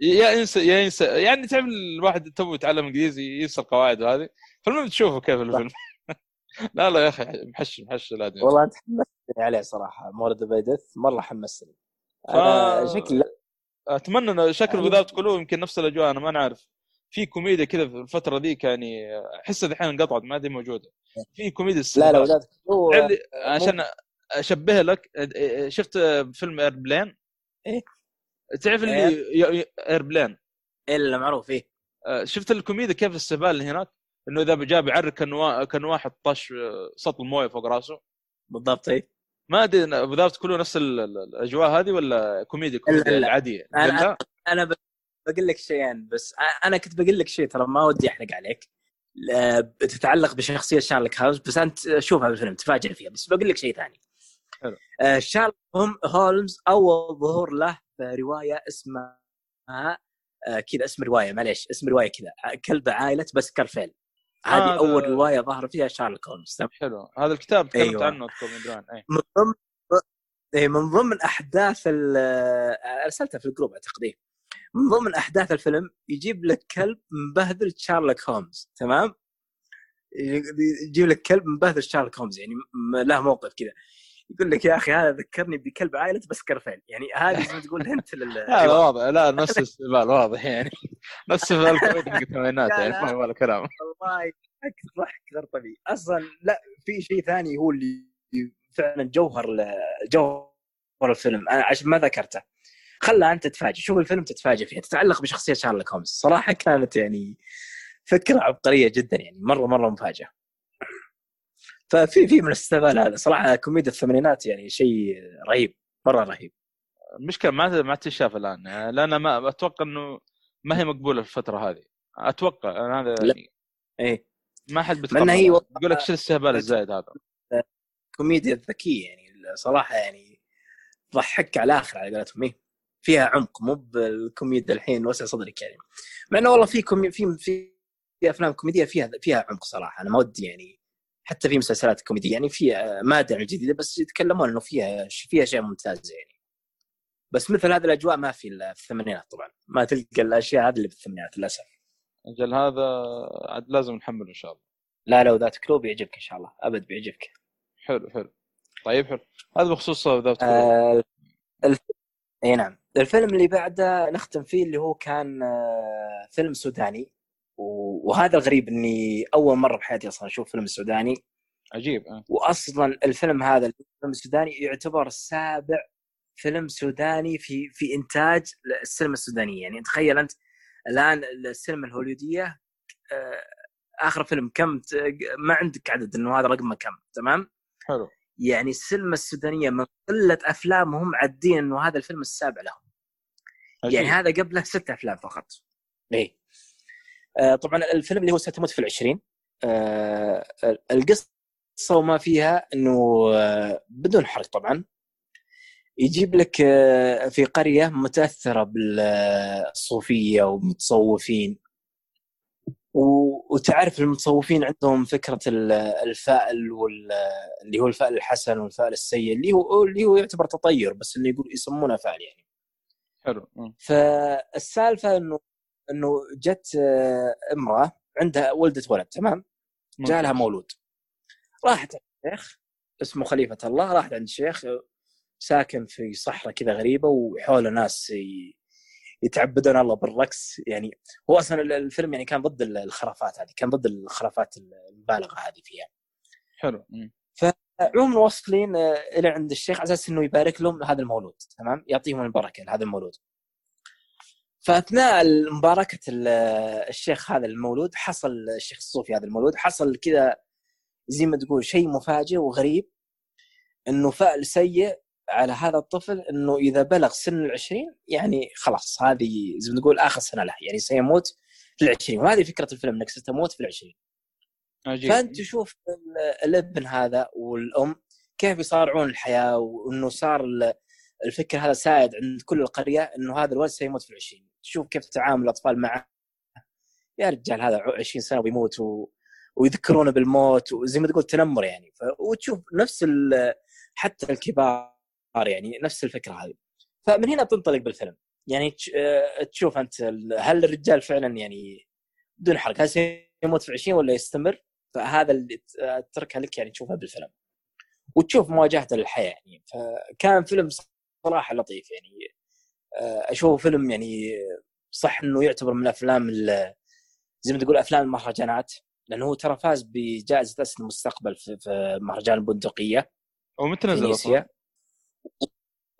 يا انسى يا انسى يعني تعرف الواحد تو يتعلم إنجليزي ينسى القواعد وهذه. فالمهم تشوفه كيف الفيلم. لا لا يا أخي محش محش لا. والله انت حمستني عليه صراحة. Murder by Death مرة حمستني ف- شكلي أتمنى إن شكل يعني- وذات Clue يمكن نفس الأجواء أنا ما نعرف. في كوميديا كذا في الفترة ذيك يعني احسها الحين انقطعت ما دي موجودة. في كوميديا لا لا. وذات لي- عشان أشبه لك شفت فيلم Airplane إيه. تعرف اللي Airplane الا معروف إيه. شفت الكوميديا كيف الاستهبال اللي هناك؟ إنه إذا جاب يعرق كان وا... كان واحد طش سطل مويه فوق راسه. بالضبط إيه ما أدري بالضبط كله نفس ال- ال- الأجواء هذه ولا كوميديا كوميديا. العاديه أنا ب- بقول لك شيئين بس أنا كنت بقول لك شيء ترى ما ودي أحرق عليك. لا، بتتعلق بشخصية شارلوك هولمز بس أنت شوفها بالفيلم تفاجئ فيها بس بقول لك شيء ثاني. آه، شارلوك هولمز أول ظهور له في رواية اسمها آه، كذا اسم رواية معليش اسم رواية كذا كلب عائلة باسكرفيل هذه أول رواية ظهر فيها شارلوك هولمز. تمام؟ حلو. هذا الكتاب تكلمت أيوة. عنه أذكر من زمان. اي من ضمن إيه، من ضمن أحداث آه، أرسلتها في ال group اعتقد. من ضمن أحداث الفيلم يجيب لك كلب مبهذل شارلوك هولمز تمام؟ يجيب لك كلب مبهذل شارلوك هولمز يعني له موقف كذا. يقول لك يا أخي هذا ذكرني بكلب عائلة باسكرفيل يعني هذه زي ما تقول أنت لل لا واضح. لا نفس الاستهبال واضح يعني. نفس حق الثمانينات يعني هو ولا كلام والله ضحك غير طبيعي. أصلا لا في شيء ثاني هو اللي فعلا جوهر جوهر الفيلم. أنا عشان ما ذكرته. خلها أنت تتفاجئ شوف الفيلم تتفاجئ فيها. تتعلق بشخصية شارلوك هومز صراحة كانت يعني فكرة عبقرية جدا يعني. مرة مرة مفاجأة. ففي في من الاستهبال هذا. صراحة كوميديا الثمانينات يعني شيء رهيب مرة رهيب. المشكلة ما ما تشاف الآن. لأن ما أتوقع إنه ما هي مقبولة في الفترة هذه. أتوقع أنا هذا لا. يعني إيه. ما حد بيتقبل هي يقول لك شيل الاستهبال الزايد هذا. كوميديا ذكية يعني. صراحة يعني ضحك على الآخر على قولتهم. إيه. فيها عمق مو بالكوميديا الحين وسع صدرك يعني. مع إنه والله في كومي في في أفلام كوميدية فيها فيها عمق صراحة. أنا ما ودي يعني حتى في مسلسلات كوميدية يعني في مادة جديدة بس يتكلمون إنه فيها فيها اشياء ممتازه يعني. بس مثل هذه الأجواء ما في إلا في الثمانينات طبعا ما تلقى الأشياء هذه اللي في الثمانينات للأسف. أجل هذا عاد لازم نحمله إن شاء الله. لا لو ذات كلو بيعجبك إن شاء الله أبد بيعجبك. حلو حلو. طيب حلو. هذا بخصوص ذات آه الف... إي نعم. الفيلم اللي بعده نختم فيه اللي هو كان آه فيلم سوداني. وهذا الغريب إني أول مرة بحياتي أصلا أشوف فيلم سوداني. عجيب أه. واصلا الفيلم هذا الفيلم السوداني يعتبر سابع فيلم سوداني في في إنتاج السينما السودانية. يعني تخيل أنت الآن السينما الهوليودية آه، آخر فيلم كم ما عندك عدد إنه هذا رقمه كم تمام؟ حلو. يعني السينما السودانية من قلة أفلامهم عادين إنه هذا الفيلم السابع لهم. عجيب. يعني هذا قبله ست أفلام فقط. إيه. طبعا الفيلم اللي هو ستموت في العشرين. آه القصة وما فيها إنه آه بدون حرق طبعا. يجيب لك آه في قرية متأثرة بالصوفية ومتصوفين وتعرف المتصوفين عندهم فكرة ال- الفائل وال- اللي هو الفائل الحسن والفائل السيء اللي هو اللي هو يعتبر تطير بس إنه يقول يسمونه فائل يعني. حلو. فالسالفة إنه إنه جت آه، امرأة عندها ولدت ولد تمام؟ جاء لها. مولود. راحت عند الشيخ اسمه خليفة الله راحت عند الشيخ ساكن في صحراء كذا غريبة وحوله ناس يتعبدون الله بالرقص. يعني هو أصلا ال- الفيلم يعني كان ضد ال- الخرافات هذه كان ضد الخرافات المبالغة هذه فيها. حلو. أه. عموما واصلين آه، إلى عند الشيخ على أساس إنه يبارك لهم هذا المولود تمام؟ يعطيهم البركة لهذا المولود. فأثناء مباركه ال- الشيخ هذا المولود حصل الشيخ الصوفي هذا المولود حصل كذا زي ما تقول شيء مفاجئ وغريب إنه فعل سيء على هذا الطفل إنه إذا بلغ سن العشرين يعني خلاص هذه زي ما تقول آخر سنة له يعني سيموت في العشرين. وهذه فكرة الفيلم إنك ستموت في العشرين. عجيب. فأنت تشوف ال- الابن هذا والأم كيف يصارعون الحياة وإنه صار الفكر هذا سائد عند كل القرية إنه هذا الولد سيموت في العشرين. تشوف كيف تعامل الأطفال معه. يا رجال هذا 20 سنة ويموت و... ويذكرونه بالموت وزي ما تقول تنمر يعني. ف... وتشوف نفس ال... حتى الكبار يعني نفس الفكرة هذه. فمن هنا تنطلق بالفيلم. يعني. آه، تشوف أنت هل الرجال فعلا يعني بدون حرق هل سيموت في 20 ولا يستمر؟ فهذا اللي أتركها لك يعني تشوفها بالفيلم. وتشوف مواجهته للحياه يعني. فكان فيلم صراحة لطيف يعني. آه، أشوفه فيلم يعني صح إنه يعتبر من الأفلام ال- زي ما تقول أفلام المهرجانات لأنه هو ترى فاز بجائزة أسد المستقبل في, مهرجان البندقية ومتى نزل أصلا؟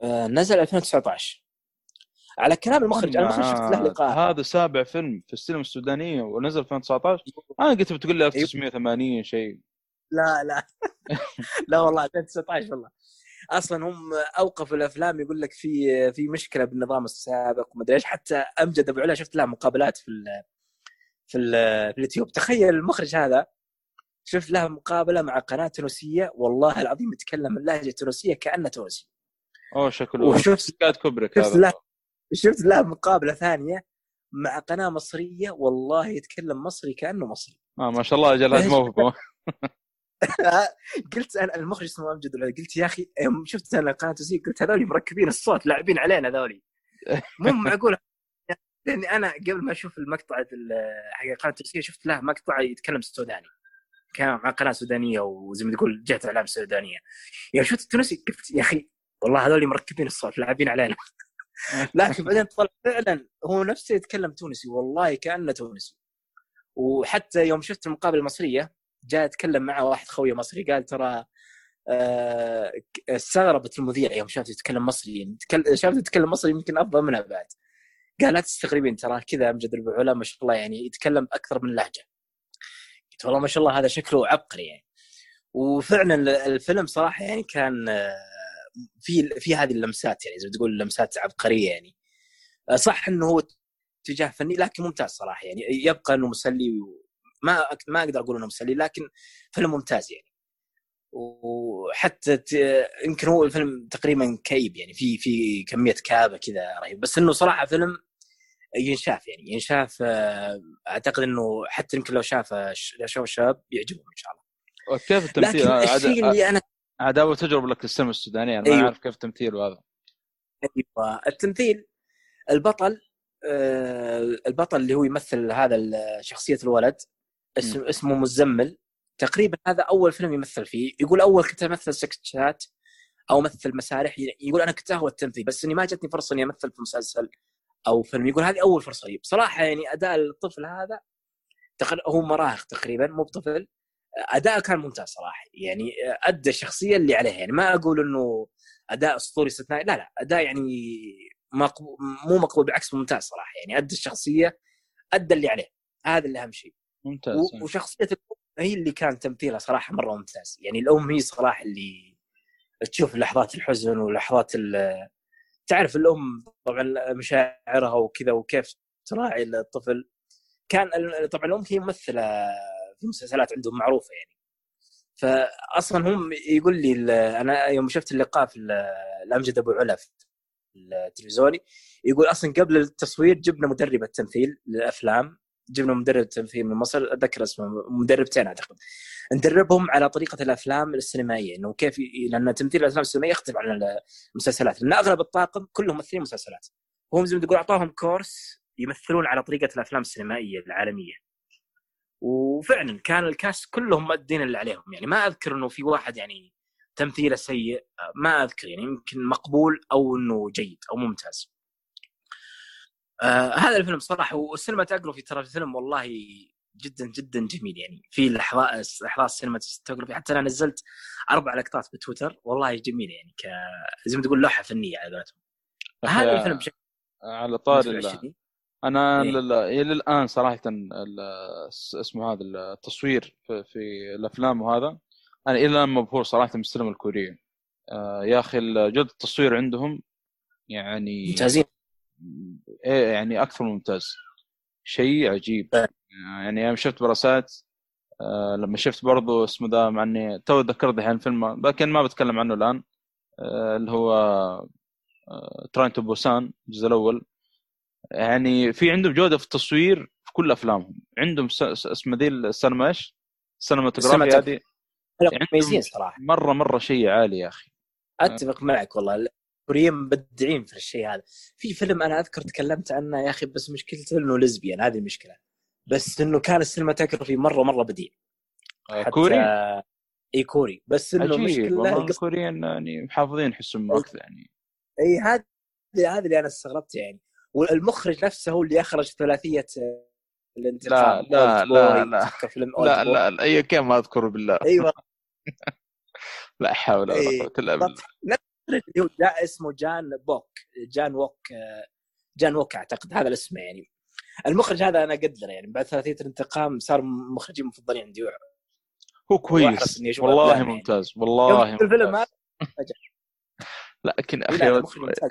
آه، نزل 2019 على كلام المخرج أنا المخرج شفت له آه، لقاء. هذا سابع فيلم في السينما السودانية ونزل 2019 أنا قلت بتقول لي 1980 شيء. لا لا. لا والله 2019 والله. أصلا هم اوقفوا الأفلام يقول لك في في مشكلة بالنظام السابق ومدري إيش. حتى أمجد أبو علا شفت له مقابلات في ال في, ال في اليوتيوب. تخيل المخرج هذا شفت له مقابلة مع قناة تونسية. والله العظيم يتكلم اللهجة التونسية كأنه تونسي. أوه شكله وشفت كوبريك شفت له شفت له مقابلة ثانية مع قناة مصرية. والله يتكلم مصري كأنه مصري. آه ما شاء الله إيش؟ موهبة. قلت أنا المخرج اسمه أمجد قلت يا أخي يوم شفت أنا قناه تونسيه قلت هذول مركبين الصوت لاعبين علينا هذولي مو معقول. لأني أنا قبل ما أشوف المقطع ال- حق القناه التونسيه شفت له مقطع يتكلم سوداني. كان مع قناة سودانية وزي ما تقول جهة اعلام سودانية. يوم شفت التونسي قلت يا أخي والله هذول مركبين الصوت لاعبين علينا. لكن بعدين طلع فعلا هو نفسه يتكلم تونسي والله كأنه تونسي. وحتى يوم شفت المقابلة المصرية جاء يتكلم معه واحد خويه مصري قال ترى آه، استغربت المذيع يوم شافته يتكلم مصري شافته يتكلم مصري يمكن أفضل منها بعد. قال لا تستغربين ترى كذا امجد البعوله ما شاء الله يعني يتكلم أكثر من لهجة. قلت والله ما شاء الله هذا شكله عبقري يعني. وفعلا ال- الفيلم صراحة يعني كان آه، في في هذه اللمسات يعني زي ما تقول لمسات عبقرية يعني. آه، صح إنه هو اتجاه فني لكن ممتاز صراحة يعني يبقى إنه مسلي. ما ما أقدر أقول إنه مسلي لكن فيلم ممتاز يعني. وحتى ت... يمكن هو الفيلم تقريبا كئيب يعني في في كمية كآبة كذا رهيب بس إنه صراحة فيلم ينشاف يعني ينشاف أعتقد إنه حتى يمكن لو شافه لو شافه الشباب يعجبهم إن شاء الله. كيف التمثيل؟ لكن عاد- الشيء اللي أنا عاد أول تجربة لك للسينما السودانية أنا ما أيوه. أعرف كيف تمثيل وهذا. أيوه التمثيل البطل آه، البطل اللي هو يمثل هذا شخصية الولد اسمه اسمه مزمل. تقريبا هذا أول فيلم يمثل فيه. يقول أول كنت أمثل سكتشات أو أمثل مسارح. يقول أنا كنت اهوى التمثيل بس إني ما جتني فرصة إني أمثل في مسلسل أو فيلم. يقول هذه أول فرصة. لي بصراحه يعني أداء الطفل هذا هو مراهق تقريبا مو بطفل. أداءه كان ممتاز صراحة. يعني أدى الشخصيه اللي عليها يعني ما أقول إنه أداء أسطوري استثنائي. لا لا أداء يعني مقبول مو مقبول بالعكس ممتاز صراحة. يعني أدى الشخصية أدى اللي عليه. هذا اللي أهم شيء. ممتاز وشخصية الأم هي اللي كان تمثيلها صراحة مرة ممتاز. يعني الأم هي صراحة اللي تشوف لحظات الحزن ولحظات تعرف الأم طبعا مشاعرها وكذا وكيف تراعي الطفل. كان طبعا الأم هي ممثلة في مسلسلات عندهم معروفة يعني. فاصلا هم يقول لي أنا يوم شفت اللقاء في ال- الأمجد أبو علا في التلفزيوني يقول أصلا قبل التصوير جبنا مدربه تمثيل للأفلام. جبنا مدرب تمثيل من مصر أتذكر اسمه مدربتين أعتقد. ندربهم على طريقة الأفلام السينمائية إنه كيف لأن تمثيل الأفلام السينمائية يختلف عن المسلسلات. لأن أغلب الطاقم كلهم ممثلين مسلسلات. وهم زي ما تقول أعطاهم course يمثلون على طريقة الأفلام السينمائية العالمية. وفعلا كان ال cast كلهم مؤدين اللي عليهم. يعني ما أذكر إنه في واحد يعني تمثيله سيء ما أذكر. يعني يمكن مقبول أو إنه جيد أو ممتاز. آه هذا الفيلم صراحة وال cinematography ترى الفيلم والله جدا جدا جميل يعني. في لحظات لحظات cinematography حتى أنا نزلت أربع لقطات بتويتر والله جميل يعني ك زي ما تقول لوحة فنية على قولتهم. هذا الفيلم بشكل على طاري ال- 2020 أنا إيه. إلى الآن صراحة اسمه هذا التصوير في, في الأفلام وهذا أنا إلى الآن مبهور صراحة من السينما الكورية. آه، يا أخي جودة التصوير عندهم يعني ممتازين. يعني أكثر ممتاز. شيء عجيب. فعلا. يعني يوم شفت براسات آه، لما شفت برضو اسمه ذا مع إني تو ذكرت الحين فيلم لكن ما بتكلم عنه الآن آه، اللي هو Train to Busan الجزء الأول. يعني في عندهم جودة في التصوير في كل أفلامهم. عندهم اسمه ذي السينما إيش؟ ال cinematography ال cinematog- هذه. مميزين صراحة. مرة مرة شيء عالي يا أخي. أتفق معك والله. الكوريين مبدعين في الشيء هذا. في فيلم أنا أذكر تكلمت عنه يا أخي بس مشكلته إنه lesbian هذه المشكلة. بس إنه كان ال cinematography مرة مرة بديع. آه، كوري؟ إي كوري. بس إنه مشكلة الكوريين يعني محافظين احسهم أكثر يعني. إي هذه هذه اللي أنا استغربت يعني. والمخرج نفسه هو اللي أخرج ثلاثية الانتقام. لا، لا، لا. فيلم Old لا Boy. لا لا أي كم ما اذكر بالله. أيوه. لا حول ولا. قوة إلا بالله. اللي هو جاء اسمه جان بوك جان ووك آه، جان ووك أعتقد هذا الاسم يعني. المخرج هذا أنا اقدره يعني بعد ثلاثية الانتقام صار من مخرجين مفضلين عندي. هو كويس. والله يعني. ممتاز والله يوم الفيلم لكن أخي بوي. ممتاز.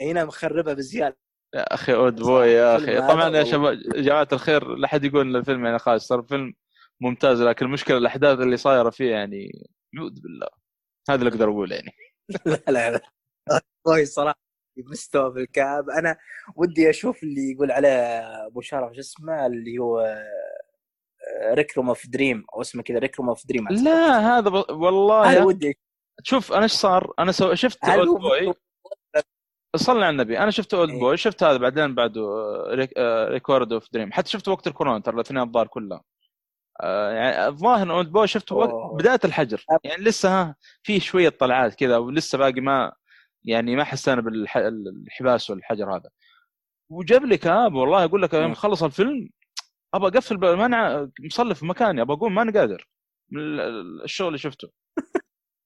هنا- مخربة بزيادة. يا أخي أود بوي يا أخي. طبعا يا والله. شباب جماعة الخير لا احد يقول إن الفيلم يعني خايس صار فيلم ممتاز لكن المشكلة الأحداث اللي صايرة فيه يعني نعوذ بالله. هذا اللي أقدر أقوله يعني. لا لا لا. كويس صراحة مستوى في الكاب أنا ودي أشوف اللي يقول عليه أبو شرف شو اسمه؟ اللي هو Requiem of Dream أو اسمه كذا Requiem of Dream لا هذا ب... والله هذا يا- ودي شوف أنا إيش صار؟ أنا سو... شفت Old Boy صلي على النبي. أنا شفت Old إيه. Boy شفت هذا بعدين بعده Requiem of Dream حتى شفت وقت الكورونا ترى الاثنين الظاهر كلها. يعني الظاهر Old Boy شفت وقت أوه. بداية الحجر يعني لسه ها في شوية طلعات كذا ولسه باقي ما يعني ما حسينا بالحباس والحجر هذا وجاب لي كآبة والله أقول لك يوم. خلص الفيلم ابى أقفل ب- مانع مصلف في مكاني ابى اقوم ماني قادر من ال- الشغل اللي شفته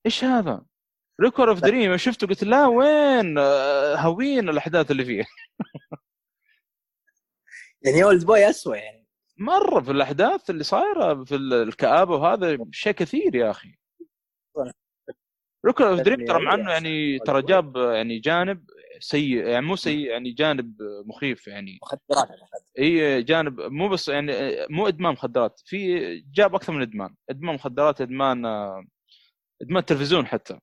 إيش هذا؟ Requiem of Dream شفته قلت لا وين آه، هوين الأحداث اللي فيه يعني Oldboy اسوء يعني مرة في الأحداث اللي صايرة في ال- الكآبة وهذا شيء كثير يا أخي. Requiem of Dream ترى مع انه يعني. ترى جاب يعني جانب سيء يعني مو سيء يعني جانب مخيف يعني. مخدرات. إي جانب مو بس يعني مو إدمان مخدرات في جاب أكثر من إدمان. إدمان مخدرات إدمان إدمان تلفزيون حتى.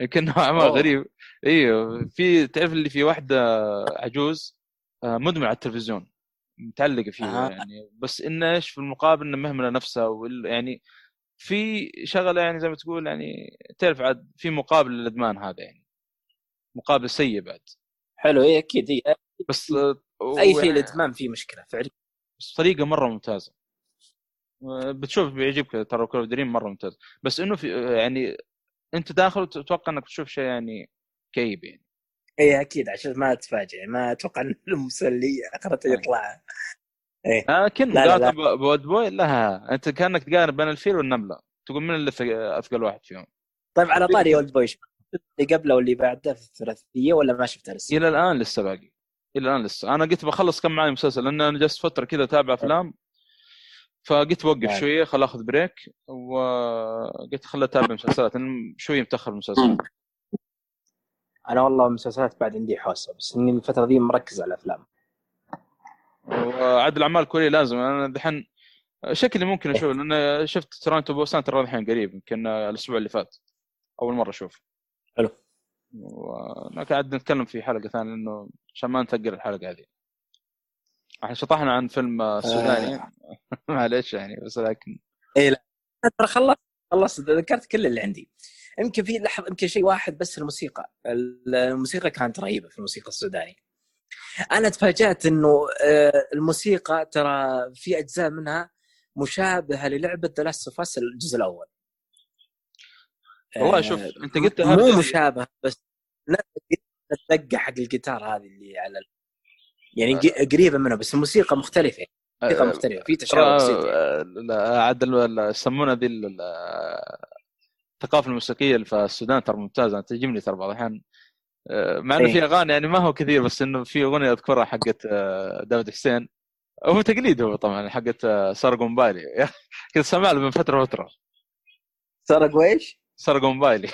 يمكن نوعا ما. غريب. أيوه في تعرف اللي في واحدة عجوز آه، مدمنه على التلفزيون. متعلقة فيه أها. يعني بس إنه إيش في المقابل إنه مهملة نفسها وال- يعني في شغلة يعني زي ما تقول يعني تعرف عاد في مقابل للإدمان هذا يعني مقابل سيء بعد. حلو اي أكيد اي بس آه، أي شيء الادمان فيه مشكلة فعلا بس طريقة مرة ممتازة. بتشوف بيعجبك ترى Requiem Dream مرة ممتاز بس إنه في يعني أنت داخل تتوقع إنك تشوف شيء يعني كئيب يعني. اي أكيد عشان ما تفاجئ. ما أتوقع إن المسلي اخرته يطلع. لكن لا، لا، لا. مقارنه ب Oldboy لها أنت كأنك تقارن بين الفيل والنملة. تقول من اللي ثق- أثقل واحد فيهم؟ طيب على طاري Oldboy اللي قبله واللي بعده في الثلاثية ولا ما شفتها لسه؟ إلى الآن لسه باقي. إلى الآن لسه. أنا قلت بخلص كم معي مسلسل لأن أنا جلست فترة كذا أتابع أفلام. فقلت بوقف نعم. شوية خل اخذ break وقلت خل أتابع مسلسلات شوية متأخر المسلسلات أنا والله مسلسلات بعد عندي حوسة بس إني الفترة دي مركز على الأفلام. وعد الاعمال الكوريه لازم أنا دحين شكلي ممكن أشوف لأن شفت تورنتو بوسان ترى الحين قريب يمكن الأسبوع اللي فات أول مرة أشوف حلو. وقاعد نتكلم في حلقة ثانية لأنه عشان ما نثقل الحلقة هذه. إحنا شطحنا عن فيلم آه. السوداني معليش يعني بس لكن ترى خلصت خلصت ذكرت كل اللي عندي. يمكن في لحظة يمكن شيء واحد بس الموسيقى. الموسيقى كانت رهيبة في الموسيقى السوداني. أنا تفاجأت إنه آه، الموسيقى ترى في أجزاء منها مشابهة للعبة The Last of الجزء الأول. والله آه، شوف أنت قلت مو هذا- مشابه بس الدقه حق الجيتار هذه اللي على يعني ق- قريبة منه بس الموسيقى مختلفة. موسيقى مختلفة في تشابه بسيط يعني. آه، لا، عاد يسمونها ذي الثقافة الموسيقية في السودان ترى ممتازة. تعجبني ترى بعض الأحيان. آه، مع إنه إيه. في أغاني يعني ما هو كثير بس إنه في أغنية أذكرها حقت آه، داود حسين. هو تقليد هو طبعا حقت آه، سرقوا موبايلي كنت سامع له من فترة فتره سرق ويش؟ سرقوا موبايلي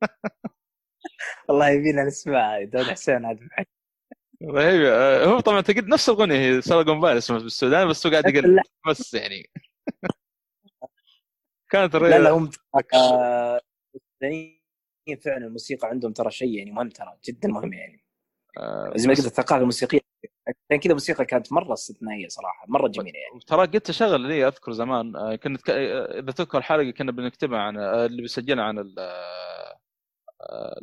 والله يبينا نسمعها داود حسين هذا. رهيب هو طبعا تقليد نفس الأغنية هي سرقوا موبايلي اسمها بالسودان بس هو قاعد يقلد. بس يعني. كانت لا, لا هم آه، فعلا الموسيقى عندهم ترى شيء يعني مهم ترى جدا مهم يعني. آه، زي ما قلت الثقافة الموسيقية عشان كذا الموسيقى كانت مرة استثنائية صراحة مرة جميلة يعني. ترى قلت اشغل لي أذكر زمان آه، كنا نتك... آه، إذا تذكر الحلقة كنا بنكتبها عن آه، اللي بيسجلها عن ال-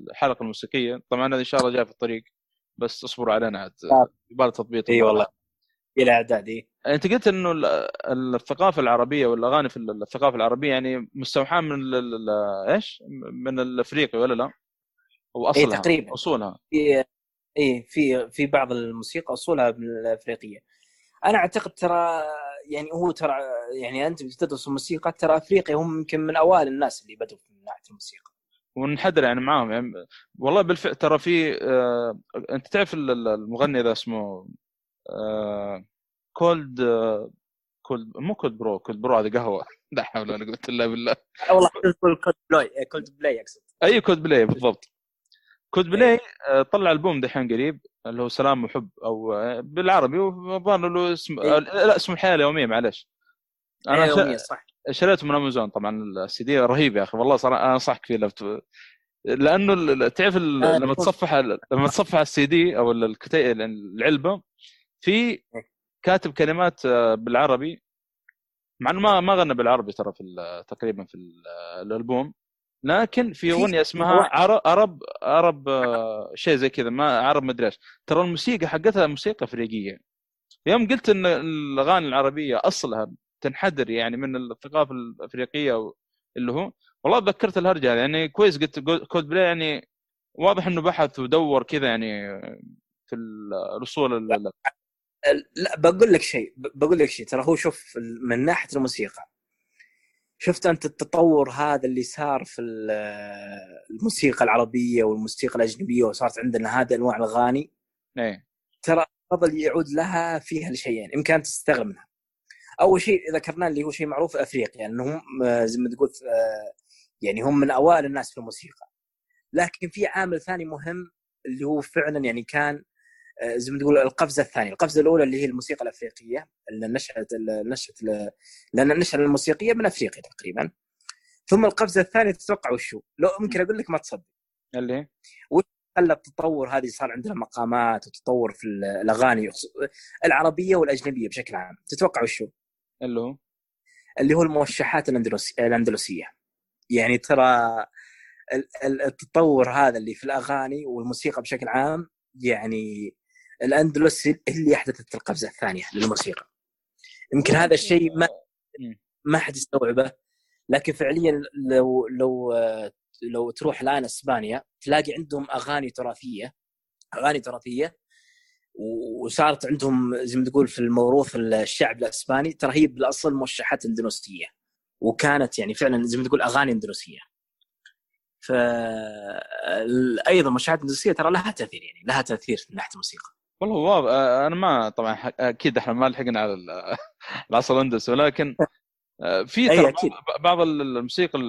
الحلقة الموسيقية. طبعا هذا إن شاء الله جاي في الطريق بس اصبروا علينا عاد. يبغى تضبيط إي والله. إلى أعدادي. انت قلت انه ال- الثقافة العربية والأغاني في الثقافة العربية يعني مستوحاة من ال- ال- إيش؟ من الأفريقي ولا لا؟ واصلها إيه، تقريباً. أصولها في اي في في بعض الموسيقى أصولها من الافريقيه أنا أعتقد ترى يعني هو ترى يعني أنت بتدرس الموسيقى ترى أفريقيا هم يمكن من أوائل الناس اللي بدوا من ناحية الموسيقى ونحدر يعني معاهم يعني والله بالفعل ترى في آه أنت تعرف ال- ال- المغني ذا اسمه آه cold cold مو cold brew cold brew هذه قهوة. لا حول ولا قوة إلا بالله. آه، والله Coldplay Coldplay أقصد. أي كولد بلاي بالضبط. كولد بلاي آه، طلع ألبوم دحين قريب اللي هو سلام وحب أو آه، بالعربي وظن له اسم إيه. لا اسمه الحياة اليوميه معلش أنا يوميا صح. شريته من أمازون طبعا السي دي رهيب يا أخي والله صراحة أنا أنصحك فيه لو ت- لأنه تعرف ال- لما. تصفح لما تصفح السي دي أو ال- الكتي... العلبه في كاتب كلمات آه، بالعربي. مع إنه ما ما غنى بالعربي ترى في تقريبا في ال- الألبوم. لكن في أغنية اسمها. عرب عرب عرب آه، شيء زي كذا ما عرب مدري إيش. ترى الموسيقى حقتها موسيقى افريقيه يوم قلت إن الأغاني العربية اصلها تنحدر يعني من الثقافة الأفريقية اللي هو والله تذكرت الهرجة. هذه يعني كويس قلت كود بلاي يعني واضح إنه بحث ودور كذا يعني في الاصول ال- ال- لا بقول لك شيء بقول لك شيء ترى هو شوف من ناحية الموسيقى. شفت أنت التطور هذا اللي صار في ال- الموسيقى العربية والموسيقى الأجنبية وصارت عندنا هذه أنواع الأغاني؟ إيه. ترى فضل يعود لها فيها لشيئين امكان تستغل منها. أول شيء ذكرناه اللي هو شيء معروف في أفريقيا انهم آه، زي ما تقول آه، يعني هم من أوائل الناس في الموسيقى. لكن في عامل ثاني مهم اللي هو فعلا يعني كان زي ما تقول القفزة الثانية، القفزة الأولى اللي هي الموسيقى الأفريقية اللي نشات نشات لأن النشأة الموسيقية من أفريقيا تقريبا. ثم القفزة الثانية تتوقع وشو؟ لو ممكن أقول لك ما تصدق. اللي هي؟ خلى التطور هذه صار عندنا مقامات وتطور في الأغاني العربية والأجنبية بشكل عام، تتوقع وشو؟ اللي هو؟ اللي هو الموشحات الاندلسيه الأندلسية. يعني ترى التطور هذا اللي في الأغاني والموسيقى بشكل عام يعني الأندلس اللي أحدثت القفزة الثانية للموسيقى. يمكن هذا الشيء ما ما حد يستوعبه لكن فعليا لو لو لو تروح الآن إسبانيا تلاقي عندهم أغاني تراثية أغاني تراثية وصارت عندهم زي ما تقول في الموروث الشعب الإسباني ترى هي بالأصل موشحات إندونيسية وكانت يعني فعلا زي ما تقول أغاني إندونيسية. ف أيضا الموشحات الاندونيسيه ترى لها تأثير يعني لها تأثير من ناحية الموسيقى. والله واضح. آه، أنا ما طبعا أكيد إحنا ما لحقنا على العصر الاندلسي ولكن آه، في ترى بعض الموسيقى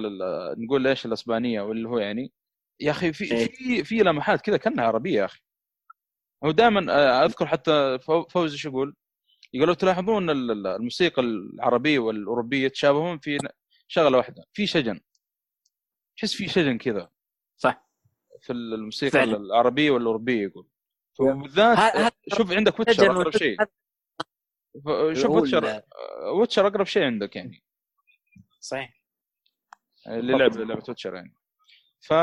نقول إيش الأسبانية واللي هو يعني يا أخي في في في لمحات كذا كأنها عربية يا أخي. هو دائما آه، أذكر حتى فوزي شو يقول؟ يقول لو تلاحظون الموسيقى العربية والأوروبية تشابهون في شغلة واحدة في شجن. تحس في شجن كذا. صح. في الموسيقى فعلا. العربية والأوروبية يقول. وبالذات شوف عندك Witcher اقرب شيء شوف Witcher Witcher اقرب شيء عندك يعني صحيح اللي لعب لعبه Witcher يعني ف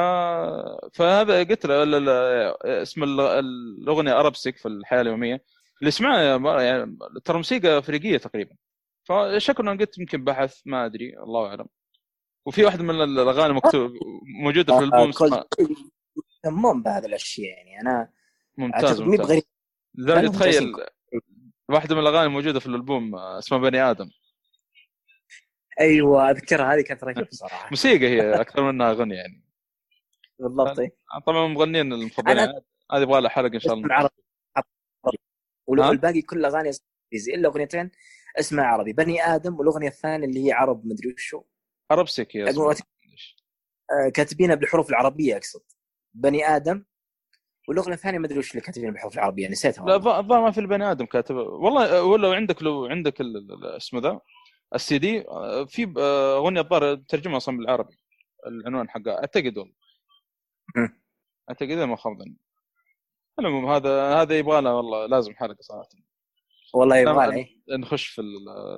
فهذا قلت له اسم الاغنيه اربسك في الحياة اليوميه اللي سمعها يعني ترى موسيقى افريقيه تقريبا فشكرا قلت يمكن بحث ما ادري الله اعلم وفي واحدة من الاغاني مكتوب موجوده في الالبوم يهتمون بهذه الاشياء يعني أنا ممتاز ممتاز. غريب. لدرجه تخيل واحدة من الأغاني الموجودة في الألبوم اسمها بني آدم. أيوه أذكرها هذه كانت رهيبة. صراحة موسيقى هي أكثر منها أغنية يعني. بالضبط. طبعا المغنيين المفضلين. هذه يبغى لها حلقة إن شاء الله. عربي. ولو الباقي كل أغاني إنجليزي إلا أغنيتين اسمها عربي. بني آدم والأغنية الثانية اللي هي عرب مدري وشو. عرب سكي آه، كاتبينها بالحروف العربية أقصد. بني آدم والاغنيه الثانية ما أدري وش اللي كاتبين بالحروف العربية نسيتها لا الظاهر ما في البني آدم كاتب. والله ولا عندك لو عندك اسمه ذا السي دي في أغنية الظاهر ترجمها أصلا بالعربي العنوان حقها. أعتقد والله. أعتقد ما خاب المهم هذا هذا يبغى له والله لازم حلقة صراحة. والله يبغى له. نخش في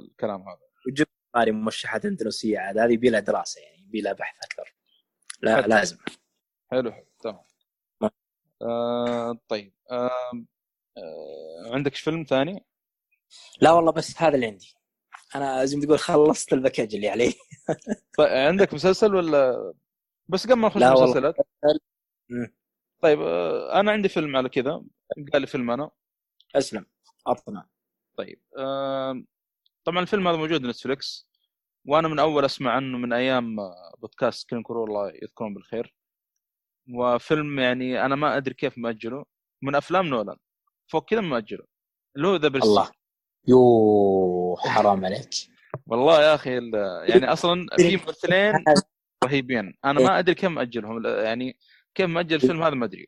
الكلام هذا. وجبت هذه موشحات اندونيسيه عاد هذه يبي لها دراسة يعني يبي لها بحث أكثر. لا حلو. لازم. حلو حلو. تمام. آه طيب آه آه عندك فيلم ثاني؟ لا والله بس هذا اللي عندي. أنا زي ما تقول خلصت ال package اللي علي. طيب عندك مسلسل ولا؟ بس قبل ما نخش المسلسلات. طيب آه أنا عندي فيلم على كذا. قال لي فيلم أنا. أسلم. اطمع طيب آه طبعا الفيلم هذا موجود Netflix وأنا من أول أسمع عنه من أيام بودكاست كلين كرو الله يذكرهم بالخير. وفيلم يعني أنا ما أدري كيف مأجله. من أفلام نولان. فوق كذا مأجله. اللي هو The Prestige الله. يو حرام عليك. والله يا أخي يعني أصلا في ممثلين رهيبين. أنا ما أدري كيف مأجلهم. يعني كيف مأجل الفيلم هذا ما أدري.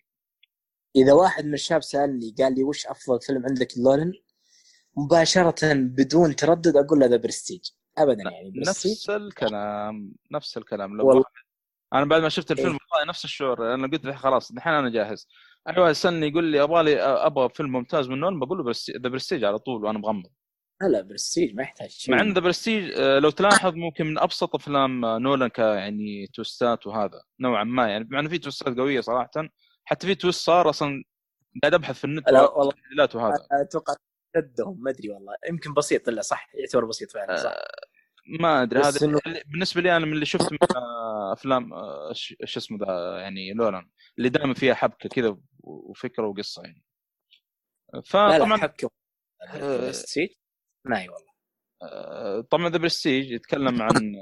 إذا واحد من الشباب سالني قال لي وش أفضل فيلم عندك لنولان مباشرة بدون تردد أقول له The Prestige ابدا يعني برستيج. نفس الكلام. نفس الكلام. لو والله. أنا بعد ما شفت الفيلم إيه؟ نفس الشعور. أنا قلت خلاص الحين أنا جاهز. اي واحد يسالني يقول لي أبغى لي أبغى فيلم ممتاز من نولان بقول له The Prestige على طول وأنا مغمض. لا لا برستيج ما يحتاج شيء. مع إن The Prestige آه، لو تلاحظ ممكن من أبسط أفلام آه، نولان ك يعني twist ات وهذا نوعا ما يعني مع انه في twist ات قوية صراحة حتى في twist صار أصلا قاعد أبحث في النت لا والله. وهذا. أتوقع ردهم ما أدري والله. يمكن بسيط إلا صح يعتبر بسيط فعلا صح. آه ما أدري هذا إنه... بالنسبة لي أنا من اللي شفت من أفلام آه، شو اسمه ذا يعني نولان اللي دائما فيها حبكة كذا وفكرة وقصة يعني. فطبعا حبكة آه، ما هي والله. آه، طبعا The Prestige يتكلم عن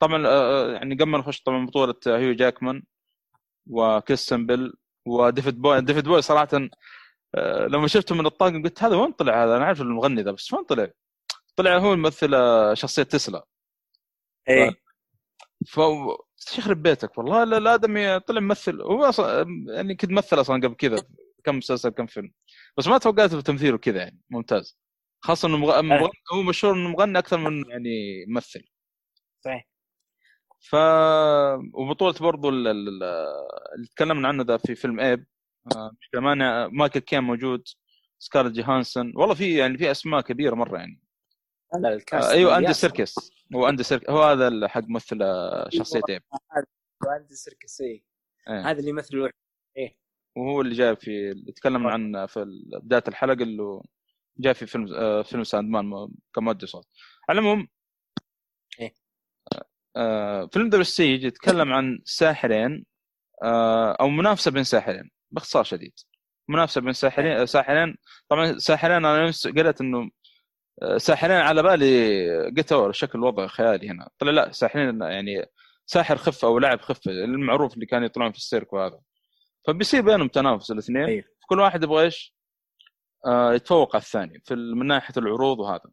طبعا يعني قبل ما نخش طبعا بطولة هيو جاكمان وكريستن بيل وديفيد بوي ديفيد بوي صراحة لما شفته من الطاقم قلت هذا وين طلع هذا؟ أنا عارف المغني ذا بس وين طلع؟ طلع هو يمثل شخصية تسلا. إيه. ف يخرب بيتك والله. لا- الادمي طلع ممثل. هو أصلا يعني كنت ممثل أصلا قبل كذا كم مسلسل كم فيلم. بس ما توقعت في تمثيله كذا يعني ممتاز. خاصة إنه مغ... مغ... هو مشهور إنه مغني أكثر من يعني ممثل. صحيح. ف وبطولة برضو ال- ال- ال- اللي تكلمنا عنه ذا في فيلم Ape آه، كمان مايكل كين موجود. سكارلت جوهانسون. والله في يعني في أسماء كبيرة مرة يعني. لا ال cast آه أيوه أندي. سيركس هو أندي سيركس هو هذا حق ممثل آه، شخصيه Ape واندي سيركس إيه. إيه. هذا اللي يمثل الوحيد. وهو اللي جاي في اللي تكلمنا عنه في ال- بداية الحلقة اللي جاء في فيلم آه، فيلم Sandman كمؤدي صوت على العموم إيه. آه، فيلم The Prestige يتكلم عن ساحرين آه، أو منافسة بين ساحرين باختصار شديد منافسة بين ساحرين آه، ساحرين طبعا ساحرين أنا قلت إنه آه، ساحرين على بالي قلت أوه، شكل الوضع خيالي هنا. طلع لا ساحرين يعني ساحر خفه أو لاعب خفه المعروف اللي كانوا يطلعون في السيرك وهذا. فبيصير بينهم تنافس الاثنين. أيوه. كل واحد يبغى إيش؟ آه يتفوق على الثاني في من ناحية العروض وهذا.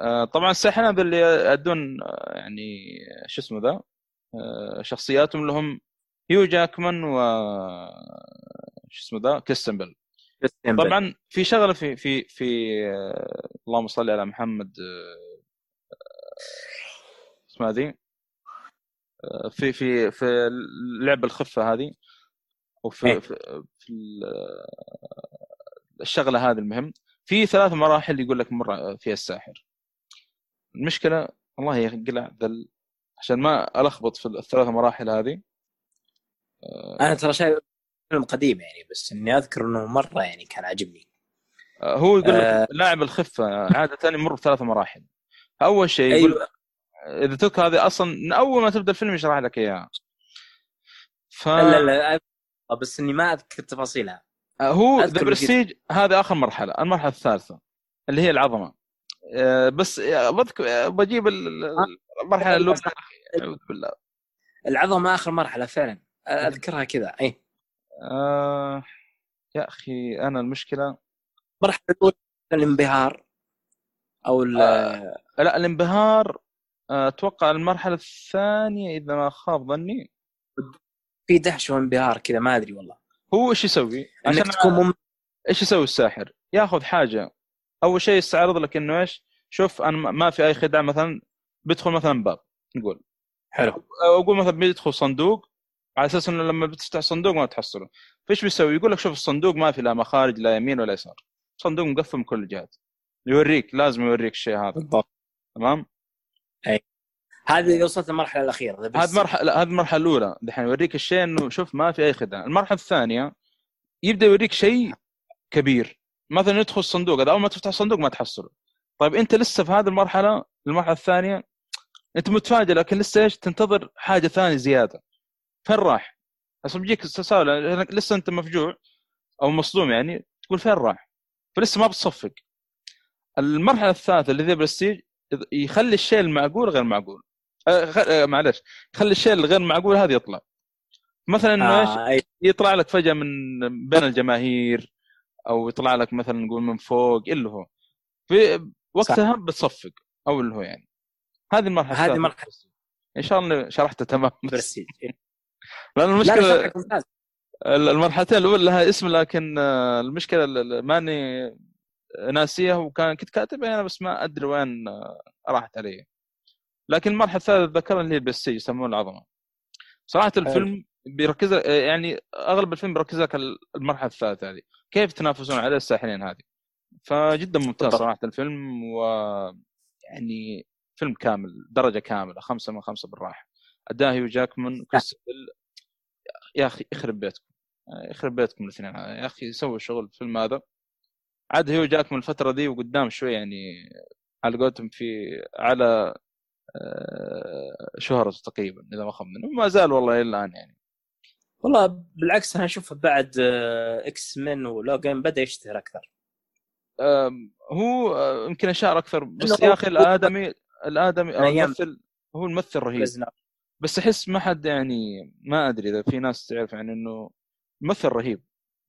آه طبعا الساحرين اللي يأدون آه يعني شو اسمه ذا؟ آه شخصياتهم لهم هيو جاكمان و شو اسمه ذا؟ كريستن بيل. طبعا في شغلة في في في آه اللهم صل على محمد آه اسمها ذي آه في في في لعب الخفة هذه وفي إيه. في, في ال- الشغلة هذه المهم. في ثلاث مراحل يقول لك مر فيها الساحر. المشكلة والله يقلع ذل. عشان ما ألخبط في الثلاث مراحل هذه أنا ترى شايف فيلم قديم يعني بس إني أذكر إنه مرة يعني كان عاجبني. آه، هو يقول آه. لك لاعب الخفة عادة يمر بثلاث مراحل. أول شيء يقول أيوه. إذا تك هذه أصلا من أول ما تبدأ الفيلم يشرح لك إياها. ف لا لا لا بس إني ما أذكر تفاصيلها. هو أذكر The Prestige هذا آخر مرحلة المرحلة الثالثة اللي هي العظمة. آه، بس آه، بذكر آه، بجيب ال- ال- المرحلة الأولى. بالله. العظمة آخر مرحلة فعلا. أذكرها كذا. اي آه يا أخي أنا المشكلة المرحله الأولى الانبهار أو آه. لا الانبهار آه، أتوقع المرحلة الثانية إذا ما خاب ظني في دهش وانبهار كذا ما أدري والله هو إيش يسوي؟ إنك تكون مم... إيش يسوي الساحر؟ ياخذ حاجة أول شيء يستعرض لك إنه إيش؟ شوف أنا ما في أي خداع مثلا بيدخل مثلا باب نقول حلو أقول مثلا بيدخل صندوق على أساس إنه لما بتفتح صندوق ما تحصله فإيش بيسوي؟ يقول لك شوف الصندوق ما في لا مخارج لا يمين ولا يسار. صندوق مقفل من كل الجهات يوريك لازم يوريك الشيء هذا. بالضبط. تمام؟ هذه اللي وصلت المرحله الأخيرة. هذه مرحلة لا هذه المرحلة الأولى. دحين يوريك الشيء إنه شوف ما في أي خداع المرحلة الثانية يبدأ يوريك شيء كبير. مثلا يدخل الصندوق هذا أول ما تفتح الصندوق ما تحصله. طيب أنت لسه في هذه المرحلة المرحلة الثانية أنت متفاجئ لكن لسه إيش؟ تنتظر حاجة ثانية زيادة. فين راح؟ أصلا بيجيك تساؤل لسه أنت مفجوع أو مصدوم يعني تقول فين راح؟ فلسه ما بتصفق. المرحلة الثالثة اللي The Prestige يخلي الشيء المعقول غير معقول. خ- آه، معلش يخلي الشيء الغير معقول هذا يطلع. مثلا إنه آه. يطلع لك فجأة من بين الجماهير أو يطلع لك مثلا نقول من فوق اللي هو. في وقتها بتصفق أو اللي هو يعني. هذه المرحلة هذه. مرحلة- إن شاء الله شرحتها تمام. برستيج لأن لا لا المشكلة ممتاز المرحلتين الأولى لها اسم لكن آه، المشكلة ال- ال- ماني ناسيه وكان كنت كاتبها أنا بس ما أدري وين آه، راحت علي. لكن المرحلة الثالثة اتذكرها اللي هي البستيج يسمونها العظمة. صراحة الفيلم بيركز آه، يعني أغلب الفيلم بيركز لك ال- المرحلة الثالثة هذه. كيف يتنافسون على الساحرين هذه؟ فجدا ممتاز. صراحة الفيلم و يعني فيلم كامل درجة كاملة خمسة من خمسة بالراحة. اداء هيو جاكمان يا أخي يخرب بيتكم. يخرب بيتكم الاثنين. يا أخي سووا شغل الفيلم هذا. عاد هيو جاكمان الفترة دي وقدام شوي يعني على قولتهم في على آه، شهرته تقريبا إذا ما خاب منه. ما زال والله إلى الآن يعني. والله بالعكس أنا أشوف بعد آه، إكس من ولوجان بدأ يشتهر أكثر. هو آه، يمكن أشار أكثر. بس يا أخي هو- الآدمي الآدمي. الممثل هو الممثل رهيب. بس أحس ما حد يعني ما أدري إذا في ناس تعرف يعني إنه ممثل رهيب.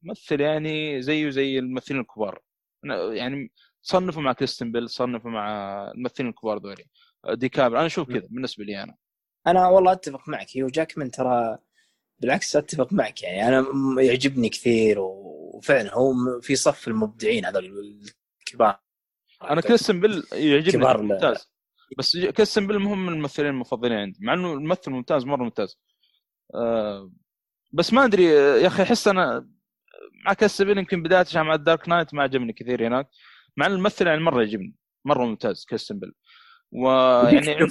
ممثل يعني زيه زي الممثلين الكبار. أنا- يعني صنفوا مع كريستن بيل صنفوا مع الممثلين الكبار ذولي. دي كابر أنا أشوف كذا بالنسبة لي أنا. أنا والله أتفق معك. هيو جاكمان ترى بالعكس أتفق معك يعني. أنا يعجبني كثير وفعلا هو في صف المبدعين هذول الكبار. أنا كريستن بيل يعجبني ممتاز. بس كريستن بيل مهم من الممثلين المفضلين عندي مع إنه الممثل ممتاز مرة ممتاز. آه بس ما أدري آه، يا أخي أحس أنا مع كريستن بيل يمكن بدايته مع ال Dark Knight ما عجبني كثير هناك. مع إن الممثل يعني مرة يعجبني مرة ممتاز كريستن بيل ويعني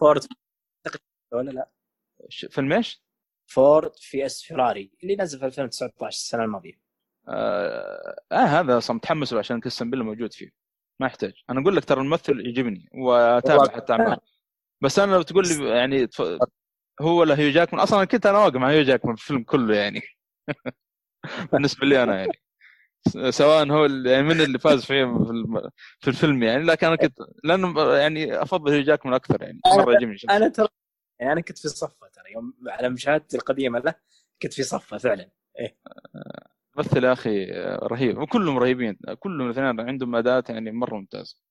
فورد ولا لا؟ فيلم إيش؟ Ford vs Ferrari اللي نزل في 2019 السنة الماضية. آه, آه هذا أصلا متحمس له عشان كريستن بيل موجود فيه. ما يحتاج. أنا أقول لك ترى الممثل يعجبني وأتابع. حتى اعماله بس أنا لو تقول لي يعني تف- هو ولا هيو جاكمان؟ أصلا كنت أنا واقف مع هيو جاكمان في الفيلم كله يعني. بالنسبة لي أنا يعني. سواء هو يعني من اللي فاز فيه في في الفيلم يعني لكن أنا كنت لأنه يعني أفضل هيو جاكمان أكثر يعني. مرة يعجبني. أنا ترى يعني أنا كنت في صفة ترى يوم على مشاهدتي القديمه له كنت في صفة فعلا. ممثل يا أخي رهيب. وكلهم رهيبين. كلهم الاثنين عندهم اداء يعني مرة ممتاز.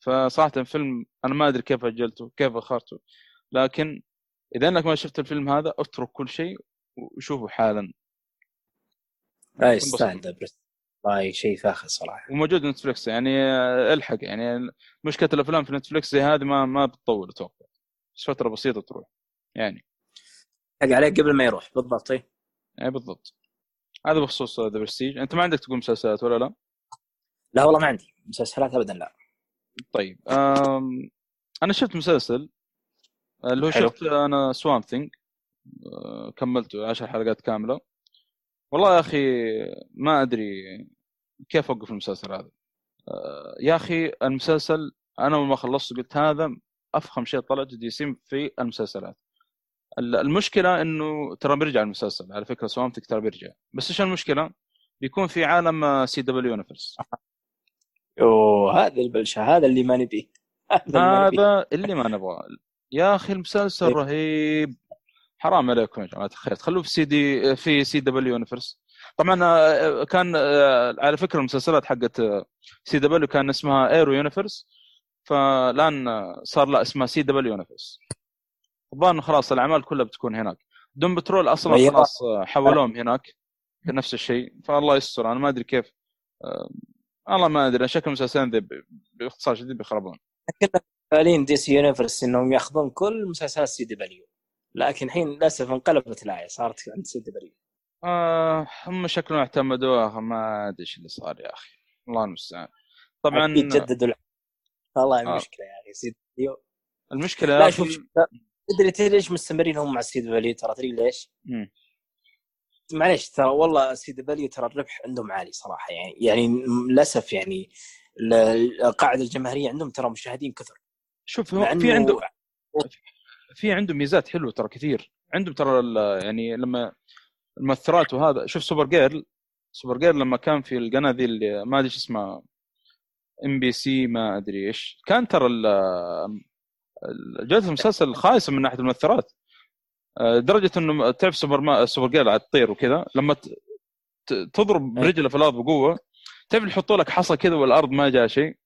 فصراحة الفيلم أنا ما أدري كيف أجلته كيف أخرته. لكن إذا إنك ما شفت الفيلم هذا اترك كل شيء وشوفه حالا. لا يستاهل ذا والله شيء فاخر صراحة. وموجود نتفلكس يعني آه، ألحق. يعني مشكلة الأفلام في نتفلكس زي هذه ما ما بتطول أتوقع. بس فترة بسيطة تروح يعني. حق عليه قبل ما يروح بالضبط يعني بالضبط. هذا بخصوص The Prestige. أنت ما عندك تقول مسلسلات ولا لا؟ لا والله ما عندي مسلسلات ابدا لا. طيب أم... أنا شفت مسلسل اللي هو حلو. شفت أنا Swamp Thing كملته عشر حلقات كاملة. والله يا أخي ما أدري كيف أوقف المسلسل هذا. أه، يا أخي المسلسل أنا اول ما خلصت قلت هذا أفخم شيء طلع DC في المسلسلات. ال- المشكلة إنه ترى بيرجع المسلسل على فكرة Swamp Thing ترى بيرجع. بس إيش المشكلة؟ بيكون في عالم CW Universe أوه هذا البلشة هذا اللي ما نبيه. هذا اللي ما نبغاه. يا أخي المسلسل إيه. رهيب. حرام عليكم يا جماعة الخير. خلوه في سي دي في CW Universe طبعا آه، كان آه، على فكرة المسلسلات حقت آه، CW كان اسمها Arrow Universe فالآن آه، صار لا اسمها CW Universe الظاهر خلاص الأعمال كلها بتكون هناك. Doom Patrol أصلا طيب. خلاص آه، حولوهم هناك نفس الشيء. فالله يستر أنا ما أدري كيف آه، والله ما أدري. شكل المسلسلين ذي باختصار شديد بيخربون. كنا متفائلين DC Universe إنهم يأخذون كل مسلسلات CW لكن الحين للأسف انقلبت الآية صارت عند CW آه هم شكلهم اعتمدوها ما أدري إيش اللي صار يا أخي. الله المستعان. طبعا جددوا والله آه. مشكله يا أخي CW المشكلة لا شوف تدري تدري ليش مستمرين هم مع CW ترى تدري ليش؟ معليش ترى والله CW ترى الربح عندهم عالي صراحة يعني يعني للأسف يعني ال- القاعدة الجماهيرية عندهم ترى مشاهدين كثر. شوف في إنه- عنده في عنده ميزات حلوة ترى كثير. عندهم ترى يعني لما المؤثرات وهذا شوف Supergirl Supergirl لما كان في القناة ذي اللي ما أدري إيش اسمها إم بي سي ما أدري إيش كان ترى جوده المسلسل خايسه من ناحية المؤثرات آه، لدرجه إنه تعرف سوبر ما Supergirl على تطير وكذا لما تضرب إيه. برجله في الأرض بقوة تعرف يحطوا لك حصى كذا والأرض ما جاء شيء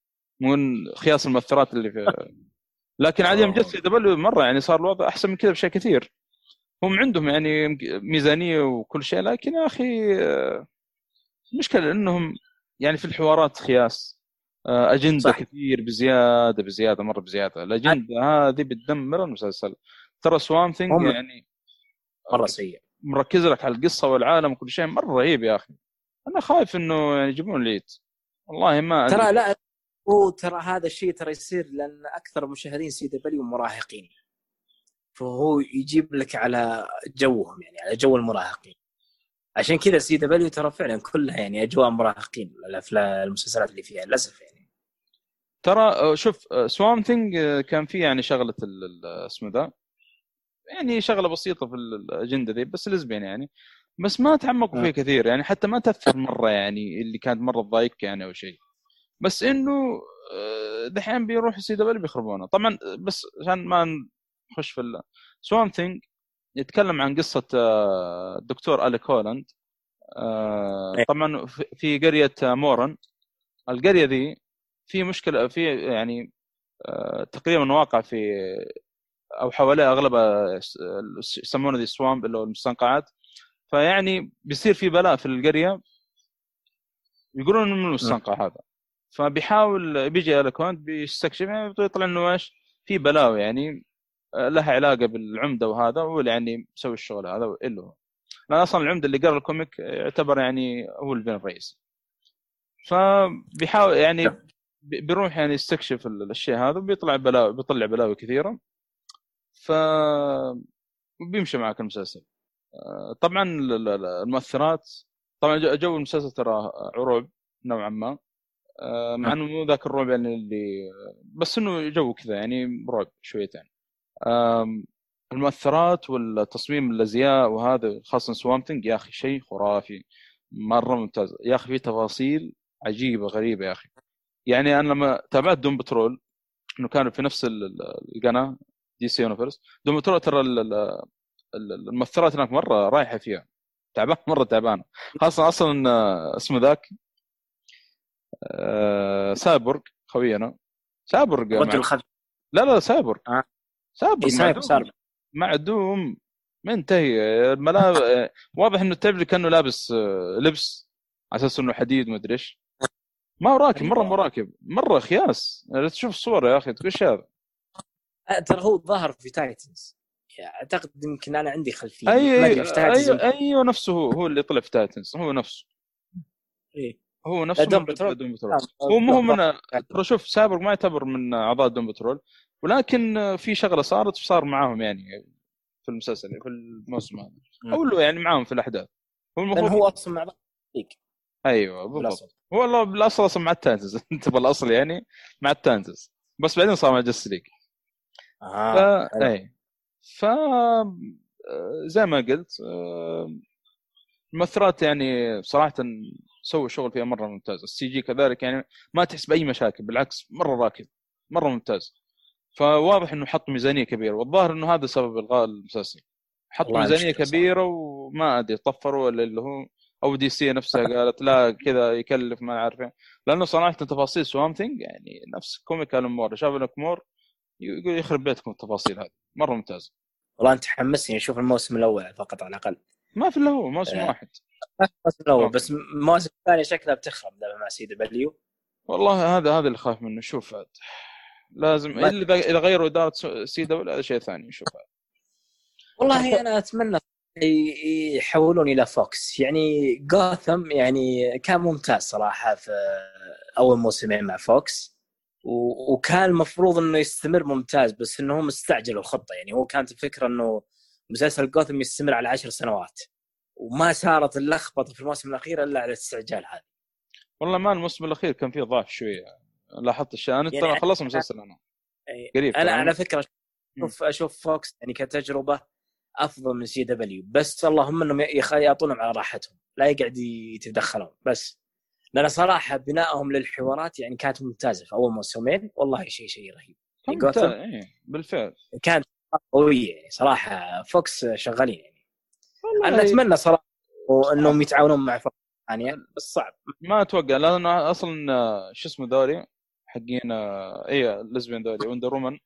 من خياس المؤثرات اللي في لكن عاد يوم. جت CW مرة يعني صار الوضع أحسن من كذا بشيء كثير هم عندهم يعني ميزانية وكل شيء لكن يا أخي آه، المشكلة إنهم يعني في الحوارات خياس آه، أجندة صح. كثير بزيادة بزيادة مرة بزيادة. الأجندة هذه بتدمر المسلسل. ترى Swamp Thing يعني مرة سيء. مركز لك على القصة والعالم وكل شيء مرة رهيب يا أخي. أنا خايف إنه يعني يجيبون العيد والله ما. ترى لا هو ترى هذا الشيء ترى يصير لأن أكثر مشاهدين CW مراهقين. فهو يجيب لك على جوهم يعني على جو المراهقين. عشان كذا CW ترى فعلا كلها يعني أجواء مراهقين الأفلام المسلسلات اللي فيها للأسف يعني. ترى آه، شوف Swamp Thing كان فيه يعني شغلة اسمه ذا يعني شغلة بسيطة في ال- الأجندة ذي بس lesbian يعني بس ما تعمقوا فيه آه. كثير يعني حتى ما تأثر مرة يعني اللي كانت مرة تضايقك يعني أو شيء بس إنه آه، دحين بيروح CW بيخربونه طبعا آه، بس عشان ما نخش في Swamp Thing يتكلم عن قصة آه، الدكتور أليك هولاند آه، إيه. طبعا في- قرية آه، مورن القرية ذي في مشكلة في يعني آه، تقريبا واقع في أو حواليه اغلبها س- يسمونه the swamp اللي هو المستنقعات. فيعني بيصير في بلاء في القرية. يقولون إنه من المستنقع هذا. فبيحاول بيجي الكوانت بيستكشف يعني يطلع إنه إيش؟ في بلاوي يعني آه، لها علاقة بالعمدة وهذا هو اللي يعني مسوي الشغل هذا اللي هو لأن أصلا العمدة اللي قرأ ال comic يعتبر يعني هو ال villain الرئيسي. فبيحاول يعني بي- بيروح يعني يستكشف ال- الشيء هذا وبيطلع بلاوي بيطلع بلاوي كثيرة. ف بيمشي معك المسلسل. آه، طبعا ال- ال- المؤثرات طبعا جو- المسلسل ترى رعب نوعا ما. آه، مع إنه مو ذاك الرعب يعني اللي بس إنه جو كذا يعني رعب شويتين. المؤثرات والتصميم الأزياء وهذا خاصة Swamp Thing يا أخي شيء خرافي. مرة ممتاز. يا أخي في تفاصيل عجيبة غريبة يا أخي. يعني أنا لما تابعت Doom Patrol إنه كانوا في نفس ال- ال- القناة DC Universe Doom Patrol ترى ال- ال- ال- المؤثرات هناك مرة رايحة فيها. تعبان مرة تعبانة. خاصة أصلا آه، اسمه ذاك آه، سايبورغ خوينا. سايبورغ مع- رجل لا لا سايبورغ. آه. سايبورغ اي سايب معدوم. منتهي. الملابس واضح إنه تعرف كأنه لابس لبس. على أساس إنه حديد مدري إيش. ما هو راكب مرة مو راكب. مرة خياس. تشوف الصور يا أخي تقول إيش هذا آه، ترى هو ظهر في Titans. أعتقد يمكن أنا عندي خلفية ما أدري في Titans أيوه أيوه نفسه هو هو اللي طلع في Titans هو نفسه. إيه. هو نفسه Doom Patrol. Doom Patrol. هو مو هو من ترى شوف سايبورغ ما يعتبر من أعضاء Doom Patrol ولكن في شغلة صارت وصار معاهم يعني في المسلسل في الموسم هذا. أو له يعني معاهم في الأحداث. هو هو أصلا مع أيوه بالضبط. والله بالأصل أصلا مع ال Titans أنت بالأصل يعني مع ال Titans بس بعدين صار مع Justice League ف... آه حلو. أي. ف آه، زي ما قلت آه، المؤثرات يعني صراحة سووا شغل فيها مرة ممتاز. ال CG كذلك يعني ما تحس بأي مشاكل بالعكس مرة راكب مرة ممتاز. فواضح إنه حط ميزانية كبيرة والظاهر إنه هذا سبب إلغاء المسلسل. حطوا والله ميزانية مشكلة صح. كبيرة وما أدري طفروا ولا اللي هو أو DC نفسها قالت لا كذا يكلف ما عارف إيه. لأنه صراحة تفاصيل Swamp Thing يعني نفس comic Alan Moore شاف لك مور يقول يخرب بيتكم التفاصيل هذه. مرة ممتازة. والله أنت حمسني أشوف الموسم الأول فقط على الأقل. ما في الا هو موسم آه. واحد. الموسم الأول. بس المواسم الثانية شكلها بتخرب مع CW. والله هذا هذا اللي خايف منه. شوف عاد. لازم إلا إذا غيروا إدارة CW هذا شيء ثاني. شوف. والله أنا أتمنى يحولون إلى Fox يعني جوثم يعني كان ممتاز صراحة في أول موسمين مع Fox وكان المفروض إنه يستمر ممتاز بس إنهم استعجلوا الخطة. يعني هو كانت الفكرة إنه مسلسل جوثم يستمر على عشر سنوات وما صارت اللخبطة في الموسم الأخير إلا على الاستعجال هذا. والله ما الموسم الأخير كان فيه ضعف شوية لاحظت الشيء. أنا يعني ترى خلصت المسلسل أنا. قريب أنا. على فكرة أشوف أشوف Fox يعني كتجربة أفضل من CW بس اللهم إنهم يعطونهم على راحتهم. لا يقعد يتدخلون. بس لأن صراحة بنائهم للحوارات يعني كانت ممتازة في أول موسمين. والله شيء شيء رهيب. إيه، بالفعل. كانت قوية يعني. صراحة فوكس شغالين يعني. أنا أتمنى صراحة إنهم يتعاونون مع فوكس ثانية بس صعب. ما أتوقع لأنه أصلا شو اسمه ذولي حقين اي لزبين ذولي وندر رومان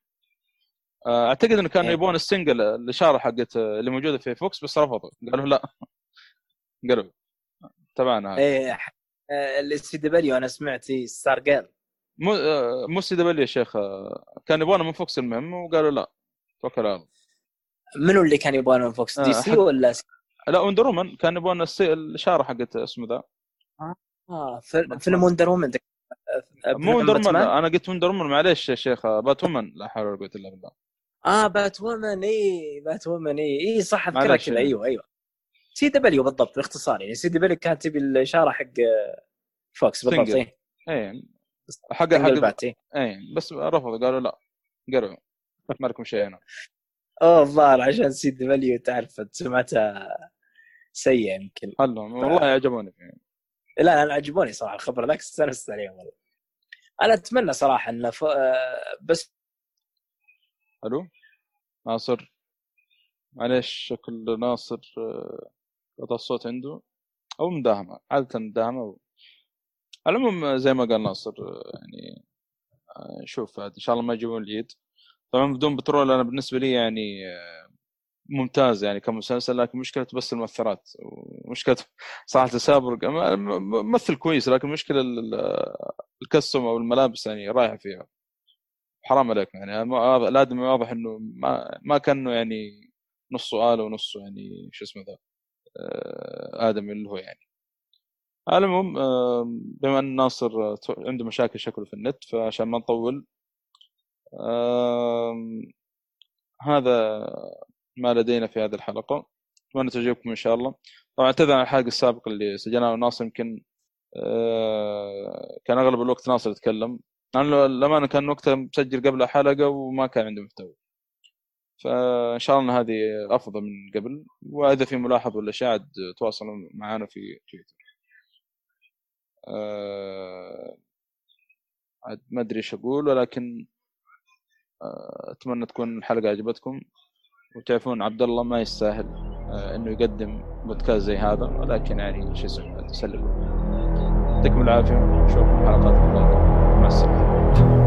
أعتقد إنه كانوا إيه. يبون السنجل الاشاره حقت آه، اللي موجودة في فوكس بس رفضوا. قالوا لا. قالوا تبعنا إيه السي دبليو أنا سمعت ستار جير مو آه، مو CW يا شيخ. آه، كان يبونه من Fox المهم وقالوا لا. توكل على منو اللي كان يبغى من Fox دي آه، سي ولا لا Wonder Woman كان يبون الاشاره حقت اسمه ذا. آه فيلم Wonder Woman مو Wonder أنا قلت Wonder Woman معليش يا شيخ. آه، Batwoman لا حول ولا قوة إلا بالله. آه Batwoman اي Batwoman اي اي صح اذكرها. كذا أيوه أيوه. CW بالضبط باختصار يعني. CW كانت تبي الإشارة حق Fox بالضبط signal. اي إيه. حق حق اي إيه. بس رفضوا قالوا لا قالوا ما لكم شيء هنا. أوه الظاهر عشان CW تعرف سمعتها سيئة يمكن. والله يعجبوني فيه. لا لا أنا عجبوني صراحة الخبر. ذاك استانست عليهم والله. أنا أتمنى صراحة انه ف... آه، بس ألو؟ ناصر. معليش شكل ناصر آه، قطع الصوت عنده. أو مداهمة عادة مداهمة و... على العموم آه، زي ما قال ناصر آه، يعني شوف إن شاء الله ما يجيبون العيد طبعا بدون بترول أنا بالنسبة لي يعني ممتاز يعني كمسلسل لكن مشكلة بس المؤثرات ومشكلة صراحة سابر ممثل كويس لكن مشكلة الكستم أو الملابس يعني رايحة فيها. حرام عليك يعني الادمي واضح إنه ما ما كأنه يعني نصه آلة ونصه يعني شو اسمه ذا آه، آدمي اللي هو يعني. المهم بما أن ناصر عنده مشاكل شكله في النت فعشان ما نطول هذا ما لدينا في هذه الحلقة. أتمنى تعجبكم إن شاء الله. طبعا اعتذر عن الحلقة السابقة اللي سجلناها ناصر يمكن آه، كان أغلب الوقت ناصر يتكلم. لأنه الامانه كان وقتها مسجل قبل حلقة وما كان عنده محتوى. فإن شاء الله هذه أفضل من قبل وإذا في ملاحظة ولا شيء عاد تواصلوا معنا في تويتر. آه، عاد ما أدري إيش أقول ولكن آه، أتمنى تكون الحلقة عجبتكم. وتعرفون عبد الله ما يستاهل آه، إنه يقدم بودكاست زي هذا ولكن يعني شو اسمه تسلم يعطيكم العافية نشوفكم حلقات القادمه مع السلامه